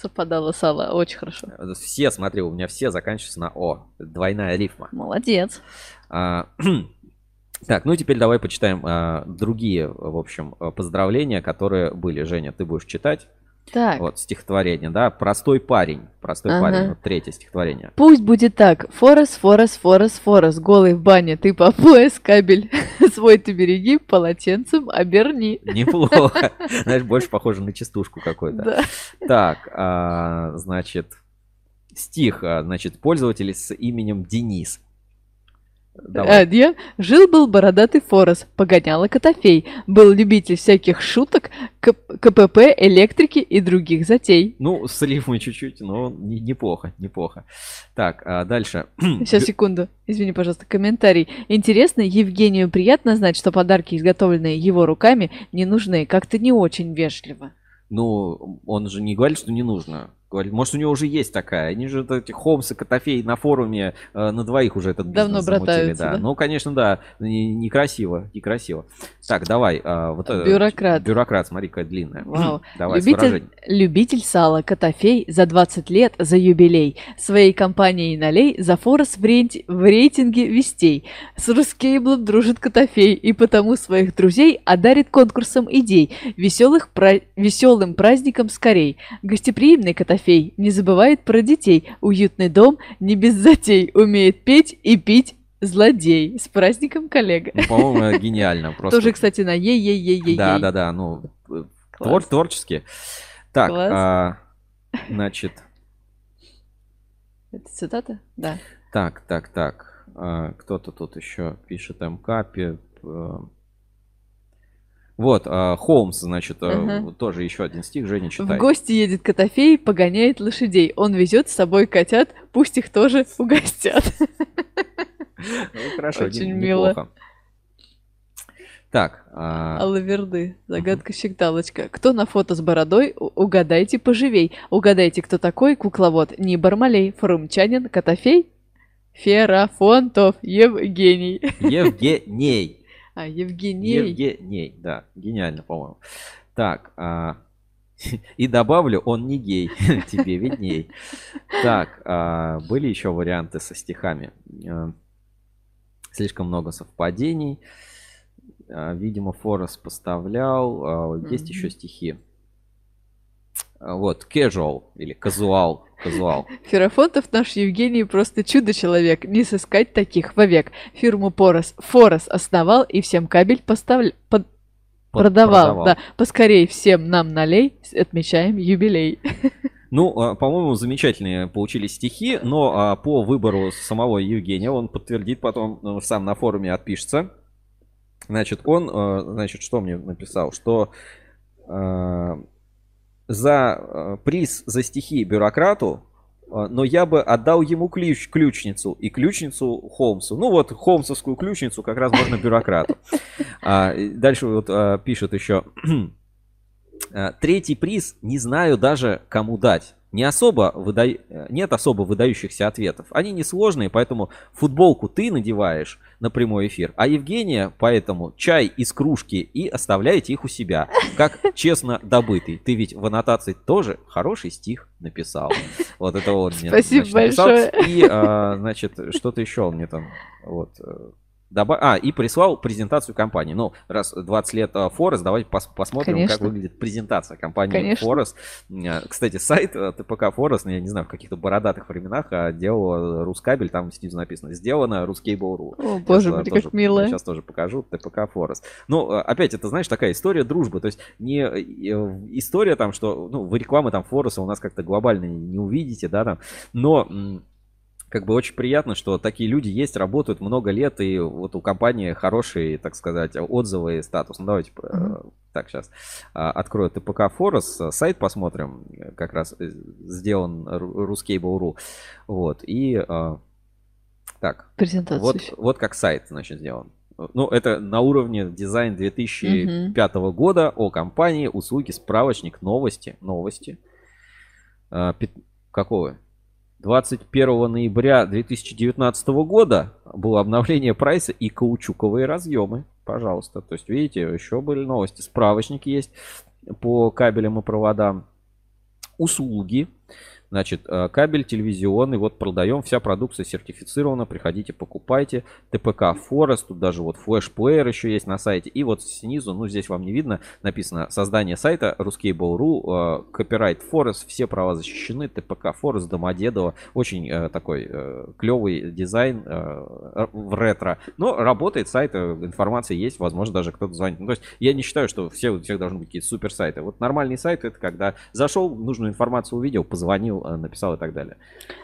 Совпадало сало. Очень хорошо. Все, смотри, у меня все заканчиваются на О. Двойная рифма. Молодец. А, Так, ну теперь давай почитаем а, другие, в общем, а, поздравления, которые были. Женя, ты будешь читать. Так. Вот стихотворение, да? Простой парень. Простой Ага. парень. Вот третье стихотворение. Пусть будет так. Форес, форес, форес, форес. Голый в бане, ты по пояс, кабель. Свой ты береги, полотенцем оберни. Неплохо. Знаешь, больше похоже на частушку какой-то. Да. Так, а, значит, стих, а, значит, пользователь с именем Денис. Я жил-был бородатый Форес, погоняла Котофей. Был любитель всяких шуток, КПП, электрики и других затей. Ну, с рифмой чуть-чуть, но не- неплохо, неплохо. Так, а дальше. Сейчас, секунду. Извини, пожалуйста, комментарий. Интересно, Евгению приятно знать, что подарки, изготовленные его руками, не нужны. Как-то не очень вежливо. Ну, он же не говорит, что не нужно. Говорит, может, у него уже есть такая. Они же эти Холмс и Котофей на форуме э, на двоих уже этот бизнес Давно замутили, братаются, да. да? Ну, конечно, да. Не- Некрасиво, некрасиво. Так, давай. а, вот это- Бюрократ. Бюрократ, смотри, какая длинная. Вау. Давай, с любитель, любитель сала Котофей за 20 лет за юбилей. Своей компанией налей за форос в, рейти- в рейтинге вестей. С Рускейблом дружит Котофей и потому своих друзей одарит конкурсом идей. Веселых пра- веселым праздником скорей. Гостеприимный Котофей не забывает про детей. Уютный дом не без затей. Умеет петь и пить злодей. С праздником, коллега. Ну, по-моему, гениально. Просто. Тоже, кстати, на ей-ей-ей-ей. Да, да, да. Ну, твор- творчески. Так, а, значит, Это цитата? Да. так, так, так. а, Кто-то тут еще пишет МК. пи- э, Вот, а, Холмс, значит, Ага. тоже еще один стих. Женя, читай. В гости едет Котофей, погоняет лошадей. Он везет с собой котят, пусть их тоже угостят. Ну, хорошо, Очень мило. неплохо. Так, а, Алаверды. Загадка-щекталочка. Кто на фото с бородой? Угадайте поживей. Угадайте, кто такой кукловод. Не Бармалей, Форумчанин, Котофей? Ферафонтов, Евгений. Евгений. А, Евгений. Евгений, да, гениально, по-моему. Так, а, и добавлю, он не гей, тебе видней. Так, а, были еще варианты со стихами. А, Слишком много совпадений. А, Видимо, Форес поставлял. А, Есть Мгм. еще стихи. А, Вот, casual или казуал, казуал. Ферафонтов наш Евгений просто чудо-человек. Не сыскать таких вовек. Фирму Порос, Форос основал и всем кабель поставлял. Под- Продавал, продавал. да. Поскорей всем нам налей, отмечаем юбилей. Ну, а, по-моему, замечательные получились стихи, но а, по выбору самого Евгения он подтвердит потом, ну, сам на форуме отпишется. Значит, он, значит, что мне написал, что за а, приз за стихи бюрократу, а, но я бы отдал ему ключ, ключницу и ключницу Холмсу. Ну вот, холмсовскую ключницу как раз можно бюрократу. А, дальше вот а, пишет еще Э, Третий приз не знаю даже кому дать. Не особо выда... э, Нет особо выдающихся ответов. Они несложные, поэтому футболку ты надеваешь на прямой эфир, а Евгения поэтому чай из кружки и оставляете их у себя, как честно добытый. Ты ведь в аннотации тоже хороший стих написал. Вот это он мне Спасибо значит, написал. большое. И, а, значит, что-то еще он мне там вот э, доба- А, и прислал презентацию компании. Ну, раз 20 лет а, Форест, давайте пос- посмотрим, как Конечно. выглядит презентация компании. Форест. А, Кстати, сайт э, ТПК Форест, ну, я не знаю, в каких-то бородатых временах а, делал Рускабель, там снизу написано, сделано Ruskable.ru. О, боже мой, как мило. Сейчас тоже покажу, ТПК Форест. Ну, э, опять, это, знаешь, такая история дружбы. То есть не э, история там, что, ну, вы рекламы там Фореста у нас как-то глобально не увидите, да, там, но как бы очень приятно, что такие люди есть, работают много лет, и вот у компании хорошие, так сказать, отзывы и статус. Ну, давайте Мгм. так сейчас открою ТПК Форес, э, сайт посмотрим, э, как раз э, сделан Ruskable.ru. Вот, и так, Презентацию вот, ещё. вот как сайт, значит, сделан. Ну, это на уровне дизайн 2005 года о компании, услуги, справочник, новости, новости. А, пят- Какого? 21 ноября 2019 года было обновление прайса и каучуковые разъемы. Пожалуйста. То есть, видите, еще были новости. Справочник есть по кабелям и проводам. Услуги. Значит, э, кабель телевизионный, вот продаем, вся продукция сертифицирована, приходите, покупайте. ТПК Форест, тут даже вот флешплеер еще есть на сайте. И вот снизу, ну здесь вам не видно, написано создание сайта Ruskable.ru, э, копирайт Форест, все права защищены, ТПК Форест, Домодедово. Очень э, такой клевый дизайн в ретро. Но работает сайт, информация есть, возможно, даже кто-то звонит. Ну, то есть я не считаю, что все, у всех должны быть какие-то супер сайты. Вот нормальный сайт это когда зашел, нужную информацию увидел, позвонил, э, написал и так далее.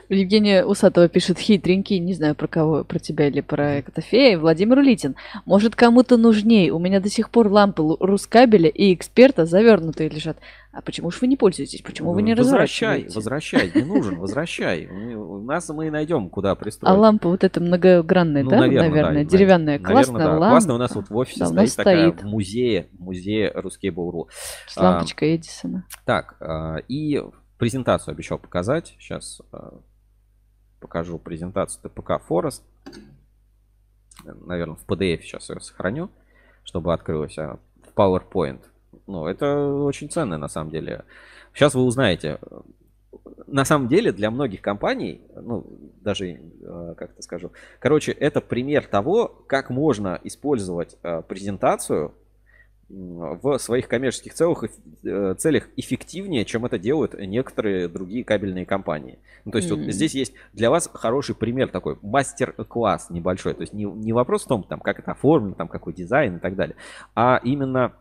Евгения Усатова пишет хитренький, не знаю про кого, про тебя или про Котофея, Владимир Улитин. Может кому-то нужней, у меня до сих пор лампы Рускабеля и эксперта завернутые лежат. А почему же вы не пользуетесь? Почему вы не возвращай, разворачиваете? возвращай, не нужен, возвращай. У нас мы найдем, куда пристроить. А лампа вот эта многогранная, Ну, да, наверно, наверное, да, деревянная, наверно, классная да. лампа. Классно у нас вот в офисе Давно стоит такая стоит. в музее, в музее Ruskable.ru. С лампочкой Эдисона. Так, а, и презентацию обещал показать. Сейчас а, покажу презентацию ТПК Forest. Наверное, в PDF сейчас ее сохраню, чтобы открылось а, в PowerPoint. Ну, это очень ценно на самом деле. Сейчас вы узнаете. На самом деле для многих компаний, ну, даже, э, как это скажу, короче, это пример того, как можно использовать э, презентацию в своих коммерческих целях, э, целях эффективнее, чем это делают некоторые другие кабельные компании. Ну, то есть вот Мгм. здесь есть для вас хороший пример такой, мастер-класс небольшой. То есть не, не вопрос в том, там, как это оформлено, там, какой дизайн и так далее, а именно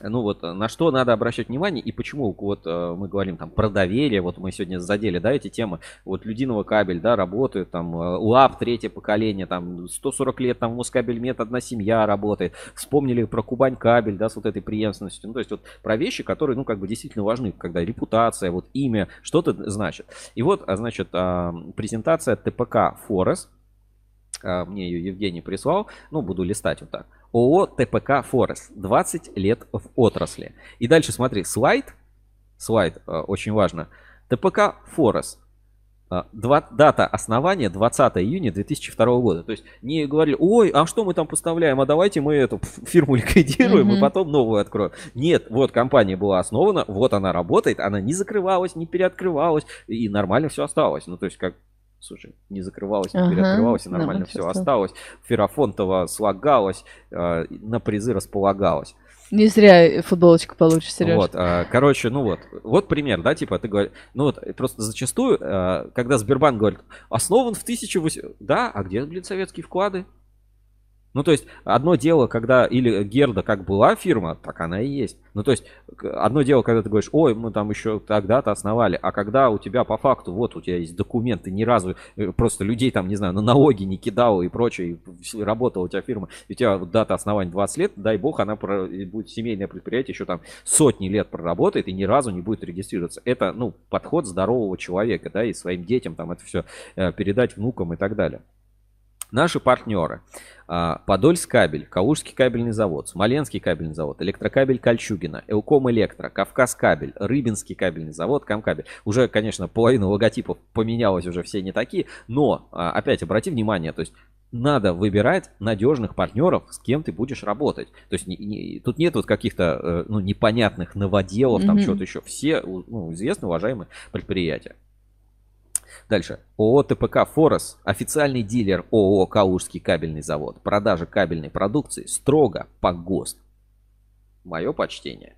ну вот на что надо обращать внимание и почему вот э, мы говорим там про доверие, вот мы сегодня задели, да, эти темы, вот Людиново кабель, да, работает, там э, УАП третье поколение, там 140 лет, там Москабельмет одна семья работает, вспомнили про Кубань кабель, да, с вот этой преемственностью, ну то есть вот про вещи, которые, ну как бы действительно важны, когда репутация, вот имя, что-то значит. И вот, а, значит, а, презентация ТПК Форест, а, мне ее Евгений прислал, ну буду листать вот так. ООО ТПК Форест. 20 лет в отрасли. И дальше смотри, слайд. Слайд, э, очень важно. ТПК Форест. Э, два- дата основания 20 июня 2002 года. То есть не говорили, ой, а что мы там поставляем, а давайте мы эту фирму ликвидируем и Мгм. потом новую откроем. Нет, вот компания была основана, вот она работает, она не закрывалась, не переоткрывалась, и нормально все осталось. Ну, то есть как Слушай, не закрывалась, не Ага, и нормально все всё осталось. Ферафонтово слагалось, э, на призы располагалось. Не зря футболочку получишь, Сереж. Вот, а, короче, ну вот, вот пример, да, типа ты говоришь, ну вот просто зачастую, э, когда Сбербанк говорит, основан в 1800, да, а где, блин, советские вклады? Ну, то есть, одно дело, когда или Герда как была фирма, так она и есть. Ну, то есть, одно дело, когда ты говоришь, ой, мы там еще тогда-то основали, а когда у тебя по факту, вот у тебя есть документы, ни разу э, просто людей там, не знаю, на налоги не кидал и прочее, и работала у тебя фирма, и у тебя вот дата основания 20 лет, дай бог, она про- будет семейное предприятие, еще там сотни лет проработает и ни разу не будет регистрироваться. Это, ну, подход здорового человека, да, и своим детям там это все передать внукам и так далее. Наши партнеры. А, Подольск кабель, Калужский кабельный завод, Смоленский кабельный завод, Электрокабель Кольчугина, Элком Электро, Кавказ кабель, Рыбинский кабельный завод, Камкабель. Уже, конечно, половина логотипов поменялась, уже все не такие, но а, опять обрати внимание, то есть надо выбирать надежных партнеров, с кем ты будешь работать. То есть не, не, тут нет вот каких-то э, ну, непонятных новоделов, там mm-hmm. что-то еще. Все ну, известные, уважаемые предприятия. Дальше. ООО ТПК «Форос» – официальный дилер ООО «Калужский кабельный завод». Продажа кабельной продукции строго по ГОСТ. Мое почтение.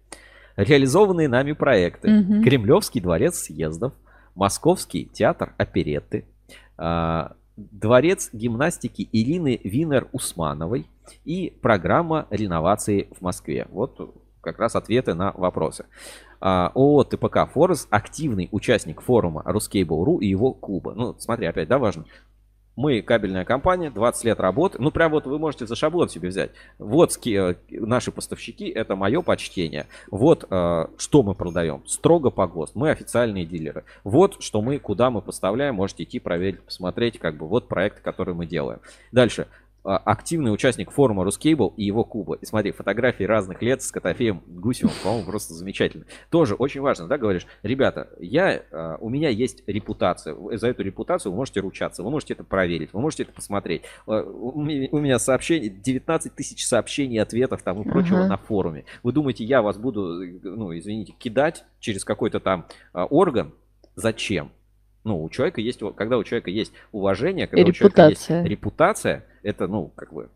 Реализованные нами проекты. Угу. Кремлевский дворец съездов, Московский театр оперетты, а, Дворец гимнастики Ирины Винер-Усмановой и программа реновации в Москве. Вот как раз ответы на вопросы. А, ООО ТПК Форес активный участник форума Ruscable.ru и его клуба. Ну, смотри, опять, да, важно. Мы кабельная компания, 20 лет работы. Ну, прям вот вы можете за шаблон себе взять. Вот э, наши поставщики, это мое почтение. Вот э, что мы продаем. Строго по ГОСТ. Мы официальные дилеры. Вот что мы, куда мы поставляем. Можете идти проверить, посмотреть. Как бы вот проект, который мы делаем. Дальше. А, активный участник форума Рускейбл и его куба. И смотри, фотографии разных лет с Котофеем Гусевым, по-моему, просто замечательно. Тоже очень важно, да, говоришь, ребята, я, а, у меня есть репутация, за эту репутацию вы можете ручаться, вы можете это проверить, вы можете это посмотреть. А, у меня сообщений, 19 тысяч сообщений, ответов там и прочего uh-huh. на форуме. Вы думаете, я вас буду, ну, извините, кидать через какой-то там орган? Зачем? Ну, у человека есть, когда у человека есть уважение, когда репутация. у человека есть репутация, это, ну, как бы,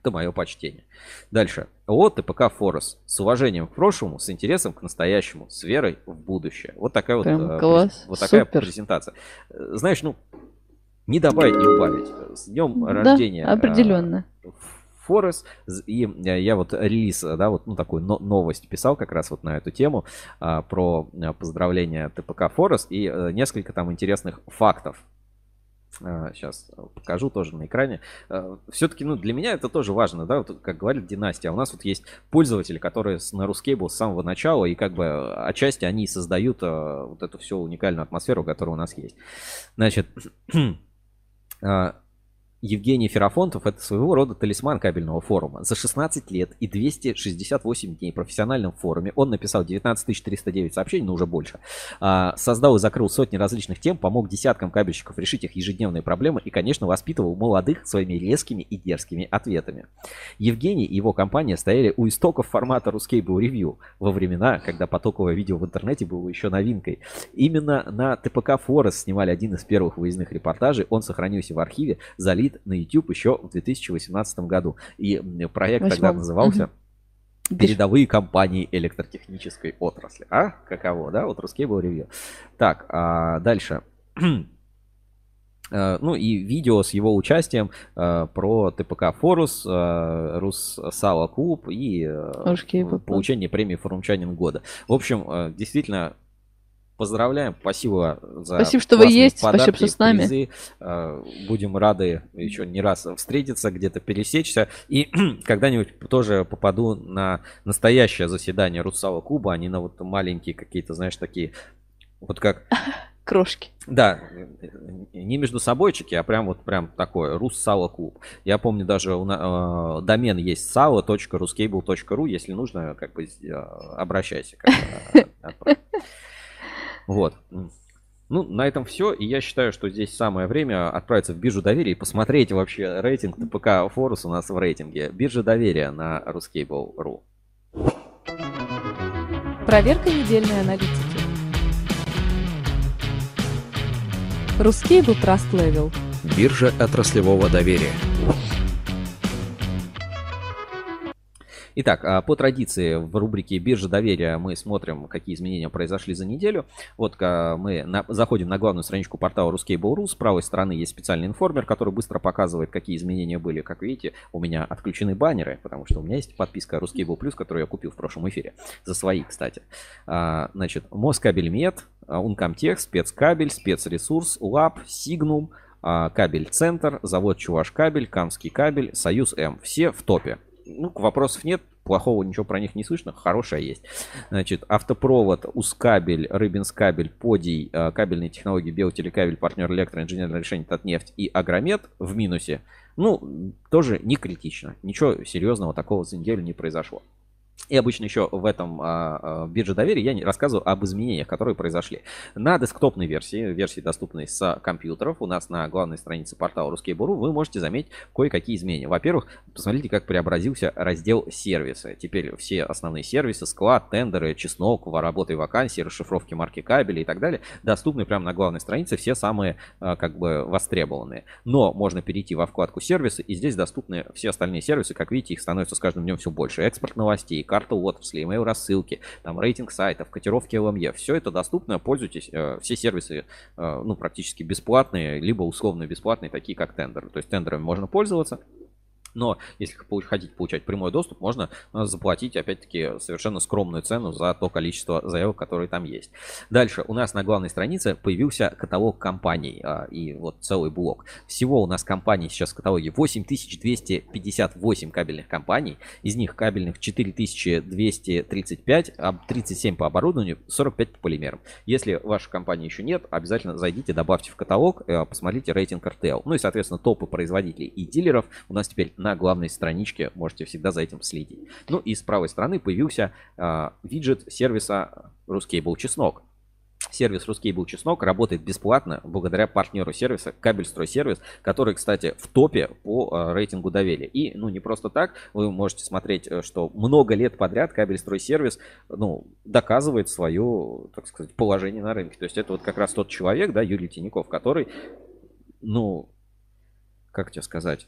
это мое почтение. Дальше. ООО ТПК «Форес». С уважением к прошлому, с интересом к настоящему, с верой в будущее. Вот такая Прям вот, класс. вот такая Супер. презентация. Знаешь, ну, не добавить, не убавить. С днем да, рождения. определенно. Форес. И э, я вот релиз, да, вот ну, такую новость писал как раз вот на эту тему а, про э, поздравление ТПК Форес и а, несколько там интересных фактов Сейчас покажу тоже на экране. Все-таки, ну, для меня это тоже важно, да, вот, как говорит династия. У нас вот есть пользователи, которые на Ruscable с самого начала, и как бы отчасти они создают вот эту всю уникальную атмосферу, которая у нас есть. Значит, Евгений Ферафонтов – это своего рода талисман кабельного форума. За 16 лет и 268 дней в профессиональном форуме он написал 19 309 сообщений, но уже больше. А, создал и закрыл сотни различных тем, помог десяткам кабельщиков решить их ежедневные проблемы и, конечно, воспитывал молодых своими резкими и дерзкими ответами. Евгений и его компания стояли у истоков формата Ruscable Review во времена, когда потоковое видео в интернете было еще новинкой. Именно на ТПК Форест снимали один из первых выездных репортажей. Он сохранился в архиве, залит хит на YouTube еще в 2018 году. И проект 8. тогда назывался. «Передовые компании электротехнической отрасли». А? Каково, да? Вот русский был ревью. Так, а дальше. Uh, ну и видео с его участием uh, про ТПК Форус, uh, Руссала Клуб и получение премии Форумчанин года. В общем, действительно Поздравляем, спасибо за Спасибо, что вы есть, подарки, спасибо, что с нами. Призы. Э, будем рады еще не раз встретиться, где-то пересечься. И когда-нибудь тоже попаду на настоящее заседание Русала Куба, а не на вот маленькие какие-то, знаешь, такие, вот как... Крошки. Да, не между собойчики, а прям вот прям такое, Руссало Клуб. Я помню даже у, э, домен есть salo.ruscable.ru, если нужно, как бы э, обращайся. Как, э, вот. Ну, на этом все. И я считаю, что здесь самое время отправиться в биржу доверия и посмотреть вообще рейтинг ТПК Форус у нас в рейтинге. Биржа доверия на Ruscable.ru. Проверка недельной аналитики. Ruscable Trust Level. Биржа отраслевого доверия. Итак, а, по традиции в рубрике «Биржа доверия» мы смотрим, какие изменения произошли за неделю. Вот а, мы на, заходим на главную страничку портала Ruskable.ru. С правой стороны есть специальный информер, который быстро показывает, какие изменения были. Как видите, у меня отключены баннеры, потому что у меня есть подписка Ruskable Plus, которую я купил в прошлом эфире. За свои, кстати. А, значит, Москабельмет, Ункомтех, спецкабель, спецресурс, УАП, Сигнум, кабель Центр, завод Чуваш кабель, Камский кабель, Союз М. Все в топе. Ну, вопросов нет, плохого ничего про них не слышно, хорошая есть. Значит, автопровод, Ускабель, Рыбинскабель, Подий, э, кабельные технологии, Белтелекабель, партнер электроинженерное решение Татнефть и Агромет в минусе. Ну, тоже не критично. Ничего серьезного такого за неделю не произошло. И обычно еще в этом а, а, бирже доверия я рассказываю об изменениях, которые произошли. На десктопной версии, версии доступной с компьютеров, у нас на главной странице портала Ruskable.ru вы можете заметить кое-какие изменения. Во-первых, посмотрите, как преобразился раздел сервисы. Теперь все основные сервисы, склад, тендеры, чеснок, работы вакансии, расшифровки марки кабеля и так далее, доступны прямо на главной странице, все самые а, как бы востребованные. Но можно перейти во вкладку сервисы, и здесь доступны все остальные сервисы. Как видите, их становится с каждым днем все больше. Экспорт новостей, карта отрасли, email рассылки, там рейтинг сайтов, котировки LME. Все это доступно, пользуйтесь. Э, все сервисы э, ну, практически бесплатные, либо условно бесплатные, такие как тендер. То есть тендерами можно пользоваться. Но если хотите получать прямой доступ, можно э, заплатить, опять-таки, совершенно скромную цену за то количество заявок, которые там есть. Дальше у нас на главной странице появился каталог компаний а, и вот целый блок. Всего у нас компаний сейчас в каталоге 8258 кабельных компаний. Из них кабельных 4235, 37 по оборудованию, 45 по полимерам. Если вашей компании еще нет, обязательно зайдите, добавьте в каталог, э, посмотрите рейтинг RTL. Ну и, соответственно, топы производителей и дилеров у нас теперь на главной страничке. Можете всегда за этим следить. Ну и с правой стороны появился э, виджет сервиса Ruscable Чеснок. Сервис Ruscable Чеснок работает бесплатно благодаря партнеру сервиса Кабельстройсервис, который, кстати, в топе по э, рейтингу доверия. И, ну, не просто так, вы можете смотреть, э, что много лет подряд Кабельстройсервис, ну, доказывает свое, так сказать, положение на рынке. То есть это вот как раз тот человек, да, Юрий Тиняков, который, ну, как тебе сказать,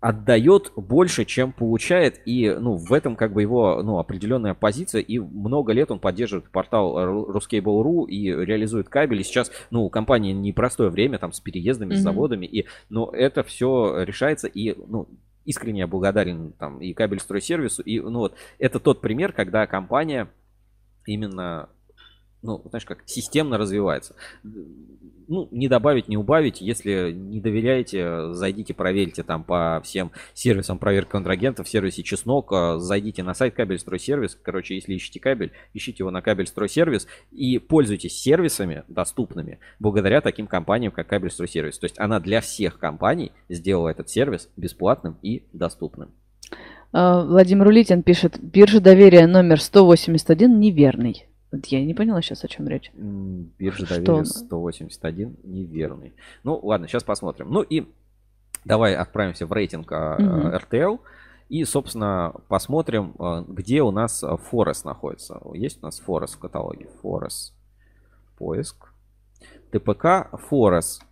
отдает больше, чем получает, и ну, в этом как бы его ну, определенная позиция, и много лет он поддерживает портал Ruskable.ru и реализует кабель, и сейчас, ну, у компании непростое время, там, с переездами, mm-hmm. с заводами, и, ну, это все решается, и, ну, искренне я благодарен там и кабель стройсервису, и, ну, вот, это тот пример, когда компания именно ну, знаешь, как системно развивается. Ну, не добавить, не убавить. Если не доверяете, зайдите, проверьте там по всем сервисам проверки контрагентов, сервисе Чеснок, а, зайдите на сайт Кабель Стройсервис. Короче, если ищете кабель, ищите его на Кабель Стройсервис и пользуйтесь сервисами доступными благодаря таким компаниям, как Кабель Стройсервис. То есть она для всех компаний сделала этот сервис бесплатным и доступным. А, Владимир Улитин пишет, биржа доверия номер 181 неверный. Я не поняла сейчас, о чем речь. Биржа доверия 181 неверный. Ну, ладно, сейчас посмотрим. Ну и давай отправимся в рейтинг угу. RTL. И, собственно, посмотрим, а, где у нас Форест находится. Есть у нас Форест в каталоге. Форест. Поиск. ТПК Форест.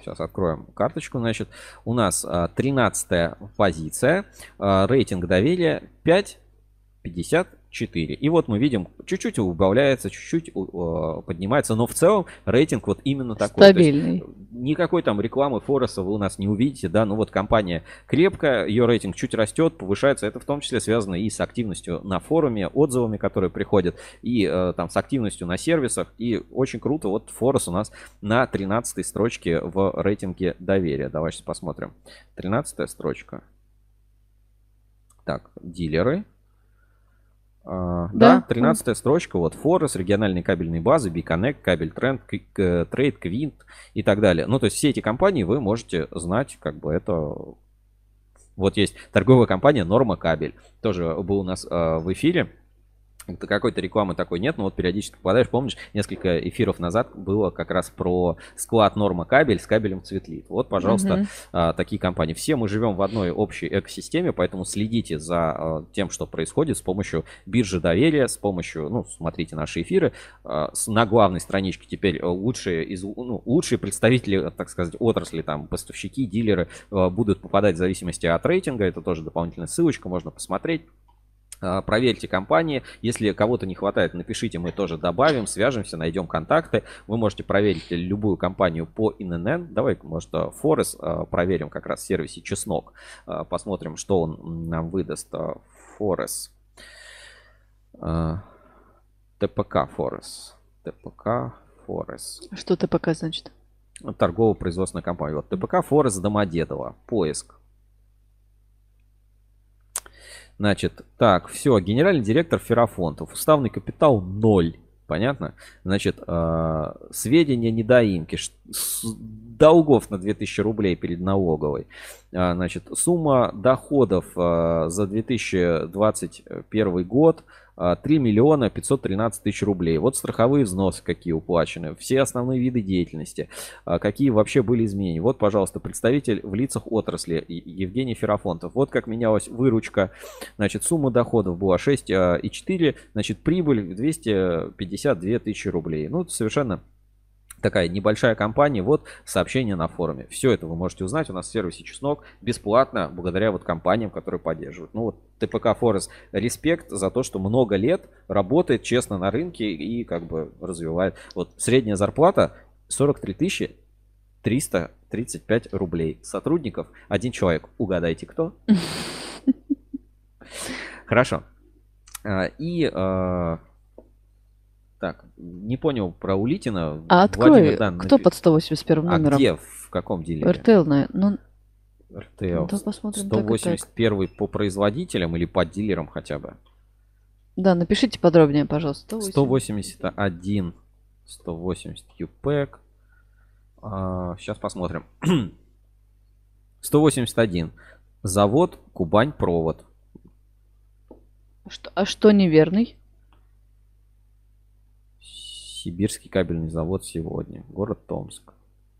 Сейчас откроем карточку. Значит, у нас 13 позиция. Рейтинг доверия 5,50 4. И вот мы видим, чуть-чуть убавляется, чуть-чуть поднимается, но в целом рейтинг вот именно такой. Стабильный. Есть, никакой там рекламы Фореста вы у нас не увидите, да, ну вот компания крепкая, ее рейтинг чуть растет, повышается, это в том числе связано и с активностью на форуме, отзывами, которые приходят, и uh, там с активностью на сервисах, и очень круто, вот Форест у нас на 13 строчке в рейтинге доверия. Давай сейчас посмотрим. 13 строчка. Так, дилеры. Uh, да, да 13 строчка, вот Форес, региональные кабельные базы, Биконнект, Кабель Тренд, Трейд, Квинт и так далее. Ну, то есть все эти компании вы можете знать, как бы это... Вот есть торговая компания Норма Кабель, тоже был у нас uh, в эфире какой-то рекламы такой нет, но вот периодически попадаешь, помнишь, несколько эфиров назад было как раз про склад Норма кабель с кабелем Цветлит. Вот, пожалуйста, а, такие компании. Все мы живем в одной общей экосистеме, поэтому следите за а, тем, что происходит с помощью биржи доверия, с помощью, ну, смотрите наши эфиры. А, на главной страничке теперь лучшие, из, ну, лучшие представители, так сказать, отрасли, там, поставщики, дилеры а, будут попадать в зависимости от рейтинга. Это тоже дополнительная ссылочка, можно посмотреть. А, проверьте компании. Если кого-то не хватает, напишите, мы тоже добавим, свяжемся, найдем контакты. Вы можете проверить любую компанию по ИНН. Давай, может, Форес а, проверим как раз в сервисе Чеснок. А, посмотрим, что он нам выдаст. Форес. ТПК Форес. ТПК Форес. Что ТПК значит? Торгово-производственная компания. Вот ТПК Форес Домодедово. Поиск. Значит, так, все, генеральный директор Ферафонтов. Уставный капитал 0. Понятно? Значит, э, сведения недоимки, ш- с- долгов на 2000 рублей перед налоговой. А, Значит, сумма доходов э, за 2021 год 3 миллиона 513 тысяч рублей. Вот страховые взносы какие уплачены, все основные виды деятельности, а, какие вообще были изменения. Вот, пожалуйста, представитель в лицах отрасли Евгений Ферафонтов. Вот как менялась выручка. Значит, сумма доходов была 6,4, значит, прибыль 252 тысячи рублей. Ну, совершенно такая небольшая компания, вот сообщение на форуме. Все это вы можете узнать у нас в сервисе Чеснок бесплатно, благодаря вот компаниям, которые поддерживают. Ну вот ТПК Форест, респект за то, что много лет работает честно на рынке и как бы развивает. Вот средняя зарплата 43 тысячи 335 рублей. Сотрудников один человек. Угадайте, кто? Хорошо. А, И а, так, не понял про Улитина. А Владимир, открой, да, кто напи- под 181 А номером? где? В каком дилере? РТЛ, на- ну, РТЛ. Да посмотрим, так и так. 181 по производителям или по дилерам хотя бы? да, напишите подробнее, пожалуйста. 180. 181, 180 ЮПЭК. сейчас посмотрим. 181. Завод Кубань Провод. Что, а что неверный? Сибирский кабельный завод сегодня. Город Томск.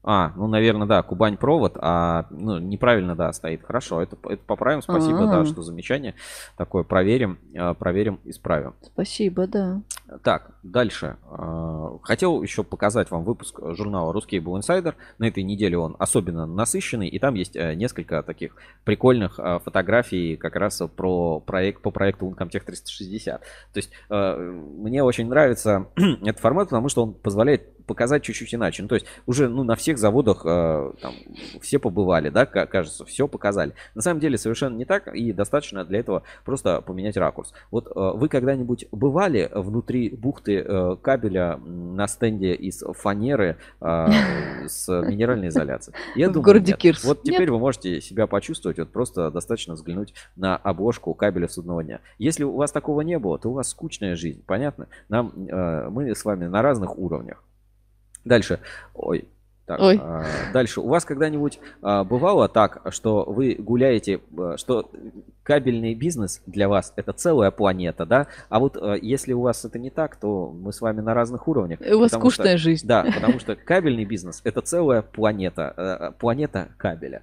А, ну, наверное, да, Кубань провод, а ну, неправильно, да, стоит. Хорошо, это, это поправим. Спасибо, да, А. что замечание такое. Проверим, э, проверим, исправим. Спасибо, да. Так, дальше. Э, Хотел еще показать вам выпуск журнала Русский был инсайдер. На этой неделе он особенно насыщенный, и там есть э, несколько таких прикольных э, фотографий как раз про проект, по проекту Uncomtech 360. То есть э, мне очень нравится этот формат, потому что он позволяет показать чуть-чуть иначе. Ну, то есть уже ну, на всех заводах э, там, все побывали, да, ка- кажется, все показали. На самом деле совершенно не так, и достаточно для этого просто поменять ракурс. Вот э, вы когда-нибудь бывали внутри бухты э, кабеля на стенде из фанеры э, с минеральной изоляцией? Я В думаю, городе нет. Кирс. Вот теперь Нет? вы можете себя почувствовать, вот просто достаточно взглянуть на обложку кабеля судного дня. Если у вас такого не было, то у вас скучная жизнь, понятно? Нам, э, мы с вами на разных уровнях. Дальше. Ой. Так, Ой. а, дальше. У вас когда-нибудь а, бывало так, что вы гуляете, а, что кабельный бизнес для вас это целая планета, да? А вот а, если у вас это не так, то мы с вами на разных уровнях. У вас потому что- скучная жизнь. Да, потому что кабельный бизнес это целая планета, э, планета кабеля.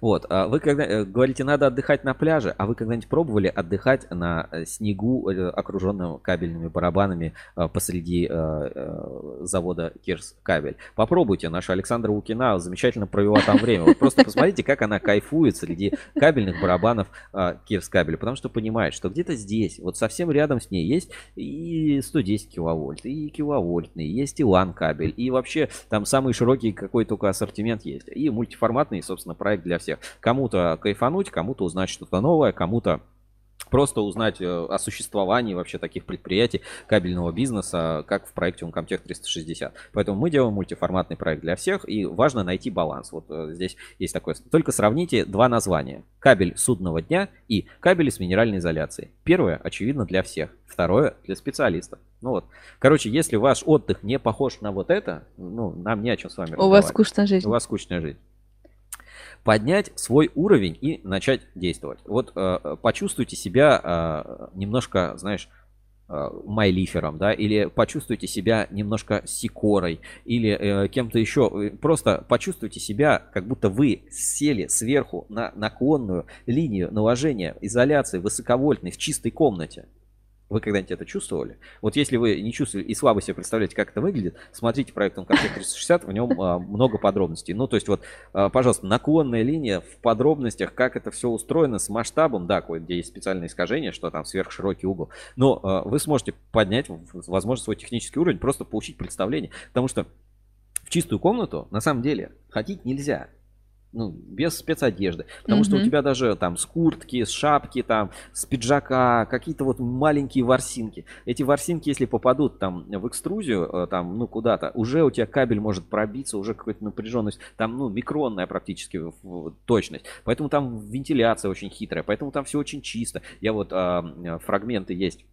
Вот, а вы когда э, говорите, надо отдыхать на пляже, а вы когда-нибудь пробовали отдыхать на э, снегу, э, окруженном кабельными барабанами посреди завода Кирс Кабель? Попробуйте, наша Александра Лукина замечательно провела там время. Вот просто посмотрите, как она кайфует среди кабельных барабанов Кирс Кабеля, потому что понимает, что где-то здесь, вот совсем рядом с ней есть и 110 киловольт, и киловольтный, есть и LAN кабель, и вообще там самый широкий какой только ассортимент есть, и мультиформатный, собственно, проект для всех. Кому-то кайфануть, кому-то узнать что-то новое, кому-то просто узнать э, о существовании вообще таких предприятий кабельного бизнеса, как в проекте Uncomtech 360. Поэтому мы делаем мультиформатный проект для всех, и важно найти баланс. Вот э, здесь есть такое. Только сравните два названия. Кабель судного дня и кабели с минеральной изоляцией. Первое, очевидно, для всех. Второе, для специалистов. Ну вот. Короче, если ваш отдых не похож на вот это, ну, нам не о чем с вами У вас скучная жизнь. У вас скучная жизнь поднять свой уровень и начать действовать. Вот э, почувствуйте себя э, немножко, знаешь, э, майлифером, да, или почувствуйте себя немножко сикорой, или э, кем-то еще. Просто почувствуйте себя, как будто вы сели сверху на наклонную линию наложения изоляции высоковольтной в чистой комнате. Вы когда-нибудь это чувствовали? Вот если вы не чувствовали и слабо себе представляете, как это выглядит, смотрите проект Uncomtech 360, в нем а, много подробностей. Ну, то есть вот, а, пожалуйста, наклонная линия в подробностях, как это все устроено с масштабом, да, где есть специальное искажение, что там сверхширокий угол, но а, вы сможете поднять, возможно, свой технический уровень, просто получить представление, потому что в чистую комнату, на самом деле, ходить нельзя. Ну, без спецодежды. Потому что у тебя даже там с куртки, с шапки, там, с пиджака, какие-то вот маленькие ворсинки. Эти ворсинки, если попадут там в экструзию, э, там, ну, куда-то, уже у тебя кабель может пробиться, уже какая-то напряженность, там, ну, микронная практически точность. Поэтому там вентиляция очень хитрая, поэтому там все очень чисто. Я вот, э, фрагменты есть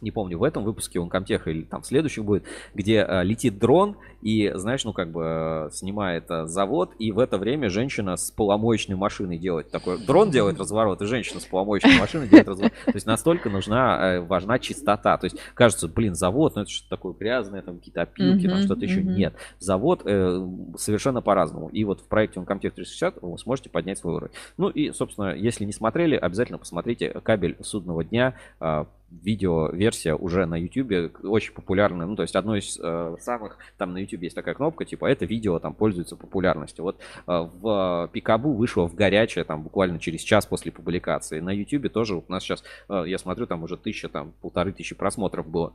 не помню, в этом выпуске он Комтеха или там в следующем будет, где э, летит дрон и, знаешь, ну как бы э, снимает э, завод, и в это время женщина с поломоечной машиной делает такой, дрон делает разворот, и женщина с поломоечной машиной делает разворот. То есть настолько нужна, э, важна чистота. То есть кажется, блин, завод, ну это что-то такое грязное, там какие-то опилки, там Мгм, что-то еще. мгм. Нет, завод э, совершенно по-разному. И вот в проекте он Comtech 360 вы сможете поднять свой уровень. Ну и, собственно, если не смотрели, обязательно посмотрите кабель судного дня. а, Видео-версия уже на YouTube очень популярная. Ну, то есть одно из э, самых, там на YouTube есть такая кнопка, типа это видео там пользуется популярностью. Вот э, в Пикабу вышло в горячее там буквально через час после публикации. На YouTube тоже у нас сейчас, э, я смотрю, там уже тысяча, там полторы тысячи просмотров было.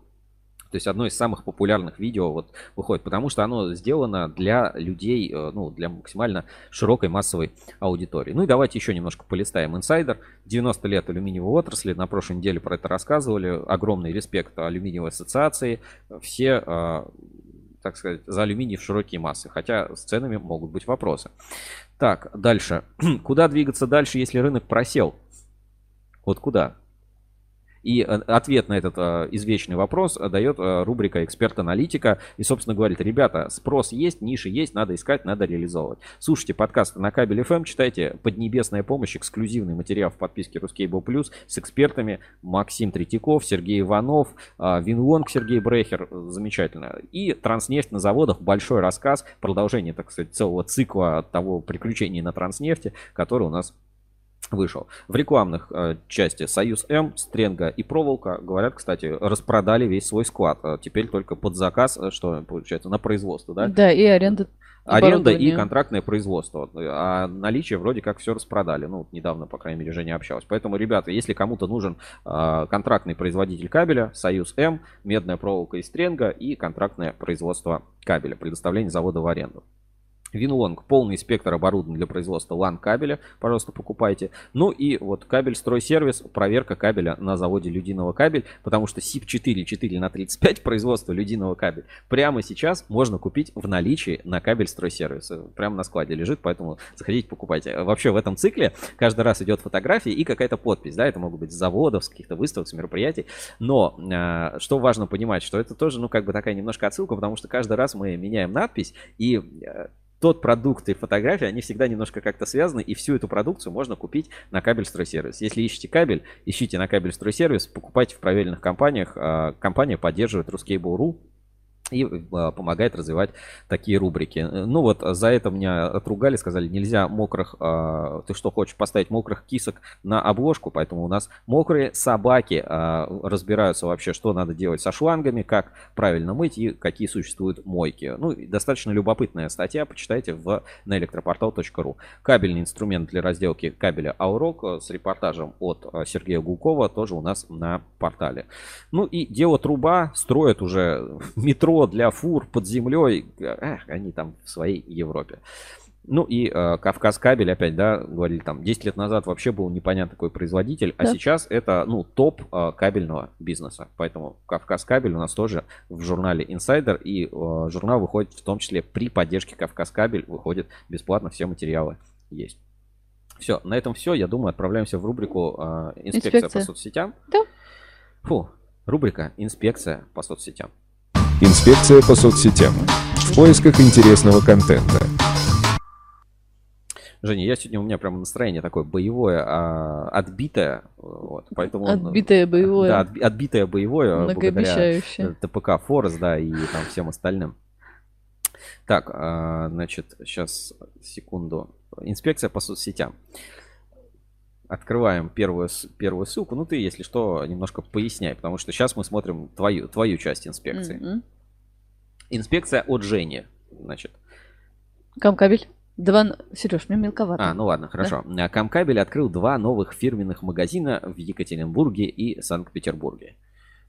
То есть одно из самых популярных видео вот выходит, потому что оно сделано для людей, э, ну, для максимально широкой массовой аудитории. Ну и давайте еще немножко полистаем. Инсайдер, 90 лет алюминиевой отрасли, на прошлой неделе про это рассказывали. Огромный респект алюминиевой ассоциации. Все, э, так сказать, за алюминий в широкие массы, хотя с ценами могут быть вопросы. Так, дальше. Куда двигаться дальше, если рынок просел? Вот куда? И э, ответ на этот э, извечный вопрос э, дает рубрика «Эксперт-аналитика». И, собственно, говорит, ребята, спрос есть, ниши есть, надо искать, надо реализовывать. Слушайте подкасты на Кабель FM, читайте «Поднебесная помощь», эксклюзивный материал в подписке Ruscable Plus с экспертами Максим Третьяков, Сергей Иванов, э, Винлонг Сергей Брехер. Замечательно. И «Транснефть на заводах», большой рассказ, продолжение, так сказать, целого цикла того приключений на Транснефти, который у нас вышел. В рекламных э, части Союз М, Стренга и Проволока, говорят, кстати, распродали весь свой склад. Э, Теперь только под заказ, э, что получается, на производство, да? Да, и аренда Аренда и контрактное производство. А наличие вроде как все распродали. Ну, вот недавно, по крайней мере, Женя общалась. Поэтому, ребята, если кому-то нужен э, контрактный производитель кабеля, Союз М, медная проволока и стренга и контрактное производство кабеля, предоставление завода в аренду. Винлонг, полный спектр оборудования для производства LAN кабеля, пожалуйста, покупайте. Ну и вот кабель стройсервис, проверка кабеля на заводе Людиного кабель, потому что SIP4 4 на 35 производства Людиного кабель прямо сейчас можно купить в наличии на кабель стройсервис. Прямо на складе лежит, поэтому заходите, покупайте. Вообще в этом цикле каждый раз идет фотография и какая-то подпись, да, это могут быть с заводов, с каких-то выставок, с мероприятий. Но э, что важно понимать, что это тоже, ну, как бы такая немножко отсылка, потому что каждый раз мы меняем надпись и э, тот продукт и фотографии, они всегда немножко как-то связаны, и всю эту продукцию можно купить на кабель стройсервис. Если ищете кабель, ищите на кабель стройсервис, покупайте в проверенных компаниях. А, Компания поддерживает Ruscable.ru и а, помогает развивать такие рубрики. Ну вот за это меня отругали, сказали, нельзя мокрых, а, ты что хочешь поставить мокрых кисок на обложку, поэтому у нас мокрые собаки а, разбираются вообще, что надо делать со шлангами, как правильно мыть и какие существуют мойки. Ну, достаточно любопытная статья, почитайте в, на электропортал.ру. Кабельный инструмент для разделки кабеля Аурок э, с репортажем от э, Сергея Гулкова тоже у нас на портале. Ну и дело труба строят уже метро для фур под землей. Эх, они там в своей Европе. Ну и э, Кавказ кабель, опять, да, говорили там, 10 лет назад вообще был непонятный такой производитель, а Да. сейчас это, ну, топ э, кабельного бизнеса. Поэтому Кавказ кабель у нас тоже в журнале Insider, и э, журнал выходит в том числе при поддержке Кавказ кабель, выходит бесплатно, все материалы есть. Все, на этом все. Я думаю, отправляемся в рубрику э, инспекция, Инспекция. по соцсетям. Да. Фу, рубрика инспекция по соцсетям. Инспекция по соцсетям. В поисках интересного контента. Женя, я сегодня у меня прямо настроение такое боевое, а, отбитое, вот, поэтому Отбитое боевое. да, отби- отбитое боевое, благодаря Многообещающее. э, ТПК Форест, да, и там всем остальным. Так, а, значит, сейчас секунду. Инспекция по соцсетям. Открываем первую, первую ссылку. Ну, ты, если что, немножко поясняй, потому что сейчас мы смотрим твою, твою часть инспекции. Мгм. Инспекция от Жени, значит. Камкабель. Два... Сереж, мне мелковато. А, ну ладно, хорошо. А, Камкабель открыл два новых фирменных магазина в Екатеринбурге и Санкт-Петербурге.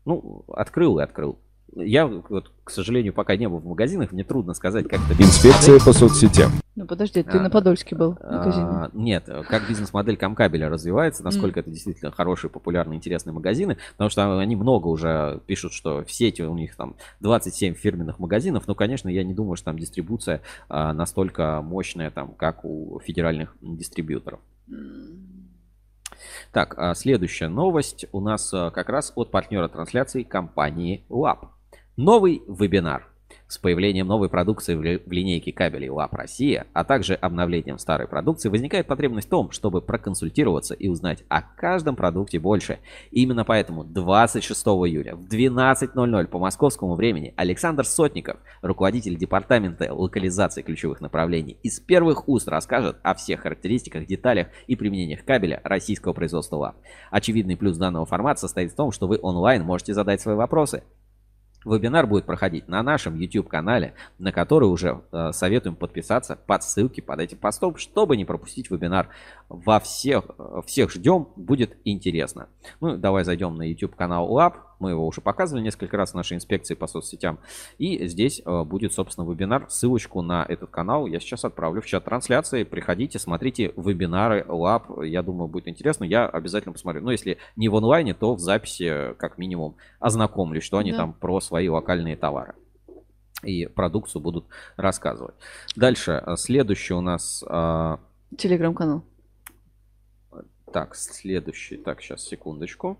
Ну, открыл и открыл. Я, вот, к сожалению, пока не был в магазинах, мне трудно сказать, как это Инспекция по соцсетям. Ну подожди, ты на Подольске был в магазине. А, Нет, как бизнес-модель Камкабеля развивается, насколько это действительно хорошие, популярные, интересные магазины, потому что они много уже пишут, что в сети у них там 27 фирменных магазинов, но, конечно, я не думаю, что там дистрибуция а, настолько мощная, там, как у федеральных дистрибьюторов. Так, а следующая новость у нас а, как раз от партнера трансляции компании Lab. Новый вебинар. С появлением новой продукции в ли- в линейке кабелей ЛАП Россия, а также обновлением старой продукции, возникает потребность в том, чтобы проконсультироваться и узнать о каждом продукте больше. Именно поэтому 26 июля в 12.00 по московскому времени Александр Сотников, руководитель департамента локализации ключевых направлений, из первых уст расскажет о всех характеристиках, деталях и применениях кабеля российского производства ЛАП. Очевидный плюс данного формата состоит в том, что вы онлайн можете задать свои вопросы. Вебинар будет проходить на нашем YouTube-канале, на который уже э, советуем подписаться под ссылки под этим постом, чтобы не пропустить вебинар. Во всех, всех ждем, будет интересно. Ну, давай зайдем на YouTube-канал Lab. Мы его уже показывали несколько раз в нашей инспекции по соцсетям. И здесь э, будет, собственно, вебинар. Ссылочку на этот канал я сейчас отправлю в чат трансляции. Приходите, смотрите вебинары Lab. Я думаю, будет интересно. Я обязательно посмотрю. Но если не в онлайне, то в записи, как минимум, ознакомлюсь, что они Да. там про свои локальные товары и продукцию будут рассказывать. Дальше, э, следующий у нас... э, Телеграм-канал. Так, следующий. Так, сейчас, секундочку.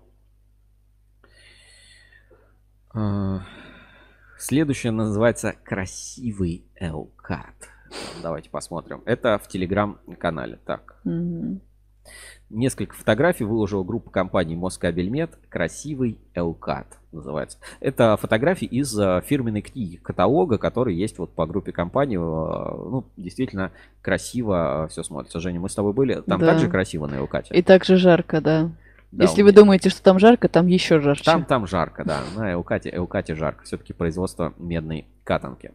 А, Следующее называется «Красивый Элкат». Давайте посмотрим. Это в телеграм-канале. Так, Мгм. Несколько фотографий выложила группа компании Москабельмет «Красивый Элкат» называется. Это фотографии из э, фирменной книги, каталога, который есть вот по группе компании. Э, Ну, действительно красиво все смотрится. Женя, мы с тобой были. Там Да. также красиво на Элкате? И также жарко, да. Да, Если вы думаете, что там жарко, там еще жарче. Там, там жарко, да. На Элкате, Элкате жарко. Все-таки производство медной катанки.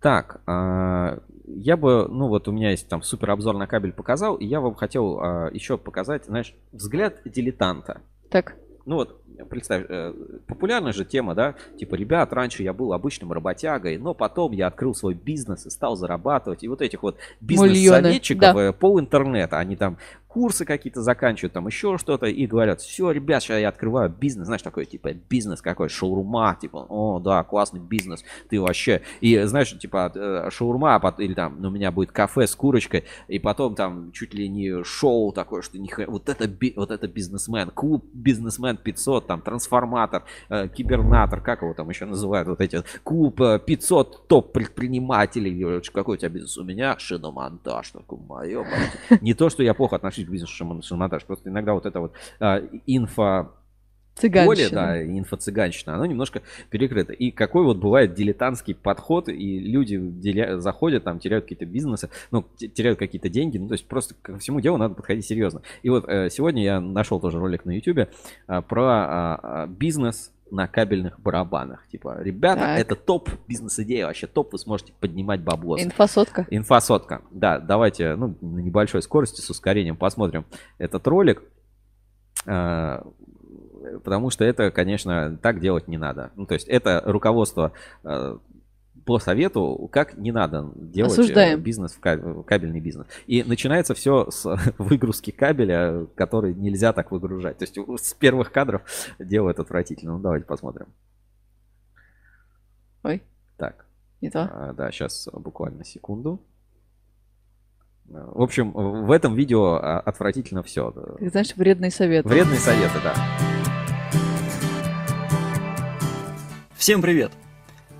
Так, а, я бы, ну вот у меня есть там супер обзор на кабель показал, и я вам хотел а, еще показать, знаешь, взгляд дилетанта. Так. Ну вот, представь, э, популярная же тема, да, типа, ребят, раньше я был обычным работягой, но потом я открыл свой бизнес и стал зарабатывать. И вот этих вот бизнес-советчиков, да. э, пол интернета, они там курсы какие-то заканчивают, там еще что-то, и говорят, все, ребят, сейчас я открываю бизнес, знаешь, такой, типа, бизнес какой, шаурма, типа, о, да, классный бизнес, ты вообще, и, знаешь, типа, э, шаурма, а или там, ну, у меня будет кафе с курочкой, и потом там чуть ли не шоу такое, что хрена- вот это, вот это бизнесмен, клуб бизнесмен 500, там, трансформатор, э, кибернатор, как его там еще называют, вот эти, клуб э, 500 топ-предпринимателей, э, какой у тебя бизнес? У меня шиномонтаж, такой, мое, не то, что я плохо отношусь к бизнесу шиномон- шиномонтаж, просто иногда вот это вот а, инфо поле, Цыганщина. да, инфо-цыганщина, оно немножко перекрыто. И какой вот бывает дилетантский подход, и люди деля- заходят, там, теряют какие-то бизнесы, ну, те- теряют какие-то деньги, ну, то есть просто ко всему делу надо подходить серьезно. И вот э, сегодня я нашел тоже ролик на YouTube про а, а, бизнес на кабельных барабанах. Типа, ребята, Так. это топ бизнес-идея, вообще топ, вы сможете поднимать баблос. Инфосотка. Инфосотка. Да, давайте ну, на небольшой скорости с ускорением посмотрим этот ролик. А, Потому что это, конечно, так делать не надо. Ну, то есть это руководство э, по совету, как не надо делать э, Осуждаем. бизнес, в каб- кабельный бизнес. И начинается все с выгрузки кабеля, который нельзя так выгружать. То есть с первых кадров делают отвратительно. Ну, давайте посмотрим. Ой, Так. не то. А, да, сейчас буквально секунду. В общем, в этом видео а, отвратительно все. Ты знаешь, вредный совет. Вредные советы, да. Всем привет!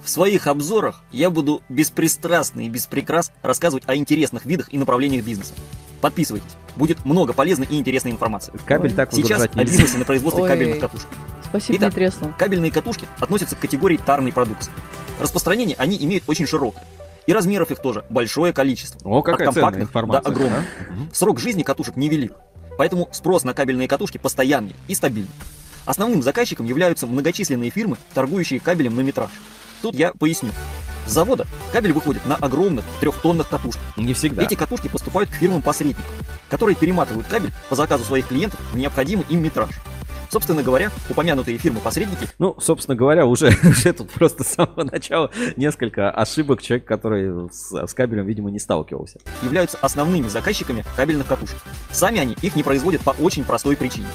В своих обзорах я буду беспристрастно и без прикрас рассказывать о интересных видах и направлениях бизнеса. Подписывайтесь, будет много полезной и интересной информации. Кабель так Сейчас о бизнесе на производстве Ой. кабельных катушек. Спасибо, Итак, треснул. Кабельные катушки относятся к категории тарной продукции. Распространение они имеют очень широкое. И размеров их тоже большое количество. О, какая От ценная компактных информация. до огромных. да? Срок жизни катушек невелик, поэтому спрос на кабельные катушки постоянный и стабильный. Основным заказчиком являются многочисленные фирмы, торгующие кабелем на метраж. Тут я поясню. С завода кабель выходит на огромных трехтонных катушках. Не всегда. Эти катушки поступают к фирмам-посредникам, которые перематывают кабель по заказу своих клиентов в необходимый им метраж. Собственно говоря, упомянутые фирмы-посредники... Ну, собственно говоря, уже, уже тут просто с самого начала несколько ошибок человек, который с, с кабелем, видимо, не сталкивался. являются основными заказчиками кабельных катушек. Сами они их не производят по очень простой причине.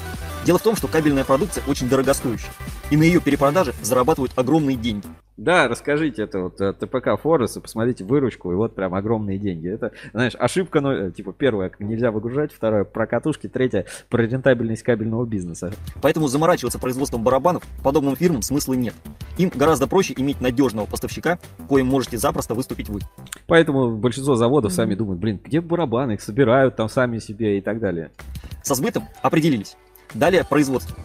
Дело в том, что кабельная продукция очень дорогостоящая, и на ее перепродаже зарабатывают огромные деньги. Да, расскажите, это вот э, ТПК Форес, и посмотрите выручку, и вот прям огромные деньги. Это, знаешь, ошибка, ну, типа, первая, нельзя выгружать, вторая про катушки, третья про рентабельность кабельного бизнеса. Поэтому заморачиваться производством барабанов подобным фирмам смысла нет. Им гораздо проще иметь надежного поставщика, коим можете запросто выступить вы. Поэтому большинство заводов сами думают, блин, где барабаны, их собирают там сами себе и так далее. Со сбытом определились. Далее производство.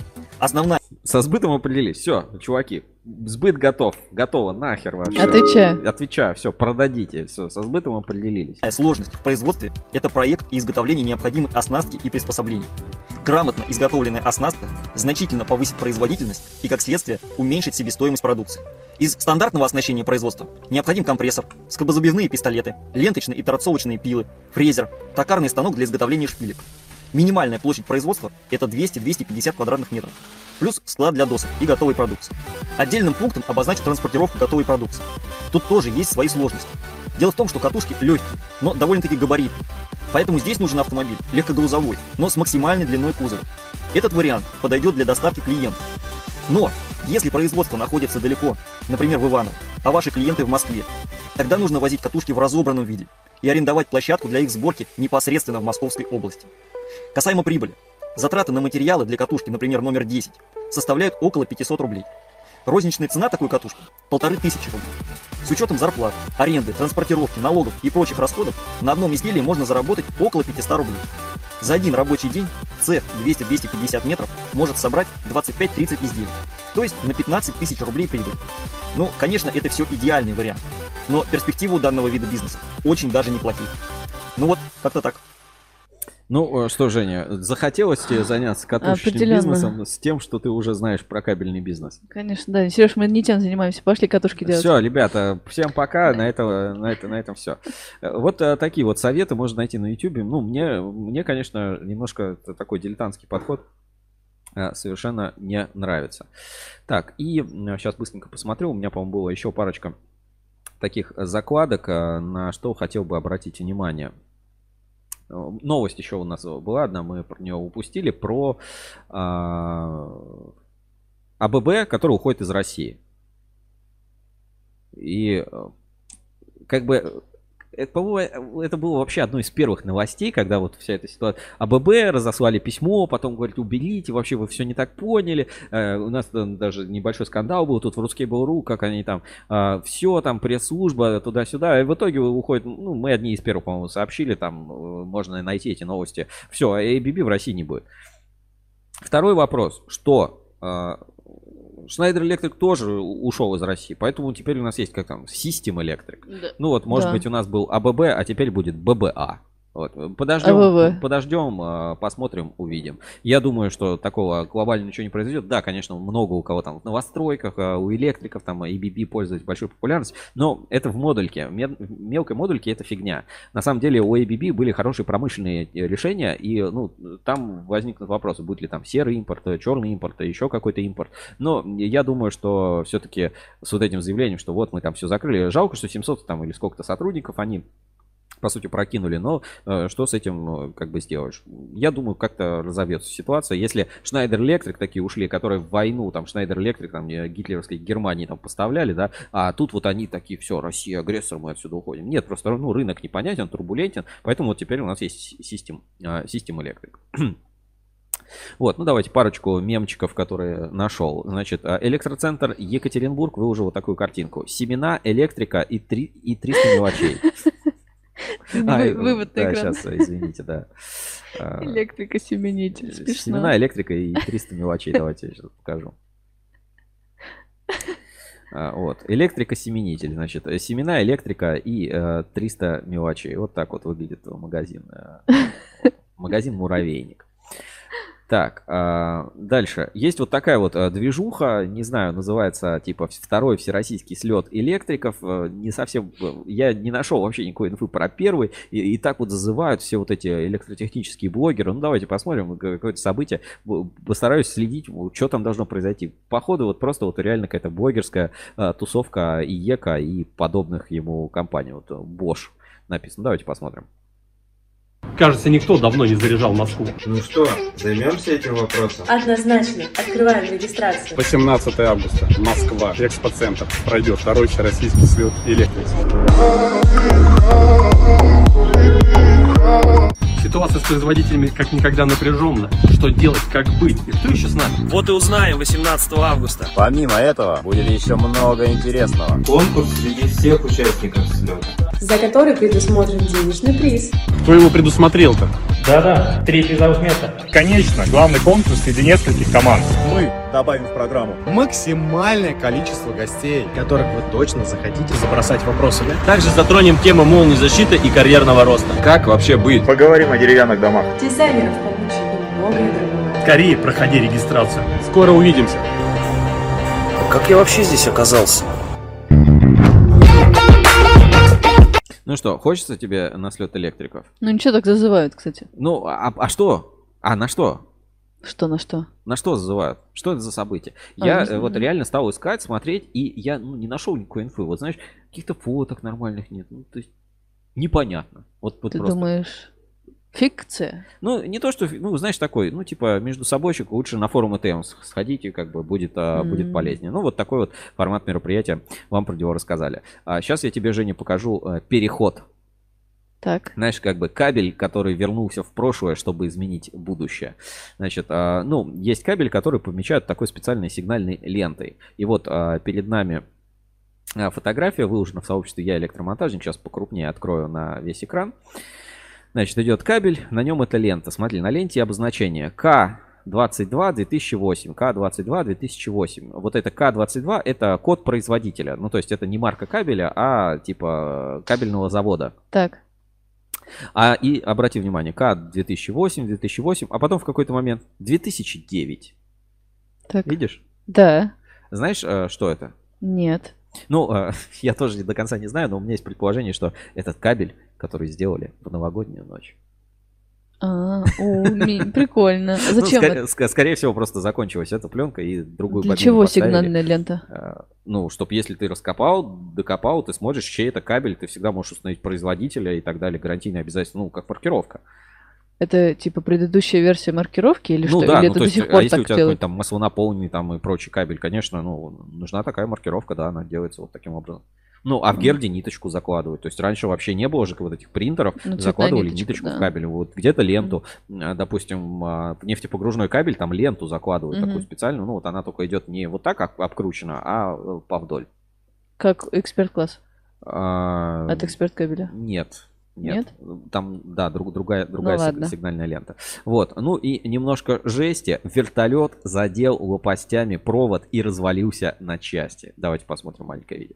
Основная Со сбытом определились. Все, чуваки, сбыт готов. Готово, нахер вообще. Отвечаю. Отвечаю, все, продадите. Все, со сбытом определились. сложность в производстве – это проект и изготовление необходимой оснастки и приспособлений. Грамотно изготовленная оснастка значительно повысит производительность и, как следствие, уменьшит себестоимость продукции. Из стандартного оснащения производства необходим компрессор, скобозубивные пистолеты, ленточные и торцовочные пилы, фрезер, токарный станок для изготовления шпилек. Минимальная площадь производства – это 200-250 квадратных метров. Плюс склад для досок и готовой продукции. Отдельным пунктом обозначить транспортировку готовой продукции. Тут тоже есть свои сложности. Дело в том, что катушки легкие, но довольно-таки габаритные. Поэтому здесь нужен автомобиль, легкогрузовой, но с максимальной длиной кузова. Этот вариант подойдет для доставки клиентов. Но, если производство находится далеко, например, в Иваново, а ваши клиенты в Москве, тогда нужно возить катушки в разобранном виде и арендовать площадку для их сборки непосредственно в Московской области. Касаемо прибыли. Затраты на материалы для катушки, например, номер 10, составляют около 500 рублей. Розничная цена такой катушки – полторы тысячи рублей. С учетом зарплат, аренды, транспортировки, налогов и прочих расходов на одном изделии можно заработать около 500 рублей. За один рабочий день цех 200-250 метров может собрать 25-30 изделий, то есть на 15 тысяч рублей прибыль. Ну, конечно, это все идеальный вариант, но перспективы у данного вида бизнеса очень даже неплохие. Ну вот, как-то так. Ну э, что, Женя, захотелось тебе заняться катушечным бизнесом с тем, что ты уже знаешь про кабельный бизнес? Конечно, да. Сереж, мы не тем занимаемся. Пошли катушки делать. Все, ребята, всем пока. На, это, на, это, на этом все. Вот э, такие вот советы можно найти на YouTube. Ну, мне, мне конечно, немножко такой дилетантский подход э, совершенно не нравится. Так, и сейчас быстренько посмотрю. У меня, по-моему, было еще парочка таких закладок, э, на что хотел бы обратить внимание. Э, Новость еще у нас была одна, мы про нее упустили, про а, АББ, который уходит из России. И э, как бы это, по-моему, это было вообще одной из первых новостей, когда вот вся эта ситуация. АББ разослали письмо, потом говорят, уберите, вообще вы все не так поняли. Э, у нас даже небольшой скандал был тут в Ruskable.ru, как они там все, там пресс-служба, туда-сюда. И в итоге уходит, ну, мы одни из первых, по-моему, сообщили, там э, можно найти эти новости. Все, ABB в России не будет. Второй вопрос, что э, Schneider Electric тоже ушел из России, поэтому теперь у нас есть как там System Electric. Да. Ну вот, может Да. быть, у нас был АББ, а теперь будет ББА. Вот. Подождем, АББ. подождем, а, посмотрим, увидим. Я думаю, что такого глобально ничего не произойдет. Да, конечно, много у кого там в новостройках, а, у электриков там ABB пользуется большой популярностью, но это в модульке. Мелкой модульке это фигня. На самом деле у ABB были хорошие промышленные э, решения, и ну, там возникнут вопросы, будет ли там серый импорт, э, черный импорт, э, еще какой-то импорт. Но я думаю, что все-таки с вот этим заявлением, что вот мы там все закрыли, жалко, что 700 там или сколько-то сотрудников, они по сути, прокинули, но э, что с этим э, как бы сделаешь? Я думаю, как-то разовьется ситуация. Если Schneider Electric такие ушли, которые в войну, там, Schneider Electric, там, гитлеровской Германии там поставляли, да, а тут вот они такие, все, Россия агрессор, мы отсюда уходим. Нет, просто, ну, рынок непонятен, турбулентен, поэтому вот теперь у нас есть System, э, System Electric. Вот, ну давайте парочку мемчиков, которые нашел. Значит, э, электроцентр Екатеринбург выложил вот такую картинку. Семена, электрика и, три, и 300 мелочей. А, Вы- Вывод на экран. сейчас, извините, да. А, Электрика семенитель. Смешно. Семена, электрика и 300 мелочей. Давайте я сейчас покажу. А, Вот, электрика-семенитель, значит, э, семена, электрика и э, 300 мелочей. Вот так вот выглядит магазин. э, Магазин Муравейник. Так, а, дальше. Есть вот такая вот а, движуха, не знаю, называется типа второй всероссийский слет электриков. А, не совсем, э, я не нашел вообще никакой инфы про первый. И, и так вот зазывают все вот эти электротехнические блогеры. Ну давайте посмотрим какое-то событие. Постараюсь следить, что там должно произойти. Походу вот просто вот реально какая-то блогерская тусовка ИЕКа и подобных ему компаний. Вот Bosch написано. Давайте посмотрим. Кажется, никто давно не заряжал Москву. Ну что, займемся этим вопросом? Однозначно. Открываем регистрацию. 18 августа. Москва. Экспоцентр. Пройдет второй всероссийский слет электрик. Ситуация с производителями как никогда напряженна. Что делать, как быть и кто еще с нами? Вот и узнаем 18 августа. Помимо этого, будет еще много интересного. Конкурс среди всех участников слета. За который предусмотрен денежный приз. Кто его предусмотрел-то? Да-да, три призовых места. Конечно, главный конкурс среди нескольких команд. Мы добавим в программу максимальное количество гостей, которых вы точно захотите забросать вопросами. Также затронем тему молнии защиты и карьерного роста. Как вообще быть? Поговорим о деревянных домах. Дизайнеров получим и многое другое. Скорее проходи регистрацию. Скоро увидимся. Как я вообще здесь оказался? Ну что, хочется тебе на слет электриков? Ну ничего так зазывают, кстати. Ну, а, а что? А на что? Что на что? На что зазывают? Что это за событие? А, я э, вот реально стал искать, смотреть, и я ну, не нашел никакой инфы. Вот знаешь, каких-то фоток нормальных нет. Ну, то есть непонятно. Вот, вот Ты просто. думаешь, фикция? Ну, не то, что, ну, знаешь, такой, ну, типа, между собойчик лучше на форум ТМ сходите, как бы будет, а, будет М. полезнее. Ну, вот такой вот формат мероприятия вам про него рассказали. А сейчас я тебе, Женя, покажу э, переход Так. знаешь, как бы кабель, который вернулся в прошлое, чтобы изменить будущее. Значит, а, ну, есть кабель, который помечают такой специальной сигнальной лентой. И вот а, перед нами а, фотография выложена в сообществе «Я электромонтажник». Сейчас покрупнее открою на весь экран. Значит, идет кабель, на нем эта лента. Смотри, на ленте обозначение К22 2008, К22 2008. Вот это К22 это код производителя. Ну, то есть это не марка кабеля, а типа кабельного завода. Так. А и обрати внимание, К 2008, 2008, а потом в какой-то момент 2009. Так. Видишь? Да. Знаешь, э, что это? Нет. Ну, э, я тоже до конца не знаю, но у меня есть предположение, что этот кабель, который сделали в новогоднюю ночь. А, о, прикольно. А Ну, Зачем? скорее всего, просто закончилась эта пленка и другую Для чего поставили. сигнальная лента? Э, Ну, чтобы если ты раскопал, докопал, ты смотришь, чей это кабель, ты всегда можешь установить производителя и так далее, гарантийные обязательства, ну, как маркировка. Это типа предыдущая версия маркировки или ну что? да, или ну, это то до есть, сих а пор если у так тебя делают? какой-то там маслонаполненный там и прочий кабель, конечно, ну, нужна такая маркировка, да, она делается вот таким образом. Ну, а в Герде ниточку закладывают. То есть раньше вообще не было же вот этих принтеров, Ну, закладывали ниточку да. в кабель. Вот где-то ленту, а, допустим, а, нефтепогружной кабель, там ленту закладывают Мгм. такую специальную. Ну, вот она только идет не вот так об- обкручена, а э, повдоль. Как эксперт-класс А, от эксперт-кабеля. Нет. Нет. Там, да, друг- другая, другая сиг- ладно. сигнальная лента. Вот. Ну и немножко жести. Вертолет задел лопастями провод и развалился на части. Давайте посмотрим маленькое видео.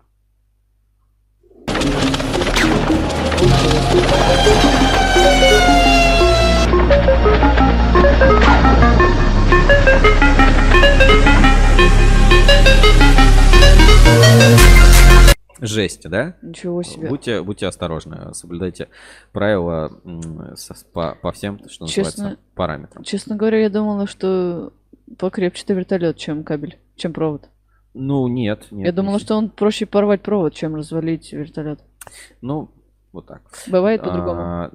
Жесть, да? Ничего себе. Будьте, будьте осторожны, соблюдайте правила по, по всем, что Честно- называется, параметрам. Честно говоря, я думала, что покрепче-то вертолет, чем кабель, чем провод. Ну, нет, нет. я думала, что он проще порвать провод, чем развалить вертолет. Ну, вот так. Бывает по-другому. А,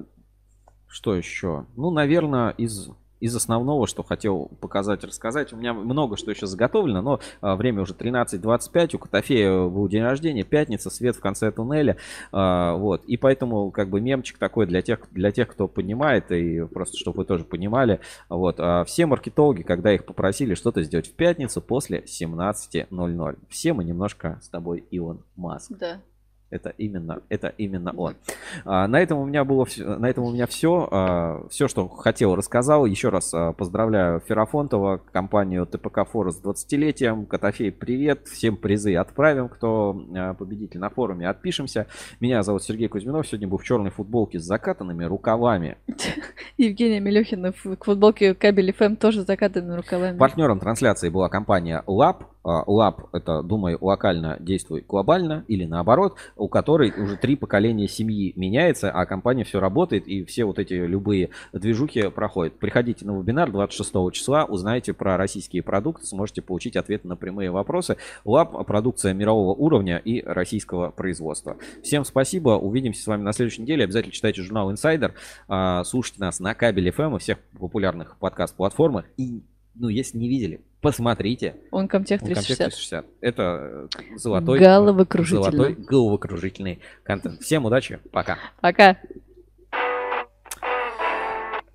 Что еще? Ну, наверное, из, из основного, что хотел показать, рассказать. У меня много что еще заготовлено, но а, время уже 13.25. У Котофея был день рождения, пятница, свет в конце туннеля. А, вот. И поэтому, как бы, мемчик такой для тех, для тех, кто понимает, и просто, чтобы вы тоже понимали. Вот. А, все маркетологи, когда их попросили что-то сделать в пятницу после 17.00. Все мы немножко с тобой Илон Маск. Да. Это именно, это именно он. А, на этом у меня было, на этом у меня все, все, что хотел, рассказал. Еще раз а, поздравляю Ферафонтова, компанию ТПК Форус с 20-летием. Котофей, привет, всем призы отправим, кто а, победитель на форуме, отпишемся. Меня зовут Сергей Кузьминов, сегодня был в черной футболке с закатанными рукавами. Евгения Мелехина в к футболке кабель ФМ тоже с закатанными рукавами. Партнером трансляции была компания Lab. А, Lab – это «Думай локально, действуй глобально» или наоборот, у которой уже три поколения семьи меняется, а компания все работает и все вот эти любые движухи проходят. Приходите на вебинар 26 числа, узнаете про российские продукты, сможете получить ответы на прямые вопросы. Lab – продукция мирового уровня и российского производства. Всем спасибо, увидимся с вами на следующей неделе. Обязательно читайте журнал Insider, а, слушайте нас на кабеле FM и всех популярных подкаст-платформах. И, ну, если не видели, посмотрите. Он Комтех Uncomtech 360. 360. Это э, золотой, Головокружительно. золотой головокружительный контент. Всем удачи, пока. Пока.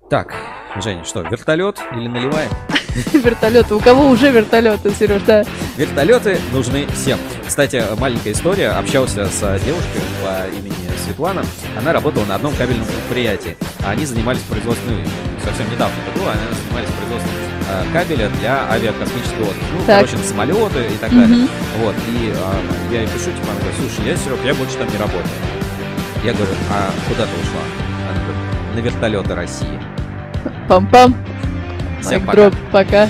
Так, Женя, что, вертолет или наливаем? Вертолеты. У кого уже вертолеты, Сереж, да? Вертолеты нужны всем. Кстати, маленькая история. Общался с девушкой по имени Светлана. Она работала на одном кабельном предприятии. Они занимались производством, ну, совсем недавно это было, они занимались производством э, кабеля для авиакосмического отдыха. Ну, Так. короче, на самолеты и так Мгм. далее. Вот, и э, я ей пишу, типа, она говорит, слушай, я, Серег, я больше там не работаю. Я говорю, а куда ты ушла? Она говорит, на вертолеты России. Пам-пам. Всем Майк пока. дроп. Пока.